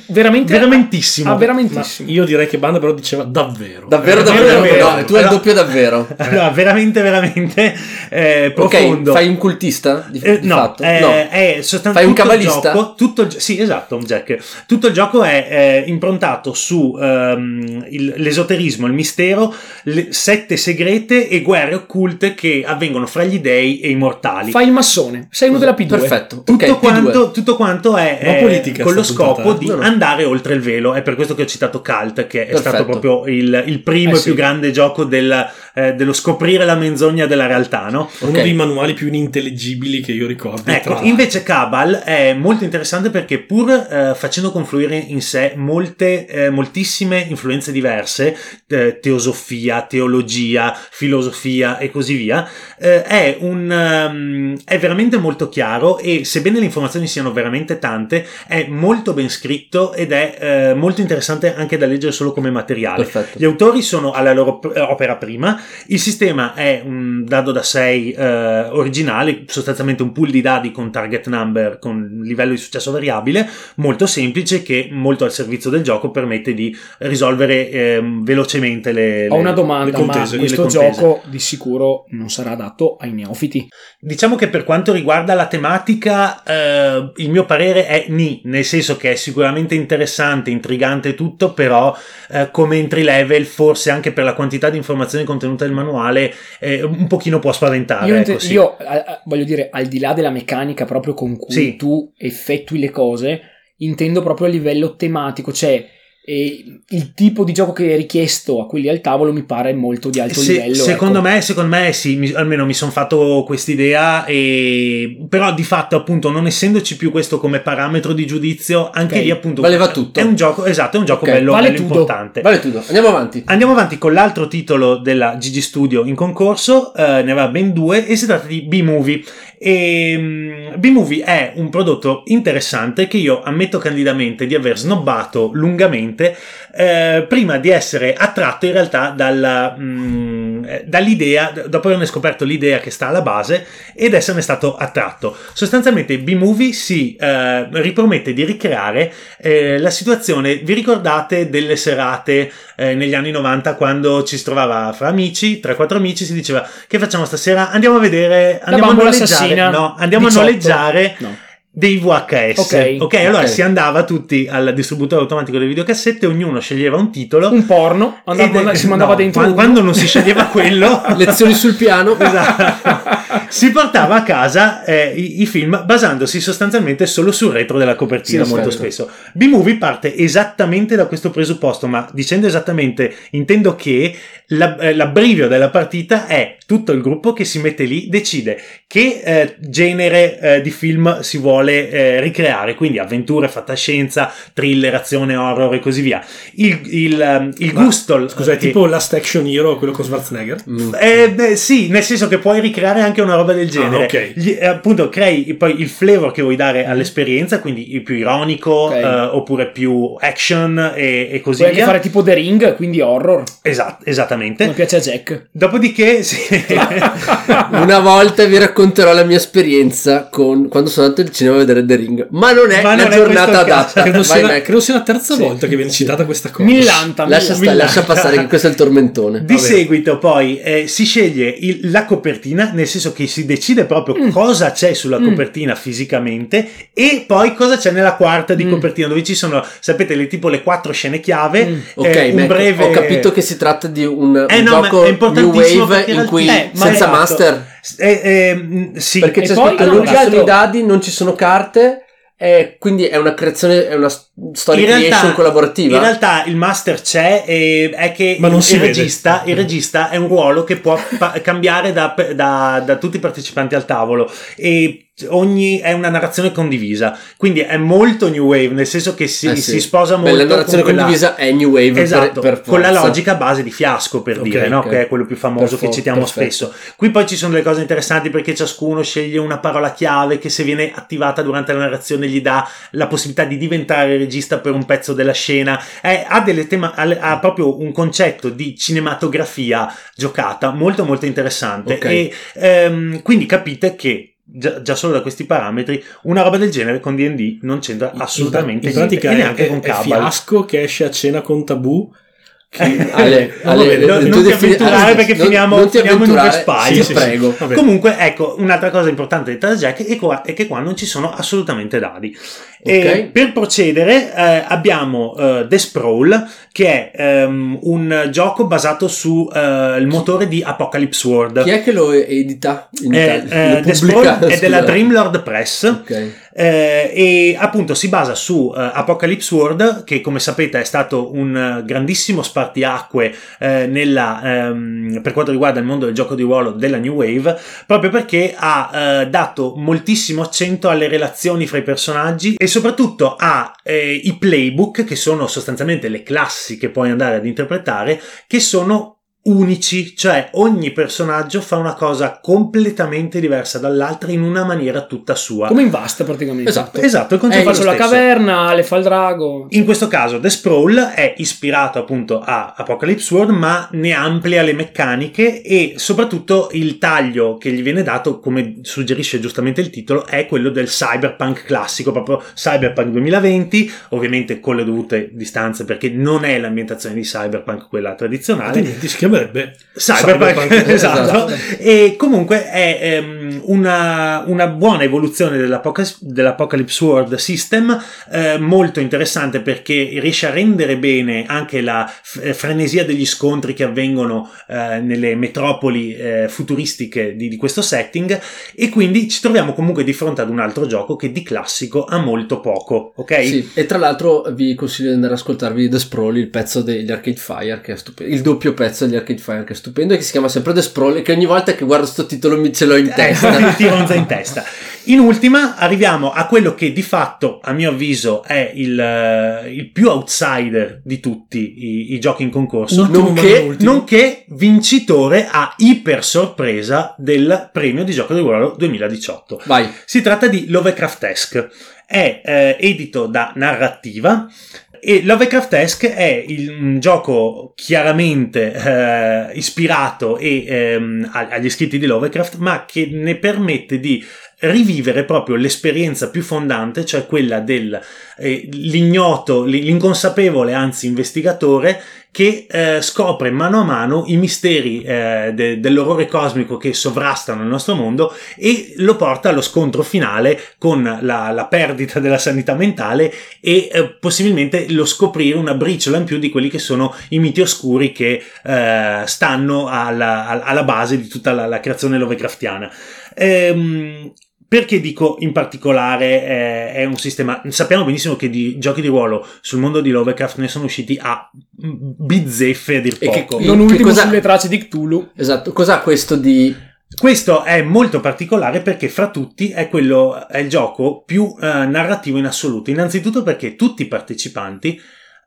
[SPEAKER 2] veramente, veramente,
[SPEAKER 3] Veramentissimo.
[SPEAKER 2] Ah,
[SPEAKER 4] Ma
[SPEAKER 2] veramentissimo.
[SPEAKER 4] io direi che Banda però diceva davvero.
[SPEAKER 1] Davvero,
[SPEAKER 3] Davvero,
[SPEAKER 1] davvero,
[SPEAKER 3] davvero.
[SPEAKER 1] No, tu hai il doppio davvero.
[SPEAKER 3] Allora, veramente, veramente eh, profondo.
[SPEAKER 1] Ok, fai un cultista di,
[SPEAKER 3] Eh,
[SPEAKER 1] di
[SPEAKER 3] no,
[SPEAKER 1] fatto?
[SPEAKER 3] è,
[SPEAKER 1] no.
[SPEAKER 3] è sostanzialmente
[SPEAKER 1] Fai un cabalista?
[SPEAKER 3] gioco- tutto il, sì, esatto, Jack. Tutto il gioco è eh, improntato su ehm, il- l'esoterismo, il mistero, le sette segrete e guerre occulte che avvengono fra gli dei e i mortali.
[SPEAKER 2] Fai il massone. Sei uno della P2.
[SPEAKER 1] Perfetto.
[SPEAKER 3] tutto,
[SPEAKER 1] ok, P2.
[SPEAKER 3] quanto, tutto quanto è eh,
[SPEAKER 4] politica
[SPEAKER 3] con lo scopo
[SPEAKER 4] puntata,
[SPEAKER 3] di
[SPEAKER 1] No, no.
[SPEAKER 3] andare oltre il velo. È per questo che ho citato Cult, che è
[SPEAKER 1] Perfetto.
[SPEAKER 3] stato proprio il, il primo
[SPEAKER 2] Eh,
[SPEAKER 3] e più
[SPEAKER 2] sì.
[SPEAKER 3] grande gioco del, eh, dello scoprire la menzogna della realtà, no?
[SPEAKER 4] Uno
[SPEAKER 1] Ok.
[SPEAKER 4] dei manuali più inintelligibili che io ricordo.
[SPEAKER 3] Ecco, invece Cabal è molto interessante perché pur eh, facendo confluire in sé molte, eh, moltissime influenze diverse, eh, teosofia, teologia, filosofia e così via, eh, è, un, ehm, è veramente molto chiaro e sebbene le informazioni siano veramente tante, è molto ben scritto ed è eh, molto interessante anche da leggere solo come materiale.
[SPEAKER 1] Perfetto.
[SPEAKER 3] Gli autori sono alla loro p- opera prima, il sistema è un dado da 6 originale, sostanzialmente un pool di dadi con target number con livello di successo variabile, molto semplice che molto al servizio del gioco permette di risolvere ehm, velocemente le,
[SPEAKER 2] Ho
[SPEAKER 3] le-
[SPEAKER 2] una domanda, ma
[SPEAKER 4] contese, le
[SPEAKER 2] questo gioco di sicuro non sarà adatto ai neofiti.
[SPEAKER 3] Diciamo che per quanto riguarda la tematica, eh, il mio parere è ni, nel senso che è sicuramente interessante, intrigante tutto, però eh, come entry level, forse anche per la quantità di informazioni contenute nel manuale, eh, un pochino può spaventare.
[SPEAKER 2] io,
[SPEAKER 3] ecco, sì.
[SPEAKER 2] io, a- voglio dire, al di là della meccanica proprio con cui
[SPEAKER 3] Sì.
[SPEAKER 2] tu effettui le cose, intendo proprio a livello tematico, cioè eh, il tipo di gioco che è richiesto a quelli al tavolo mi pare molto di alto
[SPEAKER 3] Se-
[SPEAKER 2] livello.
[SPEAKER 3] secondo
[SPEAKER 2] ecco.
[SPEAKER 3] me, secondo me sì, mi- almeno mi sono fatto quest'idea, e... però di fatto appunto non essendoci più questo come parametro di giudizio, anche
[SPEAKER 2] Ok,
[SPEAKER 3] lì appunto
[SPEAKER 1] valeva tutto.
[SPEAKER 3] È un gioco, esatto, è un gioco
[SPEAKER 1] Ok,
[SPEAKER 3] bello,
[SPEAKER 2] vale
[SPEAKER 3] bello importante.
[SPEAKER 1] Vale tutto. Andiamo avanti.
[SPEAKER 3] Andiamo avanti con l'altro titolo della Gigi Studio in concorso, eh, ne aveva ben due e si tratta di B-Movie. E, mm, B-Movie è un prodotto interessante che io ammetto candidamente di aver snobbato lungamente eh, prima di essere attratto in realtà dalla, mm, dall'idea, d- dopo averne scoperto l'idea che sta alla base ed esserne stato attratto. Sostanzialmente B-Movie si eh, ripromette di ricreare eh, la situazione, vi ricordate delle serate eh, negli anni 90 quando ci si trovava fra amici, tra quattro amici si diceva che facciamo stasera? Andiamo a vedere, andiamo a noleggiare, no, andiamo
[SPEAKER 2] 18.
[SPEAKER 3] a noleggiare
[SPEAKER 2] No.
[SPEAKER 3] Dei VHS.
[SPEAKER 2] Ok,
[SPEAKER 3] allora si andava tutti al distributore automatico delle videocassette, ognuno sceglieva un titolo.
[SPEAKER 2] Un porno, andava-
[SPEAKER 3] ed-
[SPEAKER 2] si mandava
[SPEAKER 3] no,
[SPEAKER 2] dentro
[SPEAKER 3] qua-
[SPEAKER 2] uno.
[SPEAKER 3] quando non si sceglieva quello,
[SPEAKER 1] Lezioni sul piano.
[SPEAKER 3] Esatto. si portava a casa eh, i, i film basandosi sostanzialmente solo sul retro della copertina
[SPEAKER 1] Sì,
[SPEAKER 3] molto
[SPEAKER 1] certo.
[SPEAKER 3] spesso. B-Movie parte esattamente da questo presupposto, ma dicendo esattamente intendo che la- eh, l'abbrivio della partita è tutto il gruppo che si mette lì, decide che eh, genere eh, di film si vuole vuole eh, ricreare, quindi avventure, fantascienza, thriller, azione, horror e così via. Il, il, ehm, il
[SPEAKER 4] Ma,
[SPEAKER 3] gusto...
[SPEAKER 4] Scusa, è
[SPEAKER 3] che-
[SPEAKER 4] tipo Last Action Hero, quello con Schwarzenegger?
[SPEAKER 1] Mm.
[SPEAKER 3] eh, beh, sì, nel senso che puoi ricreare anche una roba del genere.
[SPEAKER 4] Ah, ok.
[SPEAKER 3] Gli- eh, appunto, crei poi il flavor che vuoi dare all'esperienza, quindi il più ironico
[SPEAKER 2] Ok.
[SPEAKER 3] eh, oppure più action e, e così
[SPEAKER 2] Puoi anche
[SPEAKER 3] via.
[SPEAKER 2] fare tipo The Ring, quindi horror.
[SPEAKER 3] Esat- esattamente.
[SPEAKER 2] Come piace a Jack.
[SPEAKER 3] Dopodiché, sì.
[SPEAKER 1] Una volta vi racconterò la mia esperienza con quando sono andato al cinema a vedere The Ring. Ma non è
[SPEAKER 3] Ma
[SPEAKER 1] la
[SPEAKER 3] non è
[SPEAKER 1] giornata adatta.
[SPEAKER 4] Credo sia, la, credo sia la terza
[SPEAKER 1] Sì,
[SPEAKER 4] volta che viene
[SPEAKER 1] sì.
[SPEAKER 4] citata questa cosa.
[SPEAKER 2] Millanta.
[SPEAKER 1] Lascia, sta-
[SPEAKER 3] Millanta.
[SPEAKER 1] lascia passare che questo è il tormentone.
[SPEAKER 3] Di
[SPEAKER 4] Vabbè.
[SPEAKER 3] seguito poi eh, si sceglie il- la copertina, nel senso che si decide proprio
[SPEAKER 2] Mm.
[SPEAKER 3] cosa c'è sulla
[SPEAKER 2] Mm.
[SPEAKER 3] copertina fisicamente e poi cosa c'è nella quarta di
[SPEAKER 2] Mm.
[SPEAKER 3] copertina, dove ci sono, sapete, le, tipo le quattro scene chiave.
[SPEAKER 2] Mm.
[SPEAKER 1] Ok,
[SPEAKER 3] eh, un breve...
[SPEAKER 1] ho capito che si tratta di un,
[SPEAKER 3] Eh
[SPEAKER 1] un
[SPEAKER 3] no, ma
[SPEAKER 1] gioco New Wave in cui
[SPEAKER 3] eh,
[SPEAKER 1] senza
[SPEAKER 3] esatto.
[SPEAKER 1] master.
[SPEAKER 3] Eh, eh, sì,
[SPEAKER 1] Perché
[SPEAKER 2] E
[SPEAKER 1] c'è
[SPEAKER 2] poi-
[SPEAKER 1] scritto
[SPEAKER 2] no,
[SPEAKER 1] non ci
[SPEAKER 2] che
[SPEAKER 1] sono
[SPEAKER 2] altro-
[SPEAKER 1] i dadi, non ci sono carte. E quindi è una creazione, è una s- story
[SPEAKER 3] In realtà-
[SPEAKER 1] creation collaborativa.
[SPEAKER 3] In realtà il master c'è e è che
[SPEAKER 4] Ma non
[SPEAKER 3] il,
[SPEAKER 4] si
[SPEAKER 3] il regista, il regista è un ruolo che può pa- cambiare da, da- da tutti i partecipanti al tavolo e ogni è una narrazione condivisa quindi è molto new wave nel senso che si,
[SPEAKER 1] Eh sì.
[SPEAKER 3] si sposa
[SPEAKER 1] Beh,
[SPEAKER 3] molto
[SPEAKER 1] la narrazione
[SPEAKER 3] con quella-
[SPEAKER 1] condivisa è New Wave per-
[SPEAKER 3] Esatto,
[SPEAKER 1] per,
[SPEAKER 3] con la logica base di fiasco per
[SPEAKER 4] Ok,
[SPEAKER 3] dire, no?
[SPEAKER 1] ok.
[SPEAKER 3] che è quello più famoso
[SPEAKER 1] Per
[SPEAKER 3] che citiamo
[SPEAKER 1] perfetto.
[SPEAKER 3] spesso. Qui poi ci sono delle cose interessanti perché ciascuno sceglie una parola chiave che se viene attivata durante la narrazione gli dà la possibilità di diventare regista per un pezzo della scena. Eh, ha, delle tema- ha, proprio un concetto di cinematografia giocata molto molto interessante
[SPEAKER 1] Ok.
[SPEAKER 3] e ehm, quindi capite che Già, già solo da questi parametri, una roba del genere con DD non c'entra assolutamente
[SPEAKER 4] in pratica
[SPEAKER 3] niente, e
[SPEAKER 4] è,
[SPEAKER 3] neanche
[SPEAKER 4] è,
[SPEAKER 3] con
[SPEAKER 4] è
[SPEAKER 3] Cabal.
[SPEAKER 4] fiasco che esce a cena con tabù che-
[SPEAKER 1] Ale,
[SPEAKER 4] No,
[SPEAKER 1] Ale,
[SPEAKER 3] no, non ti avventurare perché
[SPEAKER 1] non-
[SPEAKER 3] finiamo-
[SPEAKER 1] non ti
[SPEAKER 3] finiamo in Spy.
[SPEAKER 1] ti
[SPEAKER 4] Sì, sì,
[SPEAKER 1] prego.
[SPEAKER 4] Vabbè.
[SPEAKER 3] Comunque, ecco, un'altra cosa importante di Jack è, qua- è che qua non ci sono assolutamente dadi. E
[SPEAKER 1] Ok.
[SPEAKER 3] per procedere eh, abbiamo eh, The Sprawl, che è ehm, un gioco basato sul motore di Apocalypse World.
[SPEAKER 1] Chi è che lo edita in
[SPEAKER 3] Eh, eh, The? Sprawl è della. Dreamlord Press.
[SPEAKER 1] Ok.
[SPEAKER 3] Eh, e appunto si basa su eh, Apocalypse World che come sapete è stato un eh, grandissimo spartiacque eh, nella, ehm, per quanto riguarda il mondo del gioco di ruolo della New Wave proprio perché ha eh, dato moltissimo accento alle relazioni fra i personaggi e soprattutto a eh, i playbook che sono sostanzialmente le classi che puoi andare ad interpretare che sono unici, cioè ogni personaggio fa una cosa completamente diversa dall'altra in una maniera tutta sua.
[SPEAKER 2] Come in Vasta praticamente.
[SPEAKER 1] Esatto.
[SPEAKER 3] Esatto, il concetto è
[SPEAKER 2] faccio la caverna, le fa il drago.
[SPEAKER 3] In questo caso The Sprawl è ispirato appunto a Apocalypse World, ma ne amplia le meccaniche e soprattutto il taglio che gli viene dato, come suggerisce giustamente il titolo, è quello del cyberpunk classico, proprio cyberpunk 2020, ovviamente con le dovute distanze perché non è l'ambientazione di cyberpunk quella tradizionale,
[SPEAKER 4] Niente, si chiamerebbe
[SPEAKER 3] Cyberpunk,
[SPEAKER 4] Cyberpunk.
[SPEAKER 3] esatto. E comunque è ehm, una, una buona evoluzione dell'Apoca- dell'Apocalypse World System, eh, molto interessante perché riesce a rendere bene anche la f- eh, frenesia degli scontri che avvengono eh, nelle metropoli eh, futuristiche di, di questo setting e quindi ci troviamo comunque di fronte ad un altro gioco che di classico ha molto poco, ok?
[SPEAKER 1] Sì, e tra l'altro vi consiglio di andare ad ascoltarvi The Sprawl, il pezzo degli Arcade Fire, che è stupendo, il doppio pezzo degli Arcade Fire, che è stupendo, e che si chiama sempre The Sprawl, e che ogni volta che guardo sto titolo mi ce l'ho in
[SPEAKER 3] Eh,
[SPEAKER 1] testa.
[SPEAKER 3] mi ti ronza in testa. In ultima arriviamo a quello che di fatto, a mio avviso, è il, eh, il più outsider di tutti i, i giochi in concorso,
[SPEAKER 1] nonché-
[SPEAKER 4] non
[SPEAKER 3] nonché vincitore a iper sorpresa del premio di gioco di ruolo 2018.
[SPEAKER 1] Vai.
[SPEAKER 3] Si tratta di Lovecraftesque, è eh, edito da Narrativa e Lovecraftesque è il- un gioco chiaramente eh, ispirato e, ehm, agli scritti di Lovecraft, ma che ne permette di rivivere proprio l'esperienza più fondante, cioè quella dell'ignoto, l'inconsapevole anzi investigatore che eh, scopre mano a mano i misteri eh, de- dell'orrore cosmico che sovrastano il nostro mondo e lo porta allo scontro finale con la, la perdita della sanità mentale e eh, possibilmente lo scoprire una briciola in più di quelli che sono i miti oscuri che eh, stanno alla, alla- base di tutta la, la creazione Lovecraftiana. Ehm, perché dico in particolare eh, è un sistema. Sappiamo benissimo che di giochi di ruolo sul mondo di Lovecraft ne sono usciti a bizzeffe a dir
[SPEAKER 1] E che-
[SPEAKER 3] poco.
[SPEAKER 1] e-
[SPEAKER 2] Non
[SPEAKER 1] che
[SPEAKER 2] ultimo
[SPEAKER 1] cosa-
[SPEAKER 2] sulle tracce di Cthulhu.
[SPEAKER 1] Esatto, cos'ha questo di
[SPEAKER 3] Questo è molto particolare perché fra tutti è, quello, è il gioco più eh, narrativo in assoluto. Innanzitutto perché tutti i partecipanti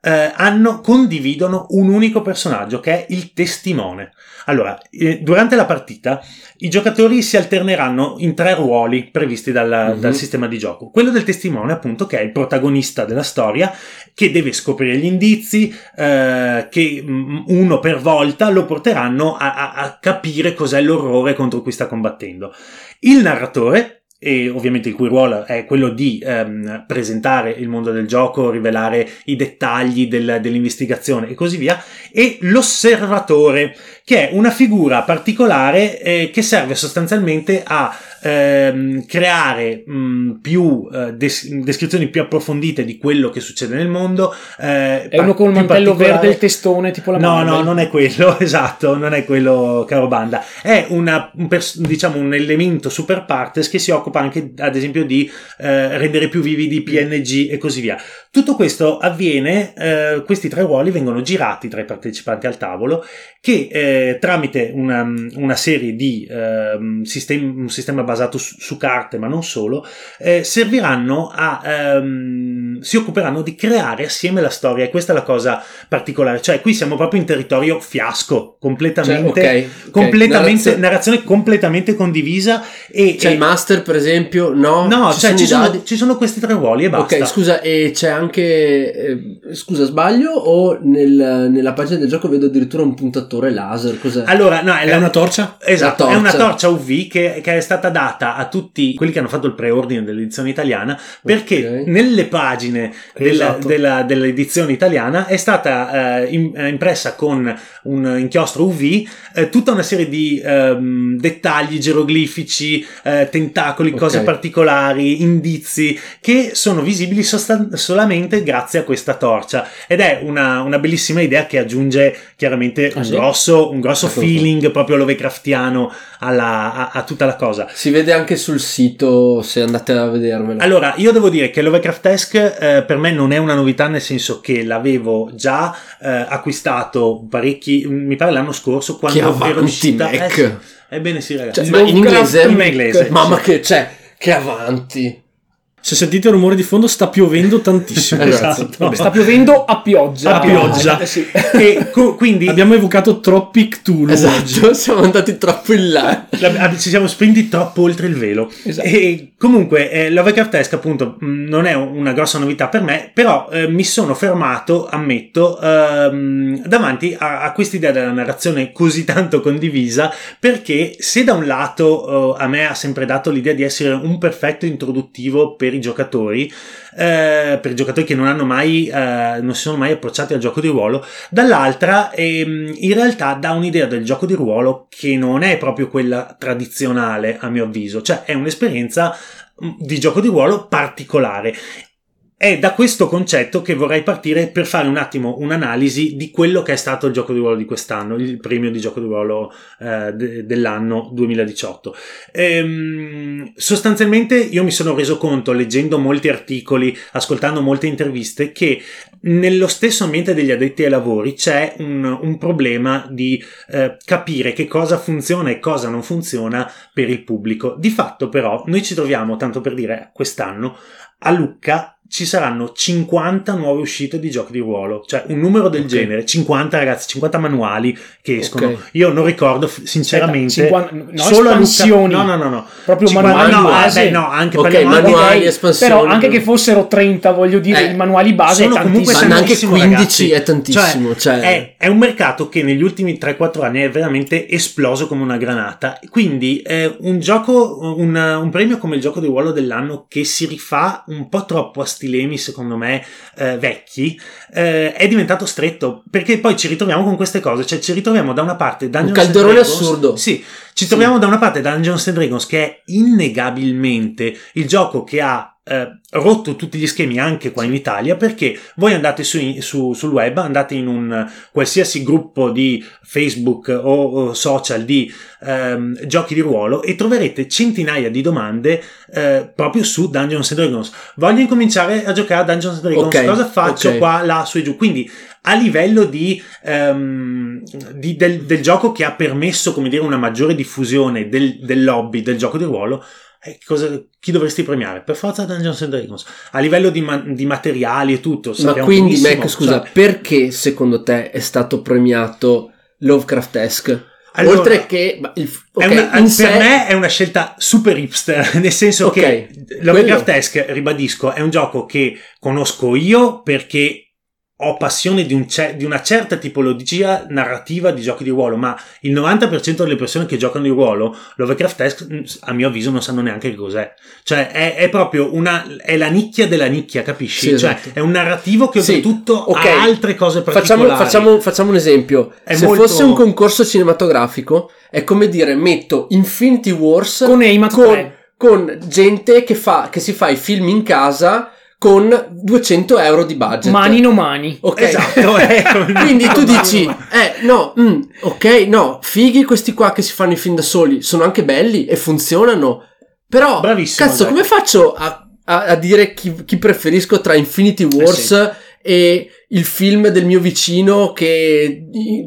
[SPEAKER 3] eh, hanno, condividono un unico personaggio che è il testimone. Allora, eh, durante la partita i giocatori si alterneranno in tre ruoli previsti dal,
[SPEAKER 1] Mhm.
[SPEAKER 3] dal sistema di gioco. Quello del testimone, appunto, che è il protagonista della storia, che deve scoprire gli indizi, eh, che mm, uno per volta lo porteranno a, a- a capire cos'è l'orrore contro cui sta combattendo. Il narratore, e ovviamente il cui ruolo è quello di ehm, presentare il mondo del gioco, rivelare i dettagli del- dell'investigazione e così via, e l'osservatore, che è una figura particolare eh, che serve sostanzialmente a ehm, creare mh, più eh, des- descrizioni più approfondite di quello che succede nel mondo. eh,
[SPEAKER 2] È uno
[SPEAKER 3] pa-
[SPEAKER 2] con il mantello verde il testone, tipo la
[SPEAKER 3] No,
[SPEAKER 2] Marvel.
[SPEAKER 3] no, non è quello, esatto, non è quello caro banda. È una, un pers- diciamo un elemento super partes che si occupa anche, ad esempio, di eh, rendere più vividi i PNG e così via. Tutto questo avviene, eh, questi tre ruoli vengono girati tra i partecipanti al tavolo che eh, tramite una, una serie di ehm, sistemi, un sistema basato su, su carte, ma non solo, eh, serviranno a, ehm, si occuperanno di creare assieme la storia e questa è la cosa particolare, cioè qui siamo proprio in territorio fiasco,
[SPEAKER 1] Cioè,
[SPEAKER 3] completamente,
[SPEAKER 1] ok, ok.
[SPEAKER 3] completamente
[SPEAKER 1] Narrazio-
[SPEAKER 3] narrazione completamente condivisa e,
[SPEAKER 1] C'è
[SPEAKER 3] e-
[SPEAKER 1] il master, per esempio? No,
[SPEAKER 3] no, cioè
[SPEAKER 1] sono
[SPEAKER 3] ci sono, ci sono questi tre ruoli e basta.
[SPEAKER 1] Ok, scusa, e c'è anche. Eh, scusa, sbaglio? O nel- nella pagina del gioco vedo addirittura un puntatore laser? Cos'è?
[SPEAKER 3] Allora, no, è,
[SPEAKER 4] È
[SPEAKER 3] la-
[SPEAKER 4] una torcia?
[SPEAKER 3] Esatto,
[SPEAKER 1] La
[SPEAKER 3] è una
[SPEAKER 1] torcia.
[SPEAKER 3] torcia UV che, che è stata data a tutti quelli che hanno fatto il preordine dell'edizione italiana perché
[SPEAKER 1] Ok.
[SPEAKER 3] nelle pagine della-
[SPEAKER 4] Esatto.
[SPEAKER 3] della- dell'edizione italiana è stata eh, im- eh, impressa con un inchiostro UV eh, tutta una serie di ehm, dettagli geroglifici, eh, tentacoli,
[SPEAKER 1] Ok.
[SPEAKER 3] cose particolari, indizi che sono visibili sostan- solamente grazie a questa torcia ed è una, una bellissima idea che aggiunge chiaramente
[SPEAKER 2] Ah,
[SPEAKER 3] un,
[SPEAKER 2] sì?
[SPEAKER 3] grosso, un grosso feeling proprio Lovecraftiano alla- a, a tutta la cosa.
[SPEAKER 1] Si vede anche sul sito se andate a vedermelo.
[SPEAKER 3] Allora, io devo dire che Lovecraftesque eh, per me non è una novità, nel senso che l'avevo già eh, acquistato parecchi, mi pare l'anno scorso, quando
[SPEAKER 1] che avanti,
[SPEAKER 3] ero uscita.
[SPEAKER 1] Mac.
[SPEAKER 3] Eh, sì. Ebbene sì, ragazzi.
[SPEAKER 1] Cioè, ma in inglese?
[SPEAKER 3] In inglese.
[SPEAKER 1] Mamma che c'è, che avanti.
[SPEAKER 4] Se sentite il rumore di fondo sta piovendo tantissimo.
[SPEAKER 1] Esatto.
[SPEAKER 4] ragazzi.
[SPEAKER 3] Vabbè.
[SPEAKER 2] Sta piovendo a pioggia.
[SPEAKER 4] A pioggia.
[SPEAKER 2] Eh, sì.
[SPEAKER 3] E co- quindi
[SPEAKER 4] Abbiamo evocato troppi Cthulhu oggi.
[SPEAKER 1] Esatto, siamo andati troppo in là.
[SPEAKER 3] la- ci siamo spinti troppo oltre il velo.
[SPEAKER 2] Esatto.
[SPEAKER 3] E comunque eh, Lovecraftesque appunto mh, non è una grossa novità per me, però eh, mi sono fermato, ammetto, ehm, davanti a, a quest'idea della narrazione così tanto condivisa, perché se da un lato eh, a me ha sempre dato l'idea di essere un perfetto introduttivo per i giocatori, eh, per i giocatori che non hanno mai, eh, non si sono mai approcciati al gioco di ruolo, dall'altra ehm, in realtà dà un'idea del gioco di ruolo che non è proprio quella tradizionale a mio avviso, cioè è un'esperienza mm, di gioco di ruolo particolare. È da questo concetto che vorrei partire per fare un attimo un'analisi di quello che è stato il gioco di ruolo di quest'anno, il premio di gioco di ruolo eh, de- dell'anno 2018. Ehm, sostanzialmente io mi sono reso conto, leggendo molti articoli, ascoltando molte interviste, che nello stesso ambiente degli addetti ai lavori c'è un, un problema di eh, capire che cosa funziona e cosa non funziona per il pubblico. Di fatto però noi ci troviamo, tanto per dire, quest'anno a Lucca ci saranno 50 nuove uscite di giochi di ruolo, cioè un numero del
[SPEAKER 1] Ok.
[SPEAKER 3] genere, 50 ragazzi, 50 manuali che escono.
[SPEAKER 1] Ok.
[SPEAKER 3] Io non ricordo sinceramente
[SPEAKER 2] Aspetta, 50 no,
[SPEAKER 3] solo
[SPEAKER 2] espansioni.
[SPEAKER 3] No, no, no, no.
[SPEAKER 2] Proprio
[SPEAKER 3] 50
[SPEAKER 2] manuali
[SPEAKER 3] no,
[SPEAKER 2] base.
[SPEAKER 3] eh, beh, no, anche
[SPEAKER 1] Ok,
[SPEAKER 3] parliamo anche-
[SPEAKER 1] manuali,
[SPEAKER 2] Ok,
[SPEAKER 1] espansioni.
[SPEAKER 2] Però anche che fossero 30, voglio dire,
[SPEAKER 1] Eh,
[SPEAKER 2] i manuali base
[SPEAKER 3] sono comunque.
[SPEAKER 1] Ma
[SPEAKER 3] tantissimo,
[SPEAKER 1] 15
[SPEAKER 3] ragazzi.
[SPEAKER 1] è tantissimo, cioè-
[SPEAKER 3] è, è un mercato che negli ultimi 3-4 anni è veramente esploso come una granata. Quindi eh, un gioco, un, un premio come il gioco di ruolo dell'anno che si rifà un po' troppo a stilemi, secondo me, eh, vecchi, eh, è diventato stretto. Perché poi ci ritroviamo con queste cose. Cioè, ci ritroviamo da una parte Dungeons and
[SPEAKER 1] calderone
[SPEAKER 3] Dragons-
[SPEAKER 1] assurdo.
[SPEAKER 3] Sì, ci
[SPEAKER 1] Sì.
[SPEAKER 3] troviamo da una parte Dungeons and Dragons che è innegabilmente il gioco che ha eh, rotto tutti gli schemi anche qua in Italia perché voi andate su, su, sul web, andate in un qualsiasi gruppo di Facebook o, o social di ehm, giochi di ruolo e troverete centinaia di domande eh, proprio su Dungeons and Dragons. Voglio incominciare a giocare a Dungeons and Dragons,
[SPEAKER 1] Ok,
[SPEAKER 3] cosa faccio
[SPEAKER 1] ok.
[SPEAKER 3] qua, là, su e giù? Quindi a livello di, ehm, di- del, del gioco che ha permesso, come dire, una maggiore diffusione del, del lobby del gioco di ruolo, eh, cosa- chi dovresti premiare? Per forza Dungeons and Dragons. A livello di, ma- di materiali e tutto.
[SPEAKER 1] Ma quindi, Mac, scusa,
[SPEAKER 3] cioè,
[SPEAKER 1] perché secondo te è stato premiato Lovecraft-esque?
[SPEAKER 3] Allora,
[SPEAKER 1] Oltre che il, ok,
[SPEAKER 3] è una- per
[SPEAKER 1] sé-
[SPEAKER 3] me è una scelta super hipster, nel senso
[SPEAKER 1] Ok,
[SPEAKER 3] che
[SPEAKER 1] quello-
[SPEAKER 3] Lovecraft ribadisco, è un gioco che conosco io perché ho passione di, un ce- di una certa tipologia narrativa di giochi di ruolo, ma il 90% delle persone che giocano di ruolo, Lovecraft a mio avviso non sanno neanche che cos'è. Cioè è, è proprio una, è la nicchia della nicchia, capisci?
[SPEAKER 1] Sì,
[SPEAKER 3] cioè
[SPEAKER 1] esatto.
[SPEAKER 3] è un narrativo che
[SPEAKER 1] Sì,
[SPEAKER 3] oltretutto
[SPEAKER 1] ok.
[SPEAKER 3] ha altre cose
[SPEAKER 1] Facciamo,
[SPEAKER 3] particolari.
[SPEAKER 1] facciamo- facciamo un esempio.
[SPEAKER 3] È
[SPEAKER 1] Se
[SPEAKER 3] molto-
[SPEAKER 1] fosse un concorso cinematografico, è come dire metto Infinity Wars
[SPEAKER 2] Con
[SPEAKER 1] con,
[SPEAKER 2] 3.
[SPEAKER 1] con gente che, fa, che si fa i film in casa con 200 euro di budget.
[SPEAKER 2] Mani no mani.
[SPEAKER 1] Ok.
[SPEAKER 3] Esatto, è
[SPEAKER 1] Quindi tu dici, eh no, mm, ok, no, fighi questi qua che si fanno i film da soli, sono anche belli e funzionano. Però,
[SPEAKER 3] Bravissimo,
[SPEAKER 1] cazzo,
[SPEAKER 3] Jack.
[SPEAKER 1] come faccio a, a- a dire chi, chi preferisco tra Infinity Wars e il film del mio vicino che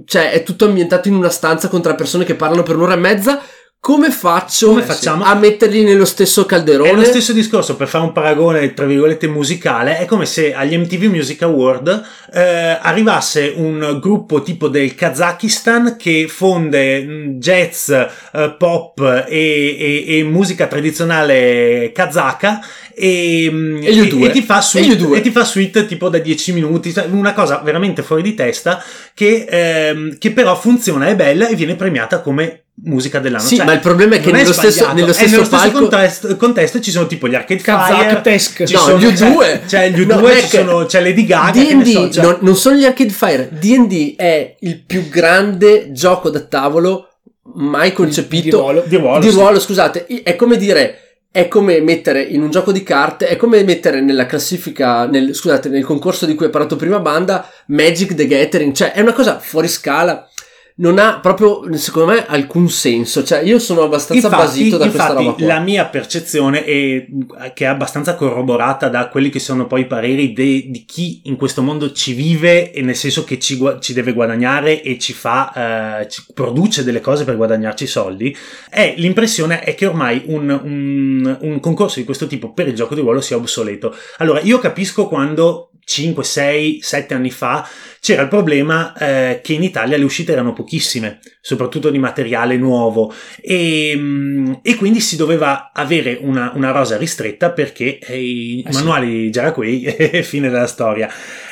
[SPEAKER 1] cioè, è tutto ambientato in una stanza con tre persone che parlano per un'ora e mezza? Come faccio
[SPEAKER 3] Come
[SPEAKER 1] a metterli nello stesso calderone?
[SPEAKER 3] È lo stesso discorso, per fare un paragone tra virgolette musicale, è come se agli MTV Music Award eh, arrivasse un gruppo tipo del Kazakistan che fonde mh, jazz, eh, pop e, e- e musica tradizionale kazaka e, mh,
[SPEAKER 1] E gli U2.
[SPEAKER 3] ti fa suite,
[SPEAKER 1] U2.
[SPEAKER 3] e ti fa suite tipo da 10 minuti, cioè, una cosa veramente fuori di testa che, ehm, che però funziona, è bella e viene premiata come musica dell'anno.
[SPEAKER 1] Sì,
[SPEAKER 3] Cioè,
[SPEAKER 1] ma il problema è che nello stesso,
[SPEAKER 3] sbagliato.
[SPEAKER 1] nello stesso
[SPEAKER 3] nello stesso
[SPEAKER 1] palco...
[SPEAKER 3] contesto, contesto ci sono tipo gli Arcade Fire,
[SPEAKER 2] Kazaktesk.
[SPEAKER 3] ci
[SPEAKER 1] No,
[SPEAKER 3] sono,
[SPEAKER 1] gli U2.
[SPEAKER 3] C'è, c'è gli U2,
[SPEAKER 1] No,
[SPEAKER 3] ci
[SPEAKER 1] Mac,
[SPEAKER 3] sono, c'è Lady Gaga. che ne
[SPEAKER 1] D&D
[SPEAKER 3] so, cioè-
[SPEAKER 1] non, non sono gli Arcade Fire, D&D è il più grande gioco da tavolo mai concepito
[SPEAKER 2] Di ruolo.
[SPEAKER 3] di ruolo,
[SPEAKER 1] di
[SPEAKER 3] sì.
[SPEAKER 1] ruolo, scusate, i- è come dire è come mettere in un gioco di carte, è come mettere nella classifica, nel, scusate, nel concorso di cui ho parlato prima banda, Magic the Gathering, cioè è una cosa fuori scala, non ha proprio, secondo me, alcun senso, cioè io sono abbastanza basito da questa
[SPEAKER 3] infatti,
[SPEAKER 1] roba qua.
[SPEAKER 3] la mia percezione è che è abbastanza corroborata da quelli che sono poi i pareri de- di chi in questo mondo ci vive e nel senso che ci, ci deve guadagnare e ci fa eh, ci produce delle cose per guadagnarci soldi. È l'impressione è che ormai un, un- un concorso di questo tipo per il gioco di ruolo sia obsoleto. Allora io capisco quando 5, 6, 7 anni fa c'era il problema eh, che in Italia le uscite erano pochissime, soprattutto di materiale nuovo, e, mm, e quindi si doveva avere una, una rosa ristretta perché eh, i
[SPEAKER 2] Eh sì.
[SPEAKER 3] manuali già qui e fine della storia.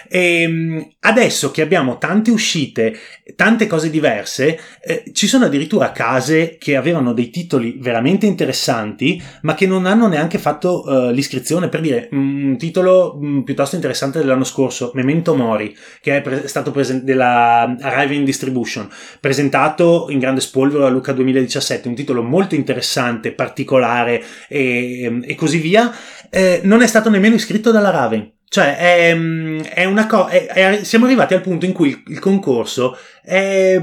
[SPEAKER 3] E, mm, adesso che abbiamo tante uscite, tante cose diverse, eh, ci sono addirittura case che avevano dei titoli veramente interessanti, ma che non hanno neanche fatto eh, l'iscrizione. Per dire, mm, un titolo mm, piuttosto interessante dell'anno scorso, Memento Mori, che è pre- stato presente della Arriving Distribution, presentato in grande spolvero a Luca 2017, un titolo molto interessante, particolare e, e così via, eh, non è stato nemmeno iscritto dalla Raven. Cioè, è, mm, è una cosa. siamo arrivati al punto in cui il, il concorso è-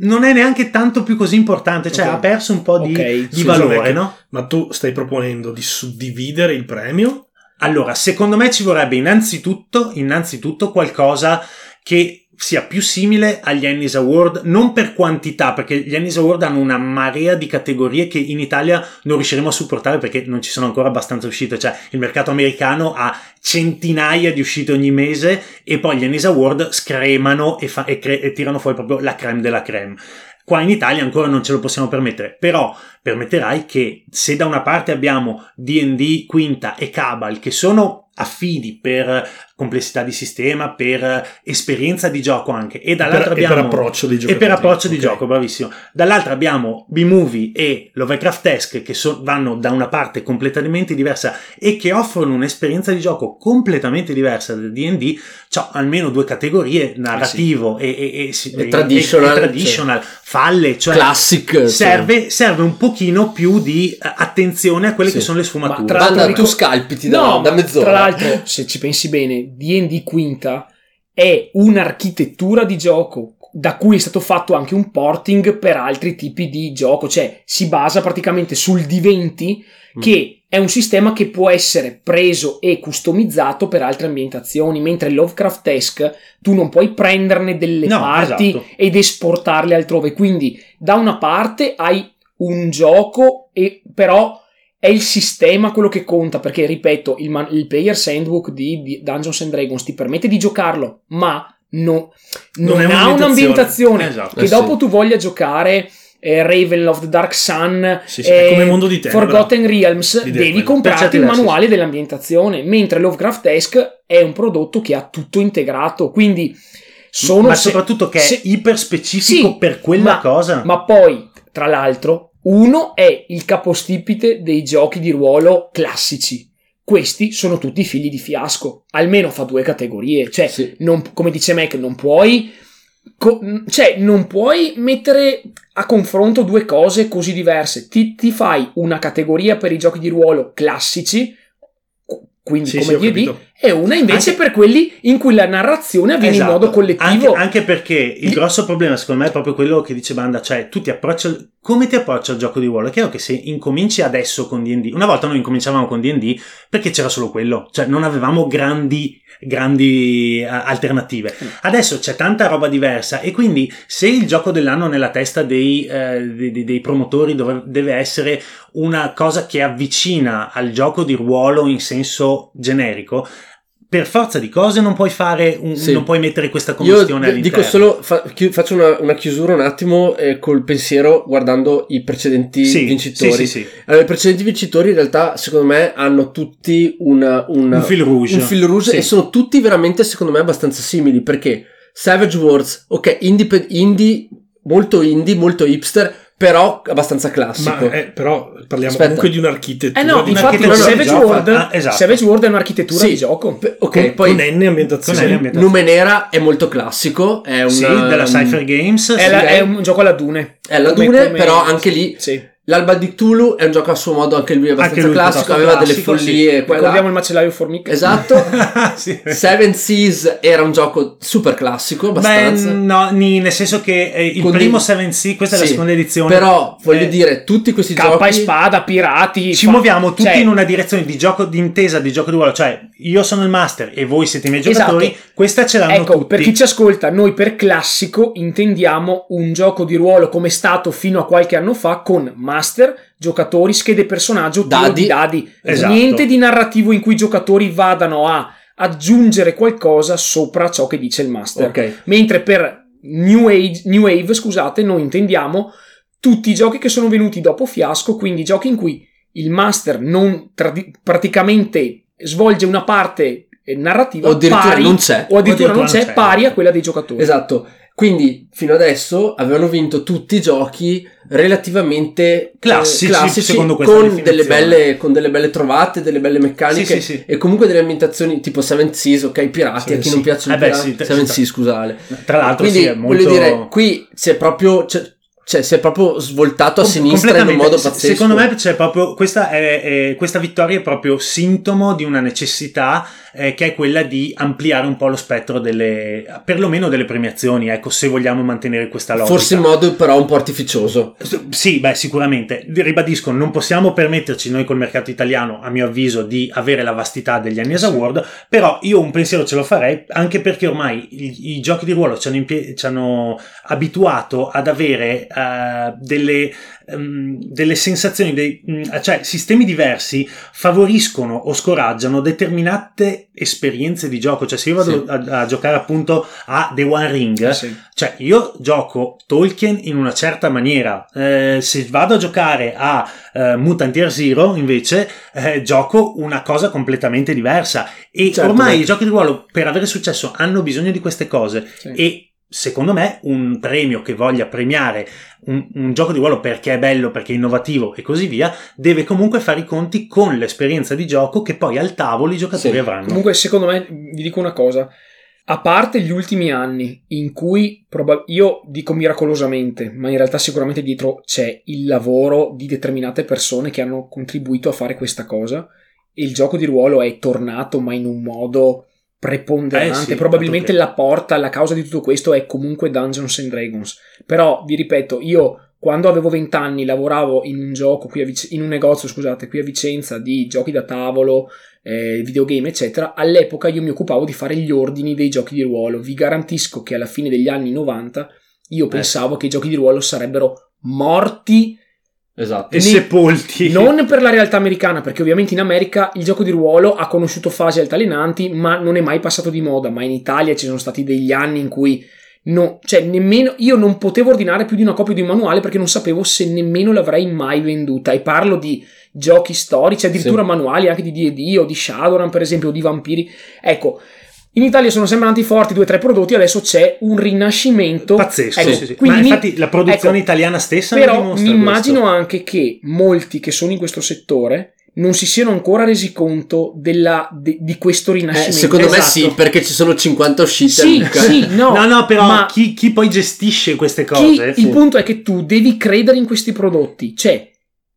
[SPEAKER 3] non è neanche tanto più così importante, cioè
[SPEAKER 2] Ok.
[SPEAKER 3] ha perso un po' di,
[SPEAKER 2] Ok,
[SPEAKER 3] di valore, no?
[SPEAKER 4] Ma tu stai proponendo di suddividere il premio?
[SPEAKER 3] Allora, secondo me ci vorrebbe innanzitutto, innanzitutto qualcosa che sia più simile agli Ennis Award, non per quantità, perché gli Ennis Award hanno una marea di categorie che in Italia non riusciremo a supportare perché non ci sono ancora abbastanza uscite, cioè il mercato americano ha centinaia di uscite ogni mese e poi gli Ennis Award scremano e, fa- e cre- e tirano fuori proprio la creme della creme. Qua in Italia ancora non ce lo possiamo permettere, però permetterai che se da una parte abbiamo D&D Quinta e Cabal che sono affidi per complessità di sistema, per eh, esperienza di gioco anche. E dall'altra
[SPEAKER 4] per, e
[SPEAKER 3] abbiamo.
[SPEAKER 4] per approccio di gioco.
[SPEAKER 3] E per approccio di gioco, bravissimo. Dall'altra abbiamo B-Movie e Lovecraft Esque che so- vanno da una parte completamente diversa e che offrono un'esperienza di gioco completamente diversa del D&D, c'ho almeno due categorie, narrativo e, e- e- si-
[SPEAKER 1] E traditional,
[SPEAKER 3] e traditional, falle, cioè
[SPEAKER 1] Classic. cioè.
[SPEAKER 3] serve, serve un pochino più di eh, attenzione a quelle
[SPEAKER 1] Sì.
[SPEAKER 3] che sono le sfumature.
[SPEAKER 2] Ma tra l'altro
[SPEAKER 1] tu scalpiti da,
[SPEAKER 2] No,
[SPEAKER 1] da mezz'ora.
[SPEAKER 2] Tra l'altro, se ci pensi bene, D&D Quinta è un'architettura di gioco da cui è stato fatto anche un porting per altri tipi di gioco, cioè si basa praticamente sul D20
[SPEAKER 3] Mm.
[SPEAKER 2] che è un sistema che può essere preso e customizzato per altre ambientazioni, mentre Lovecraft-esque tu non puoi prenderne delle
[SPEAKER 3] No,
[SPEAKER 2] parti
[SPEAKER 3] esatto.
[SPEAKER 2] ed esportarle altrove, quindi da una parte hai un gioco e però è il sistema quello che conta perché ripeto il, man- il player's handbook di, di Dungeons and Dragons ti permette di giocarlo ma no- non,
[SPEAKER 4] Non
[SPEAKER 2] ha
[SPEAKER 4] un'ambientazione.
[SPEAKER 2] un'ambientazione
[SPEAKER 3] Esatto.
[SPEAKER 2] che
[SPEAKER 1] Eh,
[SPEAKER 2] dopo
[SPEAKER 1] sì.
[SPEAKER 2] tu voglia giocare eh, Raven of the Dark Sun
[SPEAKER 4] Sì, sì, è come Mondo di Tenebra.
[SPEAKER 2] Forgotten Realms devi comprarti il manuale dell'ambientazione mentre Lovecraft-esque è un prodotto che ha tutto integrato quindi sono
[SPEAKER 3] ma
[SPEAKER 2] se-
[SPEAKER 3] soprattutto che
[SPEAKER 2] se-
[SPEAKER 3] è iper specifico
[SPEAKER 2] Sì,
[SPEAKER 3] per quella
[SPEAKER 2] ma-
[SPEAKER 3] cosa.
[SPEAKER 2] ma poi, tra l'altro, uno è il capostipite dei giochi di ruolo classici. Questi sono tutti figli di fiasco. Almeno fa due categorie. Cioè,
[SPEAKER 1] Sì.
[SPEAKER 2] non- come dice Mac, non puoi. co- cioè, non puoi mettere a confronto due cose così diverse. Ti, ti fai una categoria per i giochi di ruolo classici. Quindi,
[SPEAKER 4] Sì,
[SPEAKER 2] come
[SPEAKER 4] sì,
[SPEAKER 2] D&D. E una invece
[SPEAKER 3] Anche-
[SPEAKER 2] per quelli in cui la narrazione avviene
[SPEAKER 3] Esatto.
[SPEAKER 2] in modo collettivo.
[SPEAKER 3] Anche, anche perché il grosso problema, secondo me, è proprio quello che dice Banda, cioè tu ti approcci al- come ti approcci al gioco di ruolo? È chiaro che se incominci adesso con D&D, una volta noi incominciavamo con D&D perché c'era solo quello, cioè non avevamo grandi, grandi eh, alternative.
[SPEAKER 2] Mm.
[SPEAKER 3] Adesso c'è tanta roba diversa e quindi se il gioco dell'anno nella testa dei, eh, dei- dei- promotori dove- deve essere una cosa che avvicina al gioco di ruolo in senso generico, per forza di cose non puoi fare un-
[SPEAKER 1] Sì.
[SPEAKER 3] non puoi mettere questa
[SPEAKER 1] Io
[SPEAKER 3] commistione
[SPEAKER 1] d-
[SPEAKER 3] all'interno.
[SPEAKER 1] dico solo, fa- chi- faccio una, una chiusura un attimo eh, col pensiero guardando i precedenti
[SPEAKER 3] sì,
[SPEAKER 1] vincitori.
[SPEAKER 3] Sì.
[SPEAKER 1] Allora, i precedenti vincitori in realtà, secondo me, hanno tutti una, una-
[SPEAKER 3] Un fil rouge.
[SPEAKER 1] un fil rouge e sono tutti veramente, secondo me, abbastanza simili perché Savage Worlds, ok, indie, indie molto indie, molto hipster, però abbastanza classico.
[SPEAKER 4] Ma eh, però parliamo
[SPEAKER 1] Aspetta.
[SPEAKER 4] comunque di un'architettura
[SPEAKER 2] Eh no,
[SPEAKER 4] di
[SPEAKER 2] infatti
[SPEAKER 3] un'architettura
[SPEAKER 2] Savage
[SPEAKER 3] di gioco.
[SPEAKER 2] World,
[SPEAKER 3] Ah, esatto.
[SPEAKER 2] Savage World è un'architettura
[SPEAKER 1] Sì.
[SPEAKER 2] di gioco.
[SPEAKER 1] P- ok,
[SPEAKER 4] con,
[SPEAKER 1] poi
[SPEAKER 4] con N ambientazioni.
[SPEAKER 3] Con N ambientazioni.
[SPEAKER 1] Numenera è molto classico, è una,
[SPEAKER 3] Sì, della Cypher Games.
[SPEAKER 2] È,
[SPEAKER 3] sì.
[SPEAKER 2] la- è un gioco alla Dune.
[SPEAKER 1] È la
[SPEAKER 2] Come-
[SPEAKER 1] Dune,
[SPEAKER 2] come-
[SPEAKER 1] però anche lì
[SPEAKER 2] Sì.
[SPEAKER 1] L'Alba di Cthulhu è un gioco a suo modo anche lui abbastanza
[SPEAKER 3] Anche lui
[SPEAKER 1] classico, aveva
[SPEAKER 3] classico,
[SPEAKER 1] delle follie là.
[SPEAKER 2] Ricordiamo il macellaio formica.
[SPEAKER 1] Esatto.
[SPEAKER 3] Sì.
[SPEAKER 1] Seven Seas era un gioco super classico,
[SPEAKER 3] Beh,
[SPEAKER 1] abbastanza.
[SPEAKER 3] no, ni- nel senso che eh, il
[SPEAKER 1] Con
[SPEAKER 3] primo
[SPEAKER 1] dei-
[SPEAKER 3] 7C, questa è la
[SPEAKER 1] Sì,
[SPEAKER 3] seconda edizione.
[SPEAKER 1] Però voglio
[SPEAKER 3] Eh,
[SPEAKER 1] dire, tutti questi
[SPEAKER 2] Cappa
[SPEAKER 1] giochi
[SPEAKER 2] e spada, pirati.
[SPEAKER 3] ci
[SPEAKER 2] fa-
[SPEAKER 3] muoviamo tutti
[SPEAKER 2] cioè,
[SPEAKER 3] in una direzione di gioco di intesa di gioco di ruolo, cioè io sono il master e voi siete i miei giocatori,
[SPEAKER 2] Esatto.
[SPEAKER 3] questa ce l'hanno
[SPEAKER 2] Ecco,
[SPEAKER 3] tutti.
[SPEAKER 2] per chi ci ascolta, noi per classico intendiamo un gioco di ruolo come è stato fino a qualche anno fa con master, giocatori, schede personaggio,
[SPEAKER 1] Dadi.
[SPEAKER 2] di dadi.
[SPEAKER 3] Esatto.
[SPEAKER 2] Niente di narrativo in cui i giocatori vadano a aggiungere qualcosa sopra ciò che dice il master.
[SPEAKER 1] Ok.
[SPEAKER 2] Mentre per New, Age, New Wave, scusate, noi intendiamo tutti i giochi che sono venuti dopo Fiasco, quindi giochi in cui il master non tradi- praticamente svolge una parte eh, narrativa
[SPEAKER 1] O addirittura
[SPEAKER 2] pari,
[SPEAKER 1] non c'è.
[SPEAKER 2] o addirittura
[SPEAKER 3] O
[SPEAKER 2] non
[SPEAKER 3] addirittura
[SPEAKER 2] c'è,
[SPEAKER 3] non c'è,
[SPEAKER 2] pari a quella dei giocatori.
[SPEAKER 1] Esatto. Quindi fino adesso avevano vinto tutti i giochi relativamente eh,
[SPEAKER 3] Classici,
[SPEAKER 1] classici
[SPEAKER 3] secondo questa
[SPEAKER 1] con delle, belle, con delle belle trovate, delle belle meccaniche
[SPEAKER 3] Sì, sì, sì.
[SPEAKER 1] e comunque delle ambientazioni tipo Seven Seas, ok, pirati, a chi non piacciono
[SPEAKER 3] Eh beh,
[SPEAKER 1] pirati,
[SPEAKER 3] sì, te-
[SPEAKER 1] Seven Seas, scusate.
[SPEAKER 3] Tra l'altro
[SPEAKER 1] Quindi
[SPEAKER 3] sì, è molto...
[SPEAKER 1] voglio dire, qui si è proprio cioè, cioè, si è proprio svoltato a
[SPEAKER 3] Com-
[SPEAKER 1] sinistra in un modo pazzesco.
[SPEAKER 3] Secondo me c'è proprio questa, è- è- questa vittoria è proprio sintomo di una necessità eh, che è quella di ampliare un po' lo spettro delle, perlomeno delle premiazioni, ecco, se vogliamo mantenere questa logica.
[SPEAKER 1] Forse in modo però un po' artificioso.
[SPEAKER 3] Sì, beh, sicuramente. Ribadisco, non possiamo permetterci noi col mercato italiano, a mio avviso, di avere la vastità degli Annies Award, però io un pensiero ce lo farei, anche perché ormai i, i giochi di ruolo ci hanno, impie- ci hanno abituato ad avere eh, delle, ehm, delle sensazioni, dei, mm, cioè sistemi diversi favoriscono o scoraggiano determinate esperienze di gioco. Cioè, se io vado
[SPEAKER 1] Sì.
[SPEAKER 3] a, a giocare appunto a The One Ring,
[SPEAKER 2] sì.
[SPEAKER 3] cioè io gioco Tolkien in una certa maniera. Eh, se vado a giocare a eh, Mutant Year Zero, invece, eh, gioco una cosa completamente diversa. E
[SPEAKER 1] Certo,
[SPEAKER 3] ormai
[SPEAKER 1] beh.
[SPEAKER 3] i giochi di ruolo, per avere successo, hanno bisogno di queste cose.
[SPEAKER 2] Sì.
[SPEAKER 3] E secondo me un premio che voglia premiare un, un gioco di ruolo perché è bello, perché è innovativo e così via, deve comunque fare i conti con l'esperienza di gioco che poi al tavolo i giocatori
[SPEAKER 1] Sì.
[SPEAKER 3] avranno.
[SPEAKER 2] Comunque, secondo me, vi dico una cosa. A parte gli ultimi anni in cui proba- io dico miracolosamente, ma in realtà sicuramente dietro c'è il lavoro di determinate persone che hanno contribuito a fare questa cosa e il gioco di ruolo è tornato ma in un modo preponderante.
[SPEAKER 3] Eh sì,
[SPEAKER 2] Probabilmente la porta, la causa di tutto questo è comunque Dungeons and Dragons. Però vi ripeto, io quando avevo 20 anni lavoravo in un gioco qui a Vic- in un negozio, scusate, qui a Vicenza di giochi da tavolo, eh, videogame, eccetera. All'epoca io mi occupavo di fare gli ordini dei giochi di ruolo. Vi garantisco che alla fine degli anni 90 io pensavo che i giochi di ruolo sarebbero morti
[SPEAKER 1] Esatto.
[SPEAKER 3] E
[SPEAKER 2] Ni-
[SPEAKER 3] sepolti.
[SPEAKER 2] non per la realtà americana, perché ovviamente in America il gioco di ruolo ha conosciuto fasi altalenanti, ma non è mai passato di moda. Ma in Italia ci sono stati degli anni in cui no, cioè nemmeno io non potevo ordinare più di una copia di un manuale perché non sapevo se nemmeno l'avrei mai venduta. E parlo di giochi storici, addirittura
[SPEAKER 1] Sì.
[SPEAKER 2] manuali anche di DD o di Shadowrun, per esempio, o di Vampiri. Ecco. In Italia sono sempre andati forti due o tre prodotti, adesso c'è un rinascimento
[SPEAKER 3] Pazzesco,
[SPEAKER 2] Ecco,
[SPEAKER 3] sì, sì.
[SPEAKER 2] quindi
[SPEAKER 3] infatti la produzione
[SPEAKER 2] ecco,
[SPEAKER 3] italiana stessa
[SPEAKER 2] però
[SPEAKER 3] dimostra
[SPEAKER 2] mi immagino
[SPEAKER 3] questo.
[SPEAKER 2] anche che molti che sono in questo settore non si siano ancora resi conto della- de- di questo
[SPEAKER 1] Eh,
[SPEAKER 2] rinascimento.
[SPEAKER 1] secondo me
[SPEAKER 2] Esatto.
[SPEAKER 1] sì, perché ci sono 50 uscite.
[SPEAKER 2] Sì, sì, no.
[SPEAKER 3] No, no, però
[SPEAKER 2] ma
[SPEAKER 3] chi, chi poi gestisce queste
[SPEAKER 2] chi-
[SPEAKER 3] cose
[SPEAKER 2] il punto è che tu devi credere in questi prodotti. Cioè,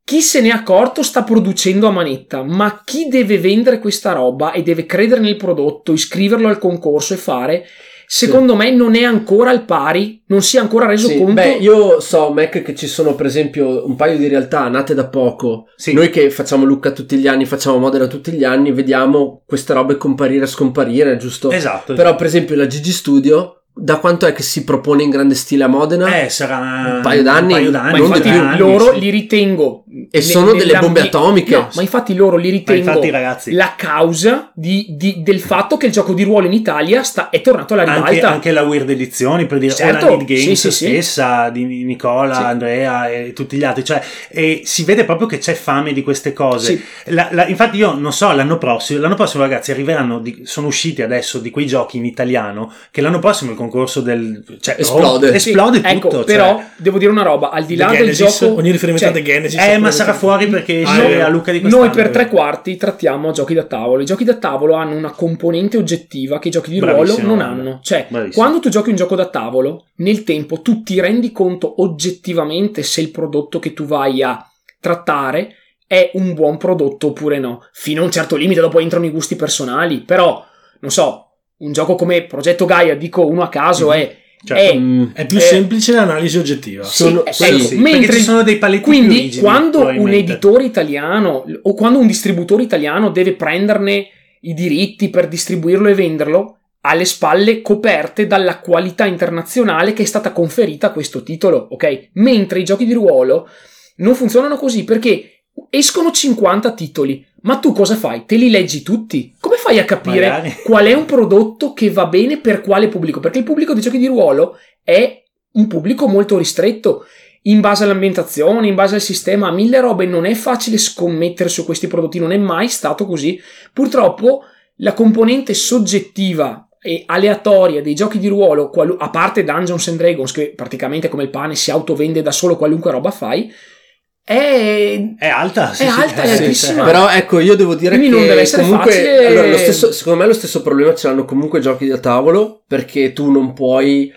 [SPEAKER 2] chi se ne è accorto sta producendo a manetta, ma chi deve vendere questa roba e deve credere nel prodotto, iscriverlo al concorso e fare, secondo me non è ancora al pari, non si è ancora reso
[SPEAKER 1] Sì,
[SPEAKER 2] conto.
[SPEAKER 1] Beh, io so, Mac, che ci sono per esempio un paio di realtà nate da poco.
[SPEAKER 3] Sì.
[SPEAKER 1] Noi che facciamo Lucca tutti gli anni, facciamo Modena tutti gli anni, vediamo queste robe comparire e scomparire, giusto?
[SPEAKER 3] Esatto.
[SPEAKER 1] Però, per esempio, la Gigi Studio, da quanto è che si propone in grande stile a Modena?
[SPEAKER 3] eh, sarà
[SPEAKER 1] un paio d'anni,
[SPEAKER 3] un paio d'anni,
[SPEAKER 2] Ma
[SPEAKER 1] non
[SPEAKER 2] infatti
[SPEAKER 1] di più.
[SPEAKER 3] anni,
[SPEAKER 2] loro
[SPEAKER 3] sì.
[SPEAKER 2] li ritengo.
[SPEAKER 1] E sono delle bombe atomiche.
[SPEAKER 2] No, ma infatti loro li ritengo
[SPEAKER 3] infatti, ragazzi,
[SPEAKER 2] la causa di- di- del fatto che il gioco di ruolo in Italia sta- è tornato alla
[SPEAKER 3] anche,
[SPEAKER 2] ribalta.
[SPEAKER 3] anche la Weird Edizioni, per dire,
[SPEAKER 2] Certo,
[SPEAKER 3] la Need Games
[SPEAKER 2] sì, sì, sì.
[SPEAKER 3] stessa di Nicola,
[SPEAKER 2] Sì.
[SPEAKER 3] Andrea e tutti gli altri, cioè, e si vede proprio che c'è fame di queste cose.
[SPEAKER 2] Sì.
[SPEAKER 3] La- la- infatti io non so, l'anno prossimo, l'anno prossimo ragazzi arriveranno, di- sono usciti adesso di quei giochi in italiano, che l'anno prossimo il concorso del... Cioè,
[SPEAKER 1] Esplode.
[SPEAKER 3] oh, esplode
[SPEAKER 2] Sì,
[SPEAKER 3] tutto.
[SPEAKER 2] Ecco,
[SPEAKER 3] cioè.
[SPEAKER 2] però devo dire una roba, al di là del
[SPEAKER 4] Genesis,
[SPEAKER 2] gioco...
[SPEAKER 4] ogni riferimento
[SPEAKER 2] cioè,
[SPEAKER 4] a The Genesis
[SPEAKER 3] Eh,
[SPEAKER 4] è
[SPEAKER 3] ma sarà fuori perché
[SPEAKER 4] Ah,
[SPEAKER 3] esce a Luca di quest'anno.
[SPEAKER 2] Noi per tre quarti trattiamo giochi da tavolo. I giochi da tavolo hanno una componente oggettiva che i giochi di ruolo non hanno. Cioè,
[SPEAKER 3] Bravissimo.
[SPEAKER 2] quando tu giochi un gioco da tavolo, nel tempo tu ti rendi conto oggettivamente se il prodotto che tu vai a trattare è un buon prodotto oppure no. Fino a un certo limite, dopo entrano i gusti personali. Però, non so, un gioco come Progetto Gaia, dico uno a caso,
[SPEAKER 3] Mhm.
[SPEAKER 2] è,
[SPEAKER 3] Certo.
[SPEAKER 2] è
[SPEAKER 1] Mm,
[SPEAKER 4] È più
[SPEAKER 2] Eh,
[SPEAKER 4] semplice l'analisi oggettiva.
[SPEAKER 2] Sì,
[SPEAKER 1] Sono- sì,
[SPEAKER 2] ecco,
[SPEAKER 1] sì,
[SPEAKER 2] mentre
[SPEAKER 3] ci sono dei paletti più
[SPEAKER 2] quindi
[SPEAKER 3] rigidi,
[SPEAKER 2] quando un editore italiano o quando un distributore italiano deve prenderne i diritti per distribuirlo e venderlo ha le spalle coperte dalla qualità internazionale che è stata conferita a questo titolo, ok? Mentre i giochi di ruolo non funzionano così perché escono 50 titoli, ma tu cosa fai? Te li leggi tutti? Come fai a capire
[SPEAKER 3] Magari.
[SPEAKER 2] qual è un prodotto che va bene per quale pubblico? Perché il pubblico dei giochi di ruolo è un pubblico molto ristretto. In base all'ambientazione, in base al sistema, a mille robe, non è facile scommettere su questi prodotti, non è mai stato così. Purtroppo la componente soggettiva e aleatoria dei giochi di ruolo, qualu- a parte Dungeons and Dragons, che praticamente come il pane si autovende da solo qualunque roba fai, è
[SPEAKER 3] È alta, sì,
[SPEAKER 2] È
[SPEAKER 3] sì,
[SPEAKER 2] alta, è
[SPEAKER 3] eh, sì,
[SPEAKER 2] altissima.
[SPEAKER 3] sì.
[SPEAKER 1] Però ecco, io devo dire
[SPEAKER 2] Quindi
[SPEAKER 1] che
[SPEAKER 2] non deve essere
[SPEAKER 1] comunque
[SPEAKER 2] facile-
[SPEAKER 1] allora, lo stesso- secondo me lo stesso problema ce l'hanno comunque i giochi da tavolo perché tu non puoi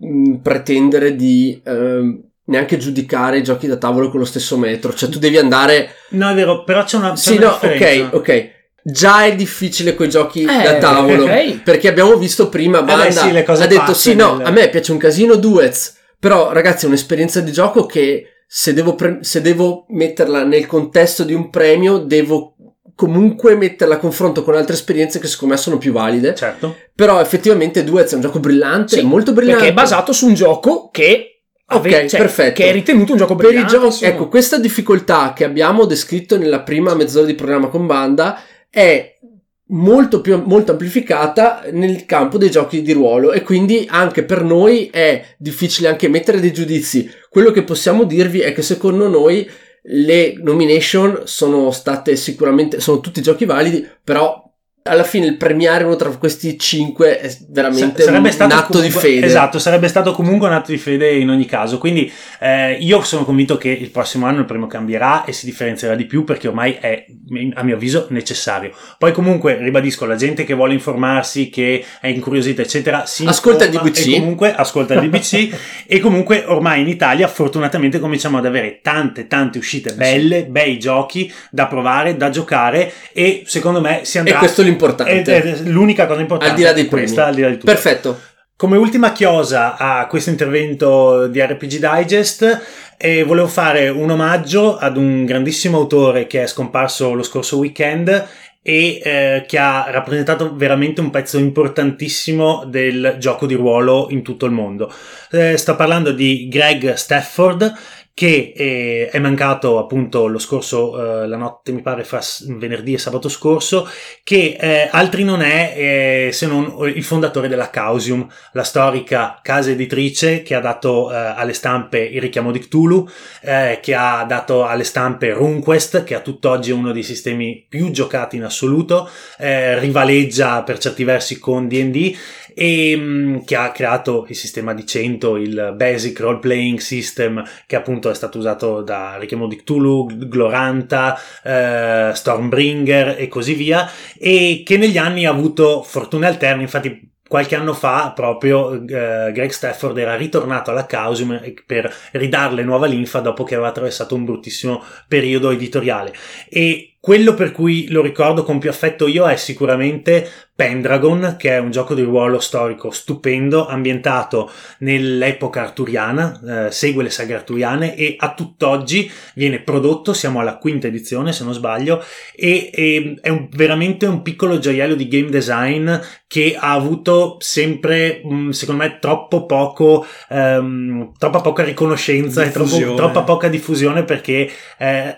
[SPEAKER 1] mh, pretendere di ehm, neanche giudicare i giochi da tavolo con lo stesso metro, cioè tu devi andare
[SPEAKER 3] No, è vero, però c'è una, c'è
[SPEAKER 1] Sì,
[SPEAKER 3] una
[SPEAKER 1] no,
[SPEAKER 3] differenza.
[SPEAKER 1] ok, ok. Già è difficile con i giochi
[SPEAKER 2] Eh,
[SPEAKER 1] da tavolo
[SPEAKER 2] ok.
[SPEAKER 1] perché abbiamo visto prima Banda
[SPEAKER 3] beh, sì,
[SPEAKER 1] ha detto sì, no,
[SPEAKER 3] nel-
[SPEAKER 1] a me piace un casino Duets, però ragazzi è un'esperienza di gioco che se devo, pre- se devo metterla nel contesto di un premio devo comunque metterla a confronto con altre esperienze che secondo me sono più valide.
[SPEAKER 3] Certo.
[SPEAKER 1] Però effettivamente Duets è un gioco brillante,
[SPEAKER 2] Sì,
[SPEAKER 1] molto brillante.
[SPEAKER 2] perché è basato su un gioco che ave-
[SPEAKER 1] Ok,
[SPEAKER 2] cioè,
[SPEAKER 1] perfetto.
[SPEAKER 2] che è ritenuto un gioco brillante. insomma.
[SPEAKER 1] ecco, questa difficoltà che abbiamo descritto nella prima mezz'ora di programma con banda è molto più molto amplificata nel campo dei giochi di ruolo e quindi anche per noi è difficile anche mettere dei giudizi. Quello che possiamo dirvi è che secondo noi le nomination sono state sicuramente sono tutti giochi validi, però alla fine il premiare uno tra questi cinque è veramente
[SPEAKER 3] Sa-
[SPEAKER 1] un, atto di
[SPEAKER 3] comunque-
[SPEAKER 1] fede.
[SPEAKER 3] Esatto, sarebbe stato comunque un atto di fede in ogni caso. Quindi eh, io sono convinto che il prossimo anno il premio cambierà e si differenzierà di più perché ormai è, a mio avviso, necessario. Poi comunque, ribadisco, la gente che vuole informarsi, che è incuriosita, eccetera, si
[SPEAKER 1] Ascolta il DBC.
[SPEAKER 3] E comunque ascolta il DBC e comunque ormai in Italia fortunatamente cominciamo ad avere tante tante uscite belle, bei giochi da provare, da giocare e secondo me si
[SPEAKER 1] E
[SPEAKER 3] andrà...
[SPEAKER 1] questo è l'importante.
[SPEAKER 3] ed è l'unica cosa importante
[SPEAKER 1] Al di là dei
[SPEAKER 3] è questa,
[SPEAKER 1] premi.
[SPEAKER 3] al di là di tutto.
[SPEAKER 1] Perfetto.
[SPEAKER 3] Come ultima chiosa a questo intervento di RPG Digest, eh, volevo fare un omaggio ad un grandissimo autore che è scomparso lo scorso weekend e eh, che ha rappresentato veramente un pezzo importantissimo del gioco di ruolo in tutto il mondo. Eh, sto parlando di Greg Stafford che eh, è mancato appunto lo scorso, eh, la notte mi pare fra venerdì e sabato scorso, che eh, altri non è eh, se non il fondatore della Causium, la storica casa editrice che ha dato eh, alle stampe il richiamo di Cthulhu, eh, che ha dato alle stampe RuneQuest, che a tutt'oggi è uno dei sistemi più giocati in assoluto, eh, rivaleggia per certi versi con D&D e mh, che ha creato il sistema di 100, il Basic Role Playing System, che appunto è stato usato da Richiamo di Cthulhu, Gloranta, eh, Stormbringer e così via, e che negli anni ha avuto fortune alterne, infatti qualche anno fa proprio eh, Greg Stafford era ritornato alla Causium per ridarle nuova linfa dopo che aveva attraversato un bruttissimo periodo editoriale. E quello per cui lo ricordo con più affetto io è sicuramente Pendragon, che è un gioco di ruolo storico stupendo, ambientato nell'epoca arturiana, eh, segue le saghe arturiane e a tutt'oggi viene prodotto, siamo alla quinta edizione se non sbaglio, e, e è un- veramente un piccolo gioiello di game design che ha avuto sempre, mh, secondo me, troppo poco, ehm, troppa poca riconoscenza e troppo-
[SPEAKER 4] Diffusione.
[SPEAKER 3] troppa poca diffusione perché eh,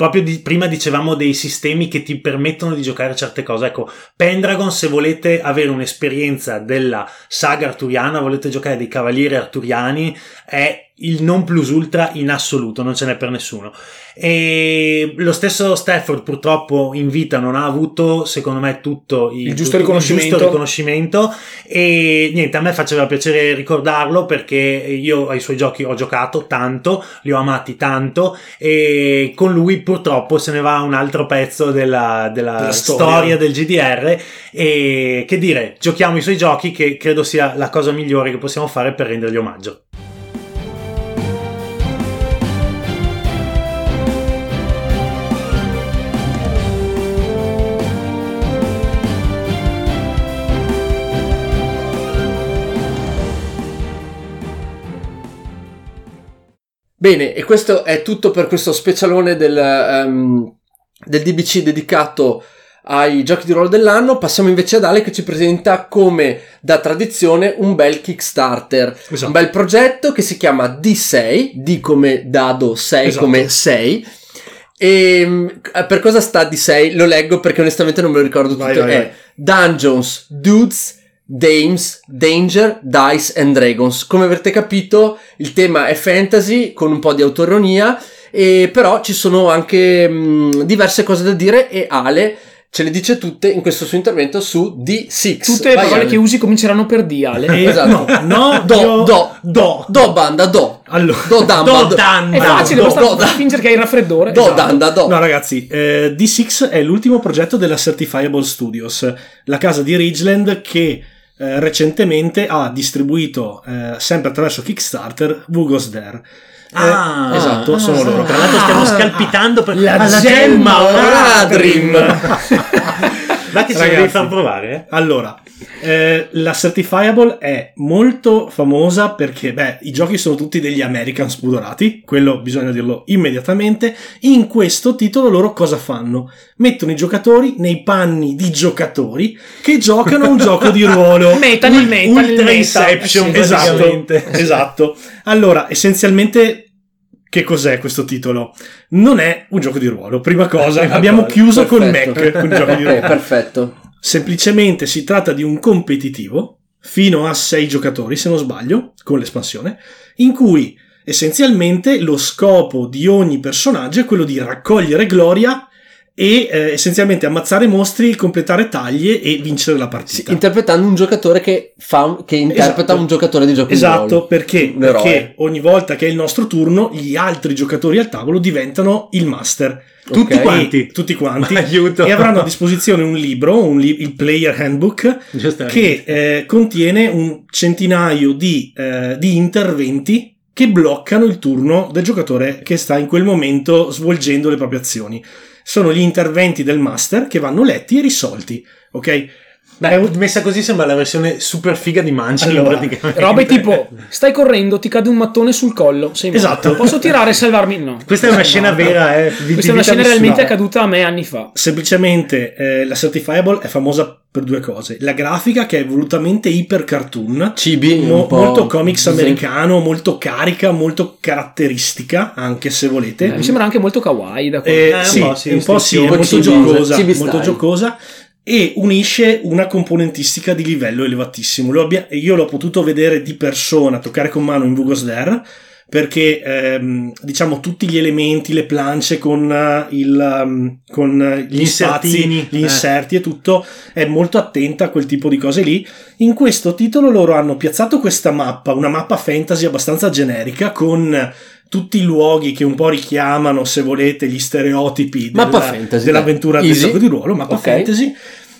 [SPEAKER 3] proprio di- prima dicevamo dei sistemi che ti permettono di giocare certe cose. Ecco, Pendragon, se volete avere un'esperienza della saga arturiana, volete giocare dei cavalieri arturiani, è il non plus ultra in assoluto, non ce n'è per nessuno. E lo stesso Stafford purtroppo in vita non ha avuto, secondo me, tutto
[SPEAKER 2] Il giusto
[SPEAKER 3] tutto-
[SPEAKER 2] riconoscimento.
[SPEAKER 3] giusto riconoscimento. E niente, a me faceva piacere ricordarlo perché io ai suoi giochi ho giocato tanto, li ho amati tanto e con lui purtroppo se ne va un altro pezzo della, della
[SPEAKER 4] Della
[SPEAKER 3] storia.
[SPEAKER 4] storia.
[SPEAKER 3] del GDR e che dire, giochiamo i suoi giochi che credo sia la cosa migliore che possiamo fare per rendergli omaggio.
[SPEAKER 1] Bene, e questo è tutto per questo specialone del, ehm, del DBC dedicato ai giochi di ruolo dell'anno. Passiamo invece ad Ale che ci presenta come da tradizione un bel Kickstarter.
[SPEAKER 4] Esatto.
[SPEAKER 1] Un bel progetto che si chiama D6, D come dado, 6
[SPEAKER 4] Esatto.
[SPEAKER 1] come 6. E mm, per cosa sta D6? Lo leggo perché onestamente non me lo ricordo tutto.
[SPEAKER 4] Vai, vai,
[SPEAKER 1] è
[SPEAKER 4] vai.
[SPEAKER 1] Dungeons, Dudes, Dames, Danger, Dice and Dragons. Come avrete capito, il tema è fantasy con un po' di autoironia, e però ci sono anche mh, diverse cose da dire e Ale ce le dice tutte in questo suo intervento su D6.
[SPEAKER 2] Tutte le
[SPEAKER 1] Vai,
[SPEAKER 2] parole
[SPEAKER 1] Ale.
[SPEAKER 2] che usi cominceranno per D, Ale.
[SPEAKER 4] Eh,
[SPEAKER 1] Esatto.
[SPEAKER 4] No, no,
[SPEAKER 1] Do,
[SPEAKER 4] io-
[SPEAKER 1] do,
[SPEAKER 4] do,
[SPEAKER 1] Do banda, do.
[SPEAKER 4] Allora,
[SPEAKER 1] Do damba, do-
[SPEAKER 4] danda.
[SPEAKER 2] È facile,
[SPEAKER 1] do,
[SPEAKER 2] basta
[SPEAKER 1] do, da-
[SPEAKER 2] fingere che hai il raffreddore.
[SPEAKER 1] Do
[SPEAKER 2] Esatto.
[SPEAKER 1] danda, do.
[SPEAKER 4] No, ragazzi, eh, D6 è l'ultimo progetto della Certifiable Studios, la casa di Ridgeland che eh, recentemente ha distribuito, eh, sempre attraverso Kickstarter, Wugos Dare. Eh,
[SPEAKER 3] Ah,
[SPEAKER 4] esatto,
[SPEAKER 1] ah,
[SPEAKER 4] sono loro.
[SPEAKER 3] Tra l'altro stiamo
[SPEAKER 1] Ah,
[SPEAKER 3] scalpitando per
[SPEAKER 2] la
[SPEAKER 3] alla
[SPEAKER 2] gemma
[SPEAKER 1] Oradrim.
[SPEAKER 3] Ma che ce la devi far provare? eh?
[SPEAKER 4] Allora, Eh, la Certifiable è molto famosa perché, beh, i giochi sono tutti degli American spudorati, quello bisogna dirlo immediatamente. In questo titolo loro cosa fanno? Mettono i giocatori nei panni di giocatori che giocano un gioco di ruolo.
[SPEAKER 2] Meta nel meta,
[SPEAKER 4] Ultra
[SPEAKER 2] meta.
[SPEAKER 4] Inception,
[SPEAKER 2] sì,
[SPEAKER 4] esatto, esatto. Allora, essenzialmente che cos'è questo titolo? Non è un gioco di ruolo. Prima cosa,
[SPEAKER 3] Prima
[SPEAKER 4] abbiamo
[SPEAKER 3] cosa,
[SPEAKER 4] chiuso col
[SPEAKER 1] Perfetto.
[SPEAKER 4] Mac con il gioco di ruolo.
[SPEAKER 1] perfetto.
[SPEAKER 4] Semplicemente si tratta di un competitivo fino a 6 giocatori, se non sbaglio, con l'espansione, in cui essenzialmente lo scopo di ogni personaggio è quello di raccogliere gloria e eh, essenzialmente ammazzare mostri, completare taglie e vincere la
[SPEAKER 1] Sì,
[SPEAKER 4] partita.
[SPEAKER 1] interpretando un giocatore che, fa un- che interpreta
[SPEAKER 4] Esatto.
[SPEAKER 1] un giocatore di gioco
[SPEAKER 4] Esatto,
[SPEAKER 1] di ruolo.
[SPEAKER 4] perché, perché ogni volta che è il nostro turno, gli altri giocatori al tavolo diventano il master.
[SPEAKER 3] Tutti quanti.
[SPEAKER 4] E, tutti quanti.
[SPEAKER 3] Aiuto.
[SPEAKER 4] E avranno a disposizione un libro, un li- il Player Handbook, che eh, contiene un centinaio di, eh, di interventi che bloccano il turno del giocatore che sta in quel momento svolgendo le proprie azioni. Sono gli interventi del master che vanno letti e risolti, ok?
[SPEAKER 3] Beh,
[SPEAKER 4] un-
[SPEAKER 3] messa così sembra la versione super figa di Munchkin
[SPEAKER 4] Allora,
[SPEAKER 3] praticamente.
[SPEAKER 2] Robe tipo, stai correndo, ti cade un mattone sul collo. Sei.
[SPEAKER 4] Esatto.
[SPEAKER 2] Posso tirare e salvarmi? No.
[SPEAKER 3] Questa è una scena
[SPEAKER 2] no.
[SPEAKER 3] vera, eh. di
[SPEAKER 2] Questa è una scena realmente accaduta a me anni fa.
[SPEAKER 4] Semplicemente eh, la Certifiable è famosa per due cose. La grafica che è volutamente iper cartoon,
[SPEAKER 1] Cibi
[SPEAKER 4] mo-
[SPEAKER 1] un po'
[SPEAKER 4] molto comics americano, molto carica, molto caratteristica, anche se volete.
[SPEAKER 2] Mi sembra anche molto kawaii da qua.
[SPEAKER 4] Eh,
[SPEAKER 3] Eh, un
[SPEAKER 4] sì,
[SPEAKER 3] po' sì,
[SPEAKER 4] un po' sì, è
[SPEAKER 1] un po'
[SPEAKER 4] molto
[SPEAKER 1] cibi-
[SPEAKER 4] giocosa, molto
[SPEAKER 1] style.
[SPEAKER 4] giocosa e unisce una componentistica di livello elevatissimo. Lo abbia- io l'ho potuto vedere di persona, toccare con mano in Vugos Dare, perché ehm, diciamo tutti gli elementi, le plance con, eh, il, um, con eh, gli,
[SPEAKER 3] Gli
[SPEAKER 4] spazi, gli
[SPEAKER 3] eh.
[SPEAKER 4] inserti e tutto, è molto attenta a quel tipo di cose lì. In questo titolo loro hanno piazzato questa mappa, una mappa fantasy abbastanza generica con tutti i luoghi che un po' richiamano, se volete, gli stereotipi della-
[SPEAKER 1] fantasy,
[SPEAKER 4] dell'avventura del gioco di ruolo, mappa
[SPEAKER 1] Ok.
[SPEAKER 4] fantasy.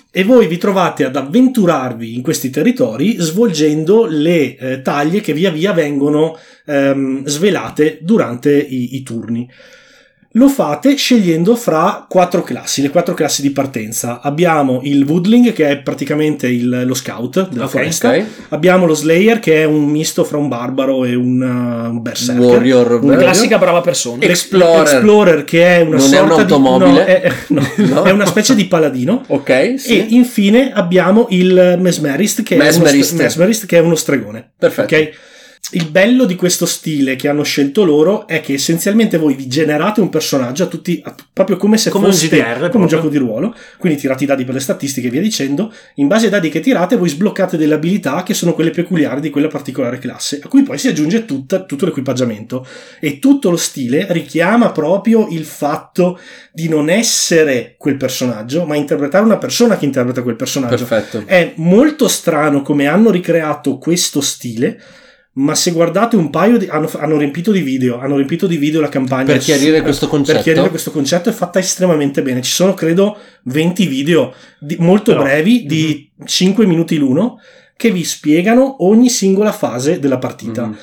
[SPEAKER 4] E voi vi trovate ad avventurarvi in questi territori svolgendo le eh, taglie che via via vengono ehm, svelate durante i, i turni. Lo fate scegliendo fra quattro classi, le quattro classi di partenza. Abbiamo il Woodling, che è praticamente il- lo scout della
[SPEAKER 1] Ok,
[SPEAKER 4] foresta.
[SPEAKER 1] ok.
[SPEAKER 4] Abbiamo lo Slayer, che è un misto fra un barbaro e un, uh, un berserker.
[SPEAKER 1] Warrior,
[SPEAKER 4] Un
[SPEAKER 2] Una classica brava persona.
[SPEAKER 1] Explorer.
[SPEAKER 4] Explorer, che è una
[SPEAKER 1] Non è
[SPEAKER 4] sorta
[SPEAKER 1] un'automobile?
[SPEAKER 4] di... no, è, no,
[SPEAKER 1] No.
[SPEAKER 4] è una specie di paladino.
[SPEAKER 1] Ok, sì.
[SPEAKER 4] E infine abbiamo il Mesmerist, che,
[SPEAKER 1] Mesmerist.
[SPEAKER 4] È, uno, Mesmerist, che è uno stregone.
[SPEAKER 1] Perfetto.
[SPEAKER 4] Ok? Il bello di questo stile che hanno scelto loro è che essenzialmente voi vi generate un personaggio a tutti, a- proprio come se
[SPEAKER 3] Come un
[SPEAKER 4] foste
[SPEAKER 3] GDR,
[SPEAKER 4] come un
[SPEAKER 3] proprio.
[SPEAKER 4] gioco di ruolo, quindi tirate i dadi per le statistiche e via dicendo. In base ai dadi che tirate, voi sbloccate delle abilità che sono quelle peculiari di quella particolare classe, a cui poi si aggiunge tutta- tutto l'equipaggiamento. E tutto lo stile richiama proprio il fatto di non essere quel personaggio, ma interpretare una persona che interpreta quel personaggio.
[SPEAKER 1] Perfetto.
[SPEAKER 4] È molto strano come hanno ricreato questo stile, ma se guardate un paio di... hanno, hanno riempito di video, hanno riempito di video la campagna.
[SPEAKER 1] Per chiarire
[SPEAKER 4] su-
[SPEAKER 1] questo concetto.
[SPEAKER 4] Per chiarire questo concetto è fatta estremamente bene. Ci sono, credo, 20 video di- molto
[SPEAKER 3] Però-
[SPEAKER 4] brevi, di 5 minuti l'uno, che vi spiegano ogni singola fase della partita.
[SPEAKER 1] Mhm.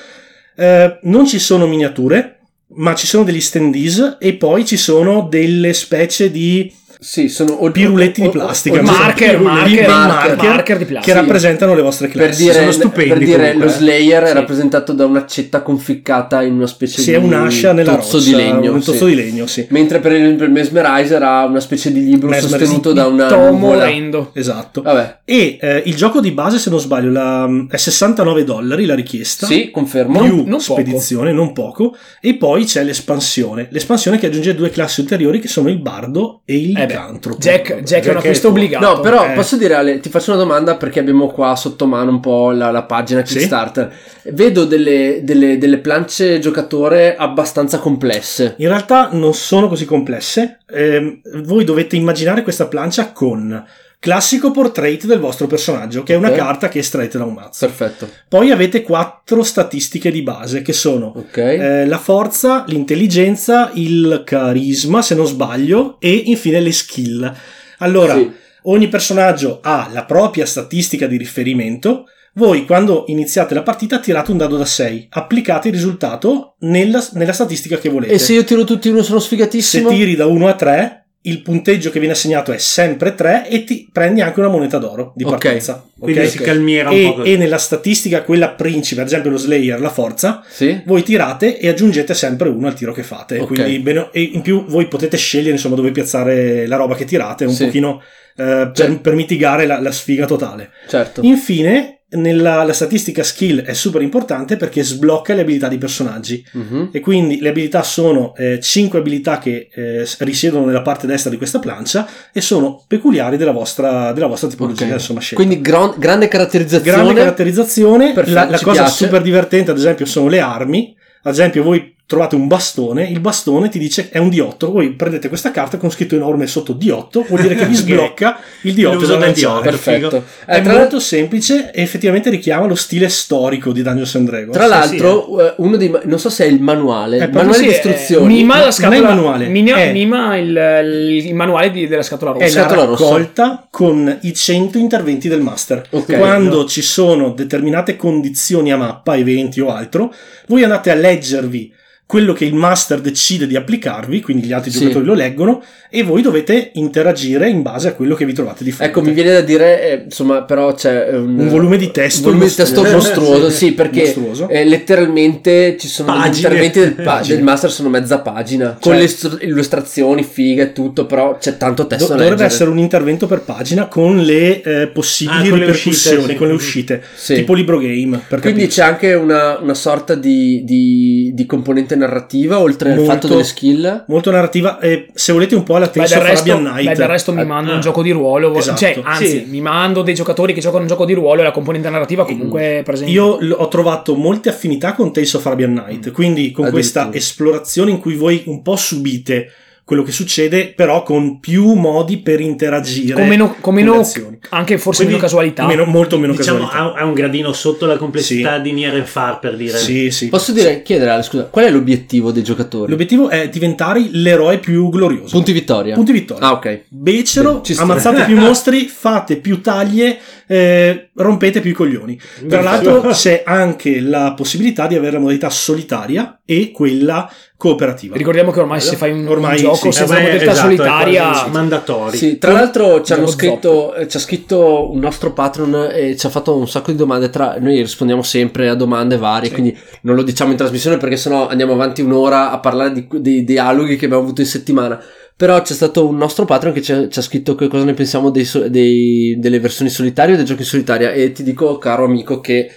[SPEAKER 4] Eh, non ci sono miniature, ma ci sono degli standees e poi ci sono delle specie di
[SPEAKER 1] Sì, sono o-
[SPEAKER 4] piruletti
[SPEAKER 1] o-
[SPEAKER 4] di plastica.
[SPEAKER 1] o-
[SPEAKER 2] Marker, marker,
[SPEAKER 4] marker,
[SPEAKER 2] marker di
[SPEAKER 4] che
[SPEAKER 2] plastica.
[SPEAKER 4] rappresentano le vostre
[SPEAKER 1] Per
[SPEAKER 4] classi.
[SPEAKER 1] dire,
[SPEAKER 3] sono stupendi
[SPEAKER 1] per dire
[SPEAKER 3] comunque,
[SPEAKER 1] lo. Slayer è
[SPEAKER 2] Sì.
[SPEAKER 1] rappresentato da un'accetta conficcata in una specie
[SPEAKER 4] Sì,
[SPEAKER 1] di
[SPEAKER 4] è un'ascia nella
[SPEAKER 1] tozzo
[SPEAKER 4] roccia,
[SPEAKER 1] di legno.
[SPEAKER 4] un
[SPEAKER 1] sì.
[SPEAKER 4] tozzo di legno, sì.
[SPEAKER 1] Mentre per esempio il Mesmerizer ha una specie di libro
[SPEAKER 4] Mesmerizer,
[SPEAKER 1] sostenuto da una
[SPEAKER 2] Tomo
[SPEAKER 1] nuvola.
[SPEAKER 4] Esatto.
[SPEAKER 1] Vabbè,
[SPEAKER 4] E eh, il gioco di base, se non sbaglio, la- è 69 dollari la richiesta.
[SPEAKER 1] sì, confermo.
[SPEAKER 4] più
[SPEAKER 2] Non- non poco.
[SPEAKER 4] spedizione, non poco. E poi c'è l'espansione. L'espansione che aggiunge due classi ulteriori che sono il bardo e il
[SPEAKER 2] Eh beh,
[SPEAKER 4] cantropo.
[SPEAKER 2] Jack, Jack è un
[SPEAKER 4] è
[SPEAKER 2] acquisto
[SPEAKER 4] fuori.
[SPEAKER 2] obbligato.
[SPEAKER 1] No, però
[SPEAKER 4] eh.
[SPEAKER 1] posso dire Ale, ti faccio una domanda perché abbiamo qua sotto mano un po' la, la pagina
[SPEAKER 4] Sì.
[SPEAKER 1] Kickstarter. Vedo delle, delle, delle plance giocatore abbastanza complesse.
[SPEAKER 4] In realtà non sono così complesse. Ehm, voi dovete immaginare questa plancia con classico portrait del vostro personaggio, che è una carta che estraete da un mazzo.
[SPEAKER 1] Perfetto.
[SPEAKER 4] Poi avete quattro statistiche di base che sono
[SPEAKER 1] Ok.
[SPEAKER 4] eh, la forza, l'intelligenza, il carisma, se non sbaglio, e infine le skill. Allora,
[SPEAKER 1] Sì.
[SPEAKER 4] ogni personaggio ha la propria statistica di riferimento. Voi, quando iniziate la partita, tirate un dado da 6, applicate il risultato nella, nella statistica che volete.
[SPEAKER 1] E se io tiro tutti uno sono
[SPEAKER 4] Se
[SPEAKER 1] sfigatissimo?
[SPEAKER 4] tiri da 1 a 3, il punteggio che viene assegnato è sempre 3 e ti prendi anche una moneta d'oro di partenza.
[SPEAKER 3] Quindi
[SPEAKER 4] ok?
[SPEAKER 3] si calmiera un
[SPEAKER 4] E,
[SPEAKER 3] po'. così.
[SPEAKER 4] e nella statistica, quella principe, ad esempio lo Slayer, la forza,
[SPEAKER 1] Sì?
[SPEAKER 4] voi tirate e aggiungete sempre uno al tiro che fate.
[SPEAKER 1] Ok.
[SPEAKER 4] Quindi bene- e in più voi potete scegliere insomma dove piazzare la roba che tirate, un
[SPEAKER 1] Sì.
[SPEAKER 4] pochino eh, per,
[SPEAKER 1] Cioè-
[SPEAKER 4] per mitigare la, la sfiga totale.
[SPEAKER 1] Certo.
[SPEAKER 4] Infine, nella la statistica skill è super importante perché sblocca le abilità dei personaggi.
[SPEAKER 1] Mhm.
[SPEAKER 4] E quindi le abilità sono 5 abilità che eh, risiedono nella parte destra di questa plancia e sono peculiari della vostra, della vostra tipologia,
[SPEAKER 1] Ok.
[SPEAKER 4] insomma, scelta.
[SPEAKER 1] Quindi gran- grande caratterizzazione.
[SPEAKER 4] Grande caratterizzazione,
[SPEAKER 1] Perfetto,
[SPEAKER 4] la, la cosa
[SPEAKER 1] piace.
[SPEAKER 4] super divertente ad esempio sono le armi, ad esempio voi trovate un bastone, il bastone ti dice è un D8, voi prendete questa carta con scritto enorme sotto D8, vuol dire che vi sblocca il D8
[SPEAKER 3] L'uso
[SPEAKER 4] da
[SPEAKER 3] del
[SPEAKER 4] lanciare.
[SPEAKER 3] D8.
[SPEAKER 1] Perfetto. Eh,
[SPEAKER 4] È
[SPEAKER 1] tra,
[SPEAKER 4] molto semplice e effettivamente richiama lo stile storico di Dungeons and Dragons.
[SPEAKER 1] tra l'altro, eh, uno dei. ma- Non so se è il manuale.
[SPEAKER 4] È
[SPEAKER 1] il manuale
[SPEAKER 2] Sì,
[SPEAKER 1] di
[SPEAKER 2] eh,
[SPEAKER 1] istruzioni.
[SPEAKER 2] Mima
[SPEAKER 4] No,
[SPEAKER 2] la
[SPEAKER 4] non
[SPEAKER 2] scatola,
[SPEAKER 4] è il manuale,
[SPEAKER 2] Mima,
[SPEAKER 4] è-
[SPEAKER 2] mima il, il manuale di- della scatola rossa.
[SPEAKER 4] è la
[SPEAKER 1] Scatola rossa.
[SPEAKER 4] raccolta con i 100 interventi del master.
[SPEAKER 1] Ok.
[SPEAKER 4] Quando ci sono determinate condizioni a mappa, eventi o altro, voi andate a leggervi quello che il master decide di applicarvi, quindi gli altri
[SPEAKER 1] Sì.
[SPEAKER 4] giocatori lo leggono, e voi dovete interagire in base a quello che vi trovate di fronte.
[SPEAKER 1] Ecco, mi viene da dire, eh, insomma, però c'è un,
[SPEAKER 4] Un volume di testo
[SPEAKER 1] un volume di testo
[SPEAKER 4] mostruoso.
[SPEAKER 1] mostruoso, sì, perché
[SPEAKER 4] Mostruoso.
[SPEAKER 1] eh, letteralmente ci sono
[SPEAKER 3] Pagine.
[SPEAKER 1] interventi del, pa- del master, sono mezza pagina, con
[SPEAKER 4] Cioè-
[SPEAKER 1] le istru- illustrazioni, fighe e tutto, però c'è tanto testo
[SPEAKER 4] Do- dovrebbe
[SPEAKER 1] leggere.
[SPEAKER 4] essere un intervento per pagina con le eh, possibili
[SPEAKER 3] Ah, con le
[SPEAKER 4] ripercussioni,
[SPEAKER 3] uscite, sì.
[SPEAKER 4] con le uscite,
[SPEAKER 1] Sì.
[SPEAKER 4] tipo libro game. Per
[SPEAKER 1] Quindi
[SPEAKER 4] capirci.
[SPEAKER 1] c'è anche una, una sorta di, di- di componente narrativa, oltre al
[SPEAKER 4] Molto-
[SPEAKER 1] fatto delle skill.
[SPEAKER 4] molto narrativa. e se volete un po' alla
[SPEAKER 2] Beh,
[SPEAKER 4] Tales
[SPEAKER 2] del
[SPEAKER 4] of
[SPEAKER 2] resto,
[SPEAKER 4] Arabian Night.
[SPEAKER 2] beh, del resto mi mando
[SPEAKER 3] Ah.
[SPEAKER 2] un gioco di ruolo,
[SPEAKER 4] Esatto.
[SPEAKER 2] cioè, anzi,
[SPEAKER 3] Sì.
[SPEAKER 2] mi mando dei giocatori che giocano un gioco di ruolo e la componente narrativa comunque è presente.
[SPEAKER 4] Io l- ho trovato molte affinità con Tales of Arabian Night, quindi con questa esplorazione in cui voi un po' subite quello che succede, però con più modi per interagire.
[SPEAKER 2] con meno, con meno- anche forse
[SPEAKER 4] Quindi
[SPEAKER 2] meno casualità.
[SPEAKER 4] meno- molto meno
[SPEAKER 3] Diciamo
[SPEAKER 4] casualità.
[SPEAKER 3] ha, ha un gradino sotto la complessità di Nier and Far per dire.
[SPEAKER 4] Sì, sì.
[SPEAKER 1] Posso dire, chiedere, Ale, scusa, qual è l'obiettivo dei giocatori?
[SPEAKER 4] L'obiettivo è diventare l'eroe più glorioso.
[SPEAKER 1] Punti vittoria.
[SPEAKER 4] Punti vittoria.
[SPEAKER 1] Ah, ok.
[SPEAKER 4] Becero,
[SPEAKER 1] sta.
[SPEAKER 4] ammazzate più mostri, fate più taglie, eh, rompete più i coglioni. Tra l'altro c'è anche la possibilità di avere la modalità solitaria e quella cooperativa.
[SPEAKER 2] Ricordiamo che ormai se fai un,
[SPEAKER 4] Ormai
[SPEAKER 2] un gioco
[SPEAKER 4] sì.
[SPEAKER 2] senza
[SPEAKER 3] Ormai,
[SPEAKER 2] modalità
[SPEAKER 3] esatto,
[SPEAKER 2] solitaria,
[SPEAKER 3] mandatori.
[SPEAKER 1] Sì, tra l'altro ci hanno scritto, eh, ci ha scritto un nostro patron e ci ha fatto un sacco di domande. Tra, noi rispondiamo sempre a domande varie, quindi non lo diciamo in trasmissione perché sennò andiamo avanti un'ora a parlare di- dei dialoghi che abbiamo avuto in settimana. Però c'è stato un nostro patron che ci ha, ci ha scritto che cosa ne pensiamo dei dei- delle versioni solitarie o dei giochi in solitaria. E ti dico, caro amico, che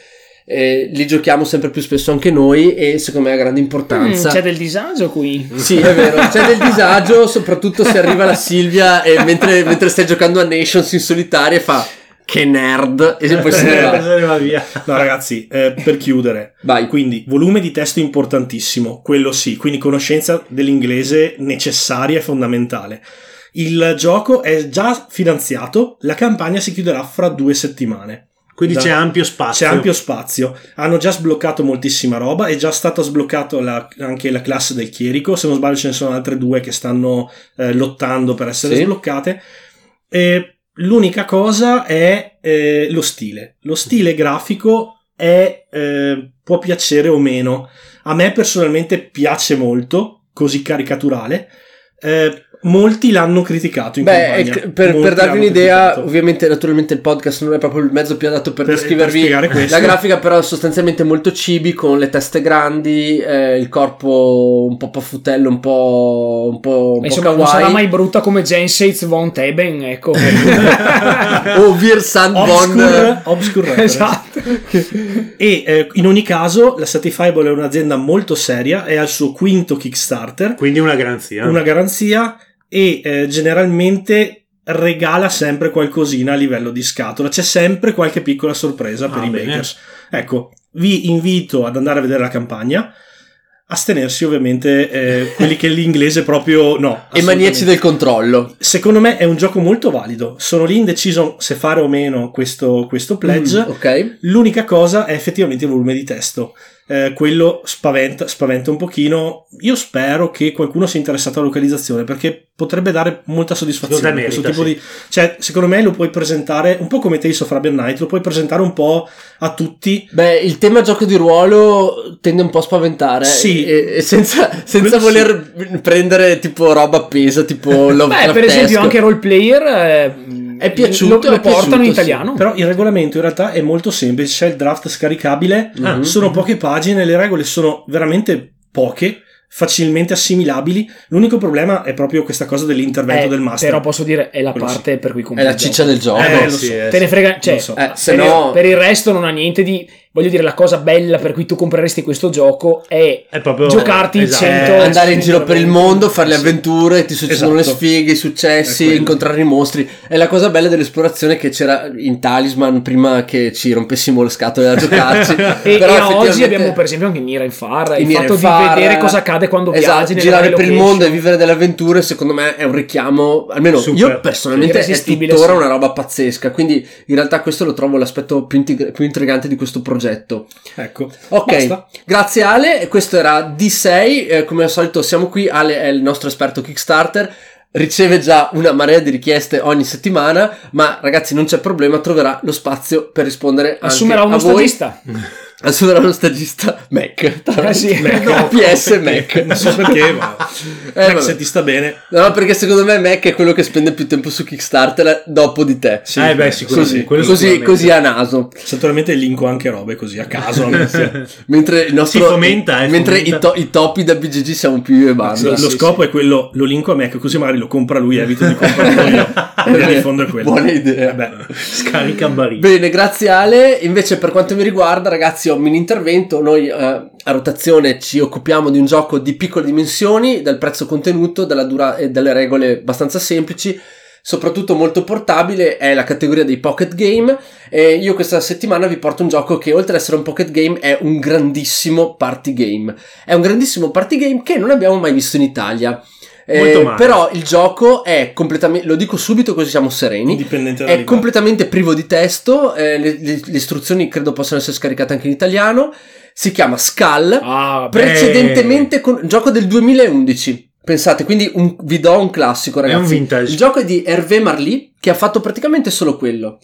[SPEAKER 1] eh, li giochiamo sempre più spesso anche noi e secondo me ha grande
[SPEAKER 2] Mm,
[SPEAKER 1] importanza.
[SPEAKER 2] c'è del disagio qui.
[SPEAKER 1] Sì, è vero, c'è del disagio, soprattutto se arriva la Silvia e mentre, mentre stai giocando a Nations in solitaria fa che nerd e poi se ne
[SPEAKER 3] Eh,
[SPEAKER 1] va.
[SPEAKER 3] se ne va via.
[SPEAKER 4] No, ragazzi, eh, per chiudere,
[SPEAKER 1] Vai.
[SPEAKER 4] quindi volume di testo importantissimo, quello sì, quindi conoscenza dell'inglese necessaria e fondamentale. Il gioco è già finanziato, la campagna si chiuderà fra due settimane.
[SPEAKER 3] Quindi
[SPEAKER 4] Da-
[SPEAKER 3] c'è ampio spazio.
[SPEAKER 4] C'è ampio spazio. Hanno già sbloccato moltissima roba. È già stata sbloccata anche la classe del chierico. Se non sbaglio, ce ne sono altre due che stanno eh, lottando per essere
[SPEAKER 1] Sì.
[SPEAKER 4] sbloccate. E l'unica cosa è eh, lo stile. Lo stile grafico è, eh, può piacere o meno. A me personalmente piace molto, così caricaturale. Eh, molti l'hanno criticato in
[SPEAKER 1] Beh,
[SPEAKER 4] campagna.
[SPEAKER 1] per, per darvi un'idea,
[SPEAKER 4] criticato.
[SPEAKER 1] ovviamente, naturalmente il podcast non è proprio il mezzo più adatto per,
[SPEAKER 4] Per-
[SPEAKER 1] descrivervi
[SPEAKER 4] per
[SPEAKER 1] la grafica, però è sostanzialmente molto cibi con le teste grandi, eh, il corpo un po' paffutello, un po', un po', un po
[SPEAKER 2] Insomma, non
[SPEAKER 1] kawaii.
[SPEAKER 2] sarà mai brutta come Sates von Teben, ecco.
[SPEAKER 1] o Wir Sand von
[SPEAKER 4] Obscure, reference.
[SPEAKER 2] esatto.
[SPEAKER 4] E eh, in ogni caso la Certifiable è un'azienda molto seria, è al suo quinto Kickstarter,
[SPEAKER 3] Quindi una garanzia.
[SPEAKER 4] una garanzia e eh, generalmente regala sempre qualcosina a livello di scatola, c'è sempre qualche piccola sorpresa per
[SPEAKER 3] Ah,
[SPEAKER 4] i
[SPEAKER 3] bene.
[SPEAKER 4] bakers. Ecco, vi invito ad andare a vedere la campagna, astenersi ovviamente eh, quelli che l'inglese proprio no.
[SPEAKER 1] e maniaci del controllo.
[SPEAKER 4] Secondo me è un gioco molto valido, sono lì indeciso se fare o meno questo, questo pledge.
[SPEAKER 1] Mm, ok.
[SPEAKER 4] L'unica cosa è effettivamente il volume di testo. Eh, quello spaventa, spaventa un pochino. Io spero che qualcuno sia interessato alla localizzazione perché potrebbe dare molta soddisfazione.
[SPEAKER 3] Secondo me
[SPEAKER 4] questo
[SPEAKER 3] merita,
[SPEAKER 4] tipo di, cioè, secondo me lo puoi presentare un po' come Tales of Arabian Night, lo puoi presentare un po' a tutti.
[SPEAKER 1] Beh, il tema gioco di ruolo tende un po' a spaventare.
[SPEAKER 4] Sì,
[SPEAKER 1] e, e senza, senza
[SPEAKER 4] Quello sì.
[SPEAKER 1] voler prendere tipo roba appesa, tipo Lovecraft.
[SPEAKER 2] Beh, per esempio, anche Role Player eh,
[SPEAKER 1] È piaciuto,
[SPEAKER 2] lo, lo
[SPEAKER 1] è
[SPEAKER 2] portano
[SPEAKER 1] piaciuto,
[SPEAKER 2] in
[SPEAKER 1] sì.
[SPEAKER 2] italiano.
[SPEAKER 4] Però il regolamento in realtà è molto semplice, c'è il draft scaricabile,
[SPEAKER 1] Mhm.
[SPEAKER 4] sono poche pagine, le regole sono veramente poche, facilmente assimilabili. L'unico problema è proprio questa cosa dell'intervento
[SPEAKER 2] Eh,
[SPEAKER 4] del master.
[SPEAKER 2] Però posso dire, è la
[SPEAKER 4] Quello sì.
[SPEAKER 2] parte per cui compri
[SPEAKER 1] È la ciccia
[SPEAKER 2] gioco.
[SPEAKER 1] del gioco.
[SPEAKER 4] Eh, lo
[SPEAKER 3] sì,
[SPEAKER 4] so.
[SPEAKER 3] eh,
[SPEAKER 2] Te ne frega, cioè,
[SPEAKER 4] lo so.
[SPEAKER 1] Eh, se
[SPEAKER 2] per,
[SPEAKER 1] no-
[SPEAKER 2] il, per il resto non ha niente di. Voglio dire, la cosa bella per cui tu compreresti questo gioco è
[SPEAKER 3] È proprio
[SPEAKER 2] giocarti il
[SPEAKER 3] esatto.
[SPEAKER 2] 100
[SPEAKER 1] Eh, andare in giro per il mondo, fare le
[SPEAKER 4] Sì.
[SPEAKER 1] avventure, ti succedono
[SPEAKER 4] Esatto.
[SPEAKER 1] le sfighe, i successi, incontrare i mostri. È la cosa bella dell'esplorazione che c'era in Talisman prima che ci rompessimo le scatole a giocarci.
[SPEAKER 2] E,
[SPEAKER 1] Però
[SPEAKER 2] e
[SPEAKER 1] effettivamente-
[SPEAKER 2] oggi abbiamo per esempio anche Nira in Far,
[SPEAKER 1] in
[SPEAKER 2] il fatto
[SPEAKER 1] Far,
[SPEAKER 2] di vedere cosa accade quando
[SPEAKER 1] esatto,
[SPEAKER 2] viaggi
[SPEAKER 1] girare per il mondo e vivere delle avventure secondo me è un richiamo almeno
[SPEAKER 3] Super.
[SPEAKER 1] io personalmente è tuttora
[SPEAKER 2] sì.
[SPEAKER 1] una roba pazzesca quindi in realtà questo lo trovo l'aspetto più intrigante di questo progetto
[SPEAKER 4] Ecco.
[SPEAKER 1] ok
[SPEAKER 4] Basta.
[SPEAKER 1] grazie Ale questo era D6 Eh, come al solito siamo qui Ale è il nostro esperto Kickstarter riceve già una marea di richieste ogni settimana ma ragazzi non c'è problema troverà lo spazio per rispondere
[SPEAKER 2] Assumerà
[SPEAKER 1] anche a voi assumerà uno stagista Mac tra
[SPEAKER 2] Eh sì. Mac.
[SPEAKER 1] PS Mac
[SPEAKER 4] Non so perché, ma
[SPEAKER 1] Eh,
[SPEAKER 4] Mac,
[SPEAKER 1] vabbè.
[SPEAKER 4] se ti sta bene.
[SPEAKER 1] No, perché secondo me Mac è quello che spende più tempo su Kickstarter dopo di te.
[SPEAKER 4] Sì,
[SPEAKER 3] Eh, beh, sicuramente.
[SPEAKER 1] Così,
[SPEAKER 3] sicuramente.
[SPEAKER 1] così a naso.
[SPEAKER 4] Naturalmente linko anche robe così a caso.
[SPEAKER 1] Mentre il nostro.
[SPEAKER 3] Si fomenta, eh,
[SPEAKER 1] mentre
[SPEAKER 3] fomenta.
[SPEAKER 1] I, to- i topi da BGG siamo più io e banda.
[SPEAKER 4] lo
[SPEAKER 2] sì,
[SPEAKER 4] scopo è quello, lo linko a Mac così magari lo compra lui, evito di comprarlo io. L'idea di fondo è quello.
[SPEAKER 1] Buona idea.
[SPEAKER 4] Eh beh.
[SPEAKER 3] Scarica.
[SPEAKER 1] Bene, grazie Ale. Invece, per quanto mi riguarda, ragazzi, un mini intervento. Noi eh, a rotazione ci occupiamo di un gioco di piccole dimensioni, del prezzo contenuto, della dura- e delle regole abbastanza semplici. Soprattutto molto portabile è la categoria dei pocket game. E io questa settimana vi porto un gioco che, oltre ad essere un pocket game, è un grandissimo party game. È un grandissimo party game che non abbiamo mai visto in Italia. Eh, però il gioco è completamente, lo dico subito così siamo sereni. È completamente privo di testo, eh, le, le- le istruzioni credo possano essere scaricate anche in italiano. Si chiama Skull,
[SPEAKER 2] Ah,
[SPEAKER 1] precedentemente con gioco del 2011. Pensate, quindi un- vi do un classico,
[SPEAKER 3] È un
[SPEAKER 1] ragazzi.
[SPEAKER 3] vintage.
[SPEAKER 1] Il gioco è di Hervé Marly, che ha fatto praticamente solo quello.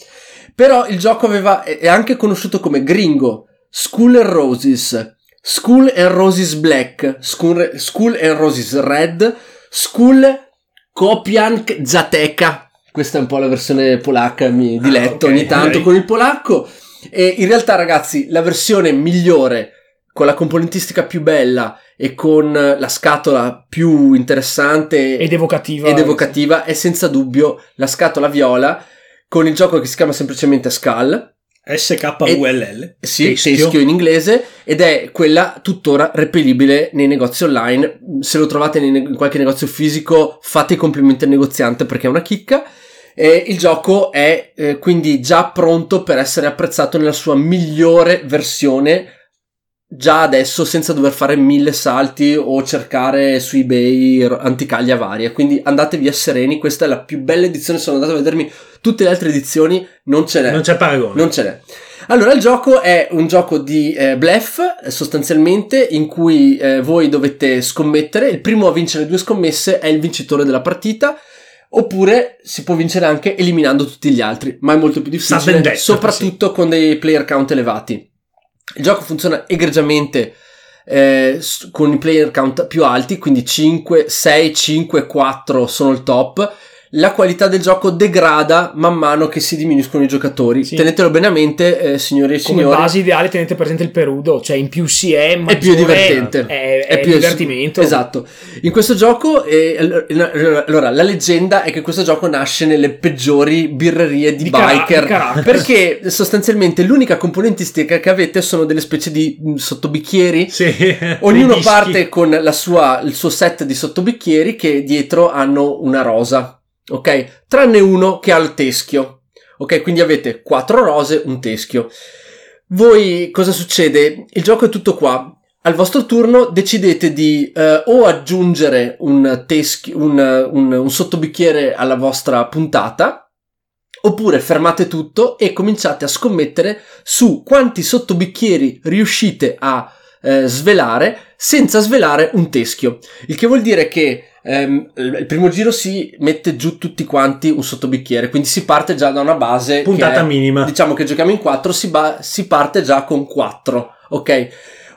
[SPEAKER 1] Però il gioco aveva, è è anche conosciuto come Gringo, School and Roses, School and Roses Black, School, School and Roses Red, School Kopiank Zateka. Questa è un po' la versione polacca, mi diletto
[SPEAKER 4] ok,
[SPEAKER 1] ogni tanto
[SPEAKER 4] ok.
[SPEAKER 1] con il polacco. E in realtà, ragazzi, la versione migliore, con la componentistica più bella e con la scatola più interessante
[SPEAKER 2] ed evocativa.
[SPEAKER 1] ed evocativa è senza dubbio la scatola viola con il gioco che si chiama semplicemente Skull,
[SPEAKER 4] SKULL.
[SPEAKER 1] sì,
[SPEAKER 3] Teschio.
[SPEAKER 1] teschio. in inglese, ed è quella tuttora reperibile nei negozi online. Se lo trovate in qualche negozio fisico, fate i complimenti al negoziante perché è una chicca. E il gioco è eh, quindi già pronto per essere apprezzato nella sua migliore versione già adesso senza dover fare mille salti o cercare su eBay anticaglia varie. Quindi andatevi a sereni, questa è la più bella edizione. Sono andato a vedermi tutte le altre edizioni, non ce n'è.
[SPEAKER 3] Non c'è paragone.
[SPEAKER 1] Non ce n'è. Allora, il gioco è un gioco di eh, bluff, sostanzialmente, in cui eh, voi dovete scommettere. Il primo a vincere due scommesse è il vincitore della partita. Oppure si può vincere anche eliminando tutti gli altri, ma è molto più difficile,
[SPEAKER 3] death,
[SPEAKER 1] soprattutto con dei player count elevati. Il gioco funziona egregiamente eh, con i player count più alti, quindi 5, 6, 5, 4 sono il top. La qualità del gioco degrada man mano che si diminuiscono i giocatori.
[SPEAKER 2] Sì.
[SPEAKER 1] Tenetelo bene a mente, eh, signori e
[SPEAKER 2] Come
[SPEAKER 1] signori.
[SPEAKER 2] base ideale tenete presente il perudo, cioè in più si è,
[SPEAKER 1] è più divertente.
[SPEAKER 2] È, è
[SPEAKER 1] più
[SPEAKER 2] divertimento.
[SPEAKER 1] Esatto. In questo gioco, eh, all- allora, la leggenda è che questo gioco nasce nelle peggiori birrerie di,
[SPEAKER 2] Di cara-
[SPEAKER 1] biker.
[SPEAKER 2] Caracas.
[SPEAKER 1] perché sostanzialmente l'unica componentistica che avete sono delle specie di mh, sottobicchieri.
[SPEAKER 3] Sì.
[SPEAKER 1] Ognuno parte con la sua, il suo set di sottobicchieri che dietro hanno una rosa. Ok? Tranne uno che ha il teschio. Ok? Quindi avete quattro rose, un teschio. Voi cosa succede? Il gioco è tutto qua. Al vostro turno decidete di eh, o aggiungere un, teschio, un, un, un sottobicchiere alla vostra puntata, oppure fermate tutto e cominciate a scommettere su quanti sottobicchieri riuscite a eh, svelare senza svelare un teschio. Il che vuol dire che ehm, il primo giro si mette giù tutti quanti un sottobicchiere, quindi si parte già da una base.
[SPEAKER 3] Puntata
[SPEAKER 1] è-
[SPEAKER 3] minima.
[SPEAKER 1] Diciamo che giochiamo in 4, si, ba- si parte già con 4, ok?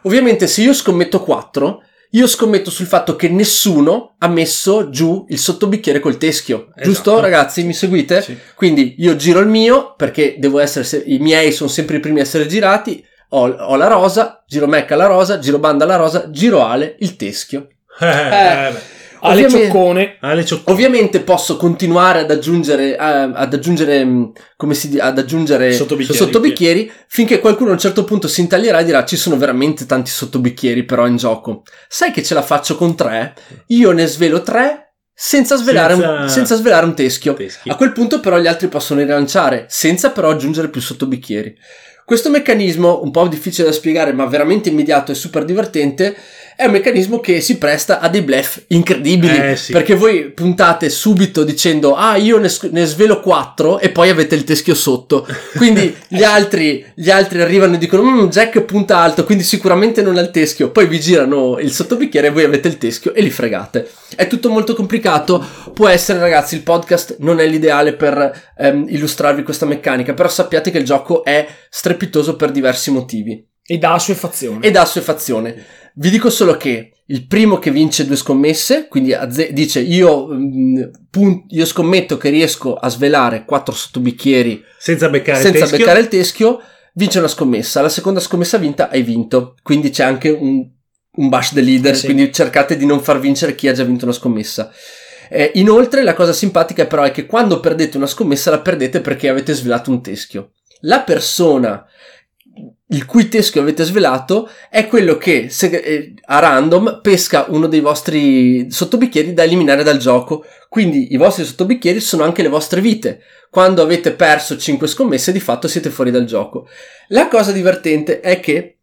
[SPEAKER 1] Ovviamente se io scommetto 4, io scommetto sul fatto che nessuno ha messo giù il sottobicchiere col teschio.
[SPEAKER 4] Esatto.
[SPEAKER 1] Giusto, ragazzi? Mi seguite?
[SPEAKER 4] Sì.
[SPEAKER 1] Quindi io giro il mio perché devo essere, se- i miei sono sempre i primi a essere girati. Ho, ho la rosa, giro Mac alla rosa, giro banda alla rosa, giro Ale il teschio.
[SPEAKER 4] Eh, eh.
[SPEAKER 2] Ale
[SPEAKER 1] Ovviamente-
[SPEAKER 2] Cioccone.
[SPEAKER 4] Ale Ciocco-
[SPEAKER 1] Ovviamente posso continuare ad aggiungere, eh, ad aggiungere, mh, come si dice, ad aggiungere
[SPEAKER 4] Sottobicchieri.
[SPEAKER 1] sottobicchieri finché qualcuno a un certo punto si intaglierà e dirà ci sono veramente tanti sottobicchieri però in gioco. Sai che ce la faccio con tre? Io ne svelo tre senza svelare,
[SPEAKER 4] Senza-
[SPEAKER 1] Un, senza svelare un teschio.
[SPEAKER 4] Teschi.
[SPEAKER 1] A quel punto però gli altri possono rilanciare senza però aggiungere più sottobicchieri. Questo meccanismo, un po' difficile da spiegare ma veramente immediato e super divertente, è un meccanismo che si presta a dei bluff incredibili.
[SPEAKER 4] Eh, sì.
[SPEAKER 1] Perché voi puntate subito dicendo ah io ne, ne svelo 4 e poi avete il teschio sotto. Quindi gli altri, gli altri arrivano e dicono "Mm, Jack punta alto quindi sicuramente non ha il teschio. Poi vi girano il sottobicchiere e voi avete il teschio e li fregate. È tutto molto complicato. Può essere ragazzi il podcast non è l'ideale per ehm, illustrarvi questa meccanica però sappiate che il gioco è strepitoso per diversi motivi
[SPEAKER 2] E dà assuefazione.
[SPEAKER 1] ed ha assuefazione. Vi dico solo che il primo che vince due scommesse, quindi azze- dice io, mm, pun- io scommetto che riesco a svelare quattro sottobicchieri
[SPEAKER 4] senza beccare il
[SPEAKER 1] senza
[SPEAKER 4] teschio.
[SPEAKER 1] beccare il teschio, vince una scommessa. La seconda scommessa vinta hai vinto. Quindi c'è anche un, un bash the leader,
[SPEAKER 2] Eh sì.
[SPEAKER 1] quindi cercate di non far vincere chi ha già vinto una scommessa. Eh, inoltre la cosa simpatica però è che quando perdete una scommessa la perdete perché avete svelato un teschio. La persona il cui teschio avete svelato è quello che se- eh, a random pesca uno dei vostri sottobicchieri da eliminare dal gioco. Quindi i vostri sottobicchieri sono anche le vostre vite. Quando avete perso 5 scommesse, di fatto siete fuori dal gioco. La cosa divertente è che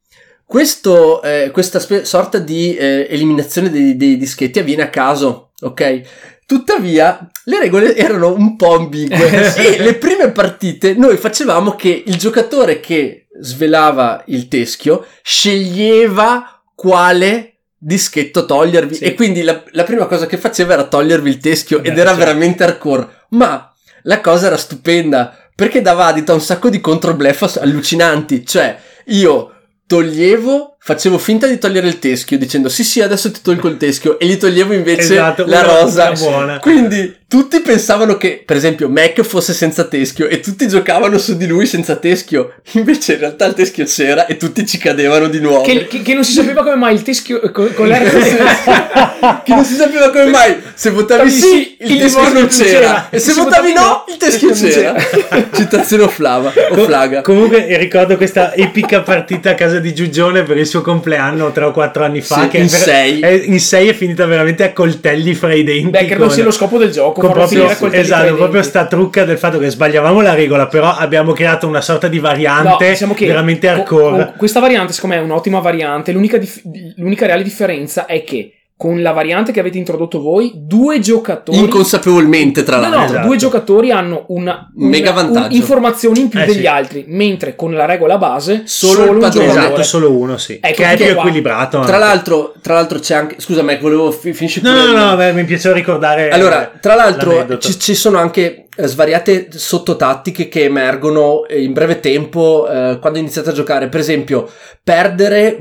[SPEAKER 1] questo, eh, questa spe- sorta di eh, eliminazione dei, dei dischetti avviene a caso, ok? Tuttavia, le regole erano un po' ambigue e le prime partite noi facevamo che il giocatore che svelava il teschio sceglieva quale dischetto togliervi
[SPEAKER 2] Sì.
[SPEAKER 1] e quindi la, la prima cosa che faceva era togliervi il teschio ed
[SPEAKER 4] Beh,
[SPEAKER 1] era
[SPEAKER 4] certo.
[SPEAKER 1] veramente hardcore ma la cosa era stupenda perché dava adito a un sacco di controbluff ass- allucinanti cioè io toglievo facevo finta di togliere il teschio dicendo sì sì adesso ti tolgo il teschio e gli toglievo invece
[SPEAKER 4] Esatto,
[SPEAKER 1] la
[SPEAKER 4] una-
[SPEAKER 1] rosa
[SPEAKER 4] buona.
[SPEAKER 1] quindi tutti pensavano che, per esempio, Mac fosse senza teschio e tutti giocavano su di lui senza teschio. Invece in realtà il teschio c'era e tutti ci cadevano di nuovo.
[SPEAKER 2] Che, che- che non si sapeva come mai il teschio eh, con, con l'R
[SPEAKER 1] Che non si sapeva come mai se votavi sì il,
[SPEAKER 2] il
[SPEAKER 1] teschio non c'era
[SPEAKER 2] c'era.
[SPEAKER 1] e se
[SPEAKER 2] Se
[SPEAKER 1] votavi
[SPEAKER 2] votavi
[SPEAKER 1] no
[SPEAKER 2] no,
[SPEAKER 1] il teschio
[SPEAKER 2] non
[SPEAKER 1] c'era. Citazione o flava o flaga.
[SPEAKER 4] Comunque ricordo questa epica partita a casa di Giugione per il suo compleanno tre o quattro anni fa.
[SPEAKER 1] Sì,
[SPEAKER 4] che
[SPEAKER 1] in
[SPEAKER 4] è ver-
[SPEAKER 1] sei.
[SPEAKER 4] è- in sei è finita veramente a coltelli fra i denti.
[SPEAKER 2] Beh, credo
[SPEAKER 4] con-
[SPEAKER 2] sia lo scopo del gioco.
[SPEAKER 4] con proprio, esatto, proprio sta trucca del fatto che sbagliavamo la regola, però abbiamo creato una sorta di variante
[SPEAKER 2] diciamo che
[SPEAKER 4] veramente
[SPEAKER 2] co-
[SPEAKER 4] hardcore.
[SPEAKER 2] co- questa variante, secondo me, è un'ottima variante. L'unica, dif- l'unica reale differenza è che con la variante che avete introdotto voi, due giocatori.
[SPEAKER 1] Inconsapevolmente, tra
[SPEAKER 2] No, no,
[SPEAKER 1] l'altro.
[SPEAKER 4] Esatto.
[SPEAKER 2] due giocatori hanno una,
[SPEAKER 1] Un mega vantaggio.
[SPEAKER 2] un- informazioni in più
[SPEAKER 4] Eh,
[SPEAKER 2] degli
[SPEAKER 4] sì.
[SPEAKER 2] altri, mentre con la regola base
[SPEAKER 1] Solo
[SPEAKER 2] solo,
[SPEAKER 1] il
[SPEAKER 2] un
[SPEAKER 1] padrone.
[SPEAKER 2] giocatore.
[SPEAKER 4] Esatto, solo uno, sì.
[SPEAKER 2] Ecco,
[SPEAKER 4] che è più
[SPEAKER 2] qua-
[SPEAKER 4] equilibrato.
[SPEAKER 1] Tra l'altro, tra l'altro c'è anche... Scusa Mac, volevo fi- finisci
[SPEAKER 4] No, no,
[SPEAKER 1] il-
[SPEAKER 4] no, beh, mi piaceva ricordare.
[SPEAKER 1] Allora, tra l'altro ci, ci sono anche eh, svariate sottotattiche che emergono eh, in breve tempo eh, quando iniziate a giocare. Per esempio, perdere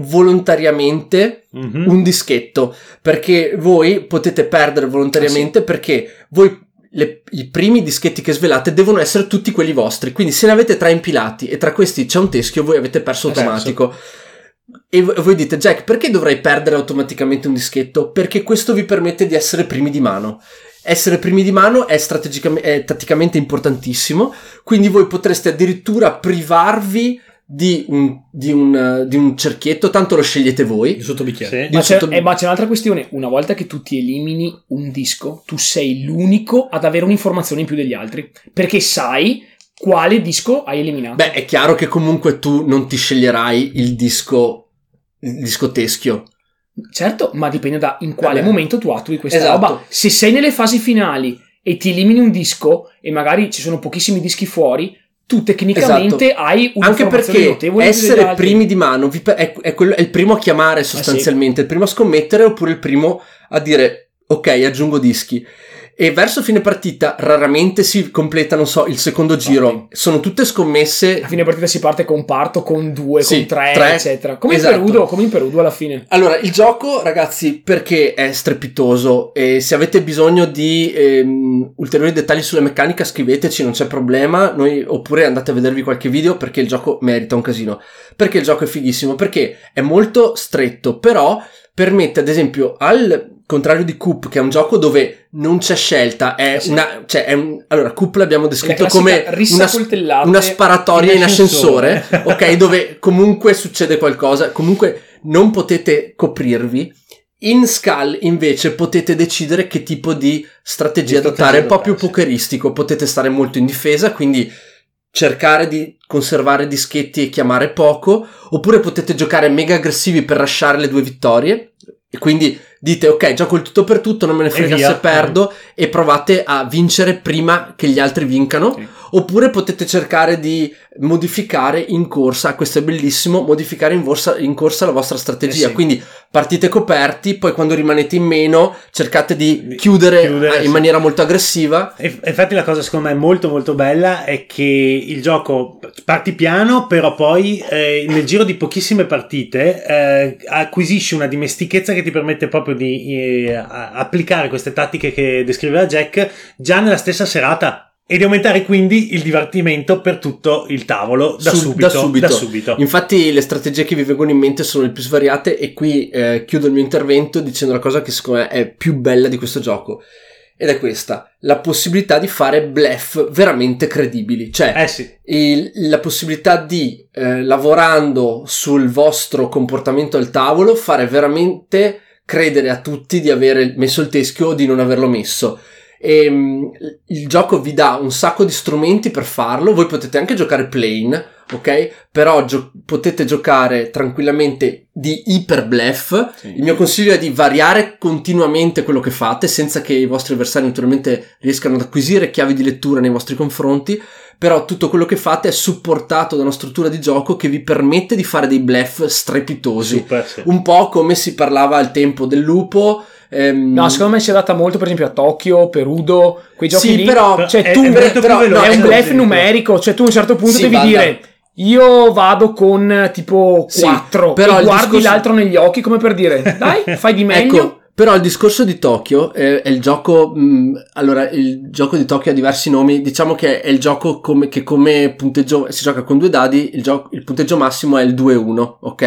[SPEAKER 1] volontariamente
[SPEAKER 4] Mhm.
[SPEAKER 1] un dischetto, perché voi potete perdere volontariamente perché voi le- i primi dischetti che svelate devono essere tutti quelli vostri. Quindi se ne avete tre impilati e tra questi c'è un teschio, voi avete perso automatico. E vo- voi dite, Jack, perché dovrei perdere automaticamente un dischetto? Perché questo vi permette di essere primi di mano. Essere primi di mano è, strategicamente, è tatticamente importantissimo, quindi voi potreste addirittura privarvi di un, di un, eh, di un cerchietto, tanto lo scegliete voi.
[SPEAKER 4] Il sottobicchiere.
[SPEAKER 1] Di
[SPEAKER 2] Ma
[SPEAKER 1] un
[SPEAKER 2] c'è,
[SPEAKER 1] sotto-
[SPEAKER 2] eh, ma c'è un'altra questione. Una volta che tu ti elimini un disco, tu sei l'unico ad avere un'informazione in più degli altri. Perché sai quale disco hai eliminato.
[SPEAKER 1] Beh, è chiaro che comunque tu non ti sceglierai il disco, il disco teschio.
[SPEAKER 2] Certo, ma dipende da in quale
[SPEAKER 1] Vabbè.
[SPEAKER 2] momento tu attui questa
[SPEAKER 1] Esatto.
[SPEAKER 2] roba. Se sei nelle fasi finali e ti elimini un disco e magari ci sono pochissimi dischi fuori, tu tecnicamente hai
[SPEAKER 1] Anche
[SPEAKER 2] un'informazione
[SPEAKER 1] perché essere primi di mano per- è, è quello- è il primo a chiamare sostanzialmente, il primo a scommettere oppure il primo a dire ok, aggiungo dischi. E verso fine partita raramente si completa, non so, il secondo giro. Sono tutte scommesse.
[SPEAKER 2] A fine partita si parte con parto, con due,
[SPEAKER 1] Sì,
[SPEAKER 2] con tre,
[SPEAKER 1] tre.
[SPEAKER 2] eccetera. Come
[SPEAKER 1] Esatto.
[SPEAKER 2] in Perudo, come in Perudo alla fine.
[SPEAKER 1] Allora, il gioco, ragazzi, perché è strepitoso e se avete bisogno di ehm, ulteriori dettagli sulla meccanica scriveteci, non c'è problema, Noi- oppure andate a vedervi qualche video perché il gioco merita un casino. Perché il gioco è fighissimo? Perché è molto stretto, però permette ad esempio al contrario di Coop, che è un gioco dove non c'è scelta, è
[SPEAKER 2] Sì.
[SPEAKER 1] una... Cioè, è un, allora, Coop l'abbiamo
[SPEAKER 2] La
[SPEAKER 1] descritto come una, una sparatoria
[SPEAKER 4] in
[SPEAKER 1] in ascensore, ok? Dove comunque succede qualcosa, comunque non potete coprirvi. In Skull invece potete decidere che tipo di strategia
[SPEAKER 4] Di
[SPEAKER 1] adottare,
[SPEAKER 4] strategia
[SPEAKER 1] un po' più pokeristico, potete stare molto in difesa, quindi cercare di conservare dischetti e chiamare poco, oppure potete giocare mega aggressivi per lasciare le due vittorie, e quindi dite ok, gioco il tutto per tutto, non me ne frega se perdo, e provate a vincere prima che gli altri vincano,
[SPEAKER 4] Sì.
[SPEAKER 1] Oppure potete cercare di modificare in corsa, questo è bellissimo, modificare in, borsa- in corsa la vostra strategia,
[SPEAKER 4] Eh sì.
[SPEAKER 1] quindi partite coperti, poi quando rimanete in meno cercate di chiudere,
[SPEAKER 4] Chiudere,
[SPEAKER 1] eh, in
[SPEAKER 4] sì.
[SPEAKER 1] maniera molto aggressiva.
[SPEAKER 4] E- Infatti la cosa secondo me molto molto bella è che il gioco parti piano, però poi eh, nel giro di pochissime partite eh, acquisisci una dimestichezza che ti permette proprio di eh, applicare queste tattiche che descriveva Jack già nella stessa serata e di aumentare quindi il divertimento per tutto il tavolo da,
[SPEAKER 1] Su-
[SPEAKER 4] subito,
[SPEAKER 1] da subito.
[SPEAKER 4] da subito.
[SPEAKER 1] Infatti le strategie che vi vengono in mente sono le più svariate e qui eh, chiudo il mio intervento dicendo la cosa che secondo me è più bella di questo gioco. Ed è questa, la possibilità di fare bluff veramente credibili. Cioè,
[SPEAKER 4] Eh sì,
[SPEAKER 1] il- la possibilità di, eh, lavorando sul vostro comportamento al tavolo, fare veramente credere a tutti di aver messo il teschio o di non averlo messo. E, mm, il gioco vi dà un sacco di strumenti per farlo. Voi potete anche giocare plain, ok? Però gio- potete giocare tranquillamente di iper bluff. Il mio consiglio è di variare continuamente quello che fate senza che i vostri avversari naturalmente riescano ad acquisire chiavi di lettura nei vostri confronti, però tutto quello che fate è supportato da una struttura di gioco che vi permette di fare dei bluff strepitosi.
[SPEAKER 4] super, sì.
[SPEAKER 1] Un po' come si parlava al tempo del lupo. Ehm,
[SPEAKER 2] No, secondo me si adatta molto, per esempio, a Tokyo, Perudo, quei giochi
[SPEAKER 1] sì,
[SPEAKER 2] lì.
[SPEAKER 1] però
[SPEAKER 2] Cioè,
[SPEAKER 4] è,
[SPEAKER 2] tu-
[SPEAKER 4] è più
[SPEAKER 1] però- no,
[SPEAKER 2] è un bluff
[SPEAKER 4] esempio.
[SPEAKER 2] numerico, cioè tu a un certo punto
[SPEAKER 1] Sì,
[SPEAKER 2] devi
[SPEAKER 1] Vanda.
[SPEAKER 2] dire io vado con tipo
[SPEAKER 1] Sì,
[SPEAKER 2] 4
[SPEAKER 1] però
[SPEAKER 2] e
[SPEAKER 1] il
[SPEAKER 2] guardi
[SPEAKER 1] discorso-
[SPEAKER 2] l'altro negli occhi come per dire dai, fai di meglio.
[SPEAKER 1] Ecco, però il discorso di Tokyo è, è il gioco. mh, allora, il gioco di Tokyo ha diversi nomi. Diciamo che è il gioco come, che come punteggio si gioca con due dadi. Il, gio- il punteggio massimo è il 2-1, ok?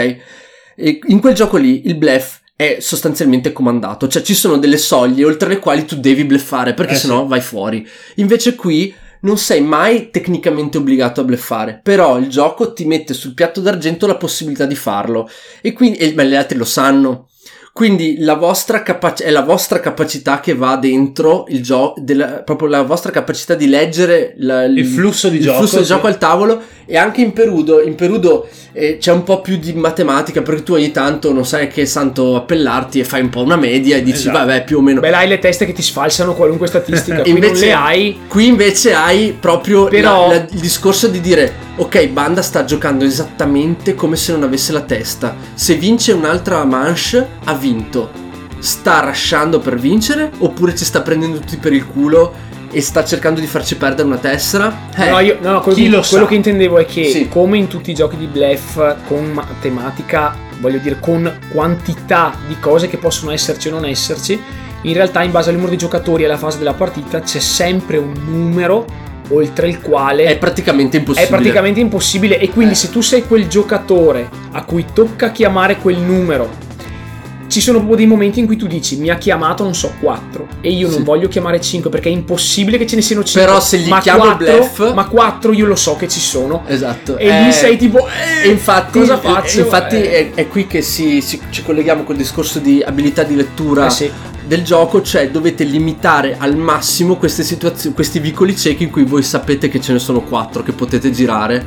[SPEAKER 1] E in quel gioco lì il bluff è sostanzialmente comandato, cioè ci sono delle soglie oltre le quali tu devi bluffare perché
[SPEAKER 4] Eh
[SPEAKER 1] sennò
[SPEAKER 4] sì.
[SPEAKER 1] vai fuori. Invece qui non sei mai tecnicamente obbligato a bluffare, però il gioco ti mette sul piatto d'argento la possibilità di farlo e quindi e, ma gli altri lo sanno. Quindi la vostra capac- è la vostra capacità che va dentro il gioco, proprio la vostra capacità di leggere la-
[SPEAKER 4] Il flusso di
[SPEAKER 1] il
[SPEAKER 4] gioco,
[SPEAKER 1] flusso di
[SPEAKER 4] sì.
[SPEAKER 1] gioco al tavolo e anche in Perudo, in Perudo eh, c'è un po' più di matematica perché tu ogni tanto non sai che santo appellarti e fai un po' una media e dici
[SPEAKER 4] Esatto.
[SPEAKER 1] vabbè più o meno.
[SPEAKER 2] Beh, hai le teste che ti sfalsano qualunque statistica, qui non
[SPEAKER 1] invece-
[SPEAKER 2] le hai.
[SPEAKER 1] Qui invece hai proprio
[SPEAKER 2] Però-
[SPEAKER 1] la- la- il discorso di dire ok, Banda sta giocando esattamente come se non avesse la testa. Se vince un'altra manche, ha vinto. Sta rasciando per vincere oppure ci sta prendendo tutti per il culo e sta cercando di farci perdere una tessera? Eh,
[SPEAKER 2] No, io, no, quello,
[SPEAKER 4] chi
[SPEAKER 2] che,
[SPEAKER 4] lo
[SPEAKER 2] quello
[SPEAKER 4] sa?
[SPEAKER 2] che intendevo è che,
[SPEAKER 1] Sì.
[SPEAKER 2] come in tutti i giochi di bluff con matematica, voglio dire, con quantità di cose che possono esserci o non esserci, in realtà, in base al numero di giocatori e alla fase della partita, c'è sempre un numero oltre il quale
[SPEAKER 1] è praticamente impossibile.
[SPEAKER 2] è praticamente impossibile. E quindi,
[SPEAKER 1] Eh.
[SPEAKER 2] se tu sei quel giocatore a cui tocca chiamare quel numero, ci sono proprio dei momenti in cui tu dici mi ha chiamato, non so, 4 e io non
[SPEAKER 1] Sì.
[SPEAKER 2] voglio chiamare 5 perché è impossibile che ce ne siano 5.
[SPEAKER 1] Però se gli chiamo il
[SPEAKER 2] 4,
[SPEAKER 1] bluff-
[SPEAKER 2] ma 4 io lo so che ci sono.
[SPEAKER 1] Esatto.
[SPEAKER 2] E
[SPEAKER 1] Eh,
[SPEAKER 2] lì sei tipo eh,
[SPEAKER 1] infatti,
[SPEAKER 2] cosa faccio?
[SPEAKER 1] infatti
[SPEAKER 2] Eh,
[SPEAKER 1] è, è qui che si- si- ci colleghiamo col discorso di abilità di lettura
[SPEAKER 2] eh sì.
[SPEAKER 1] Del gioco, cioè dovete limitare al massimo queste situazioni, questi vicoli ciechi in cui voi sapete che ce ne sono quattro che potete girare.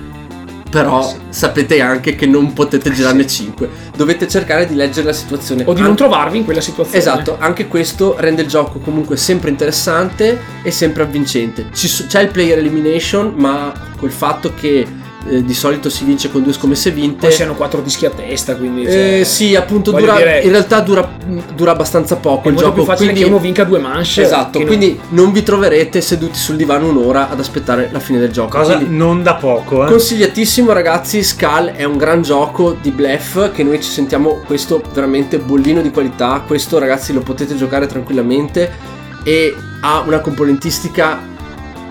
[SPEAKER 1] Però
[SPEAKER 2] Eh sì.
[SPEAKER 1] sapete anche che non potete girarne 5. Dovete cercare di leggere la situazione.
[SPEAKER 2] O di non
[SPEAKER 1] An-
[SPEAKER 2] trovarvi in quella situazione.
[SPEAKER 1] Esatto, anche questo rende il gioco comunque sempre interessante e sempre avvincente. Ci so- c'è il player elimination, ma col fatto che eh, di solito si vince con due scommesse vinte.
[SPEAKER 2] Poi si hanno quattro dischi a testa, quindi...
[SPEAKER 1] Eh,
[SPEAKER 2] cioè,
[SPEAKER 1] sì, appunto, dura,
[SPEAKER 2] dire-
[SPEAKER 1] in realtà dura, dura abbastanza poco
[SPEAKER 2] è
[SPEAKER 1] il
[SPEAKER 2] molto
[SPEAKER 1] gioco.
[SPEAKER 2] più facile
[SPEAKER 1] quindi,
[SPEAKER 2] che uno vinca due manche.
[SPEAKER 1] Esatto,
[SPEAKER 2] che non-
[SPEAKER 1] quindi non vi troverete seduti sul divano un'ora ad aspettare la fine del gioco.
[SPEAKER 3] Cosa
[SPEAKER 1] Quindi
[SPEAKER 3] non da poco, eh.
[SPEAKER 1] Consigliatissimo ragazzi, Skull è un gran gioco di bluff che noi ci sentiamo questo veramente bollino di qualità, questo ragazzi lo potete giocare tranquillamente e ha una componentistica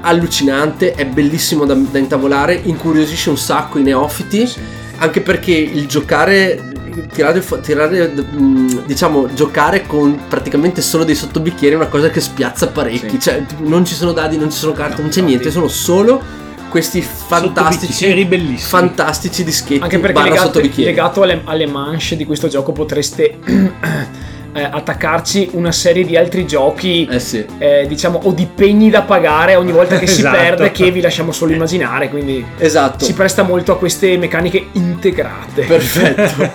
[SPEAKER 1] allucinante, è bellissimo da, da intavolare, incuriosisce un sacco i neofiti, anche perché il giocare tirare, tirare, mh, diciamo giocare con praticamente solo dei sottobicchieri è una cosa che spiazza parecchi
[SPEAKER 2] Sì.
[SPEAKER 1] cioè non ci sono dadi non ci sono carte
[SPEAKER 2] No,
[SPEAKER 1] non c'è
[SPEAKER 2] infatti.
[SPEAKER 1] niente sono solo questi fantastici fantastici dischetti
[SPEAKER 2] Anche perché legato, legato alle, alle manche di questo gioco potreste eh, attaccarci una serie di altri giochi,
[SPEAKER 1] eh sì
[SPEAKER 2] eh, diciamo, o di pegni da pagare ogni volta che si
[SPEAKER 3] Esatto.
[SPEAKER 2] perde che vi lasciamo solo immaginare, quindi
[SPEAKER 1] esatto
[SPEAKER 2] si presta molto a queste meccaniche integrate.
[SPEAKER 1] Perfetto.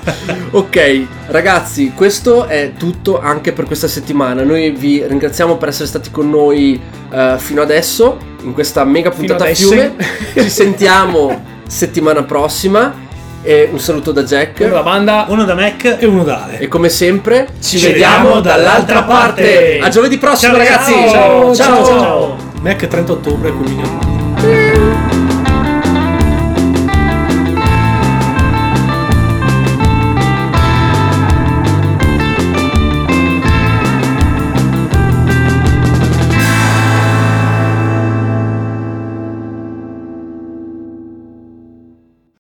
[SPEAKER 1] ok, ragazzi, questo è tutto anche per questa settimana. Noi vi ringraziamo per essere stati con noi eh, fino adesso in questa mega puntata a fiume. Ci sentiamo settimana prossima. E un saluto da Jack.
[SPEAKER 2] Uno da banda
[SPEAKER 4] Uno da Mac e uno da Ale.
[SPEAKER 1] E come sempre, ci,
[SPEAKER 2] Ci
[SPEAKER 1] vediamo
[SPEAKER 2] dall'altra
[SPEAKER 1] parte.
[SPEAKER 2] parte.
[SPEAKER 1] A giovedì prossimo,
[SPEAKER 4] Ciao,
[SPEAKER 1] ragazzi.
[SPEAKER 2] ciao, ciao, ciao.
[SPEAKER 4] Mac 30 ottobre, culmine.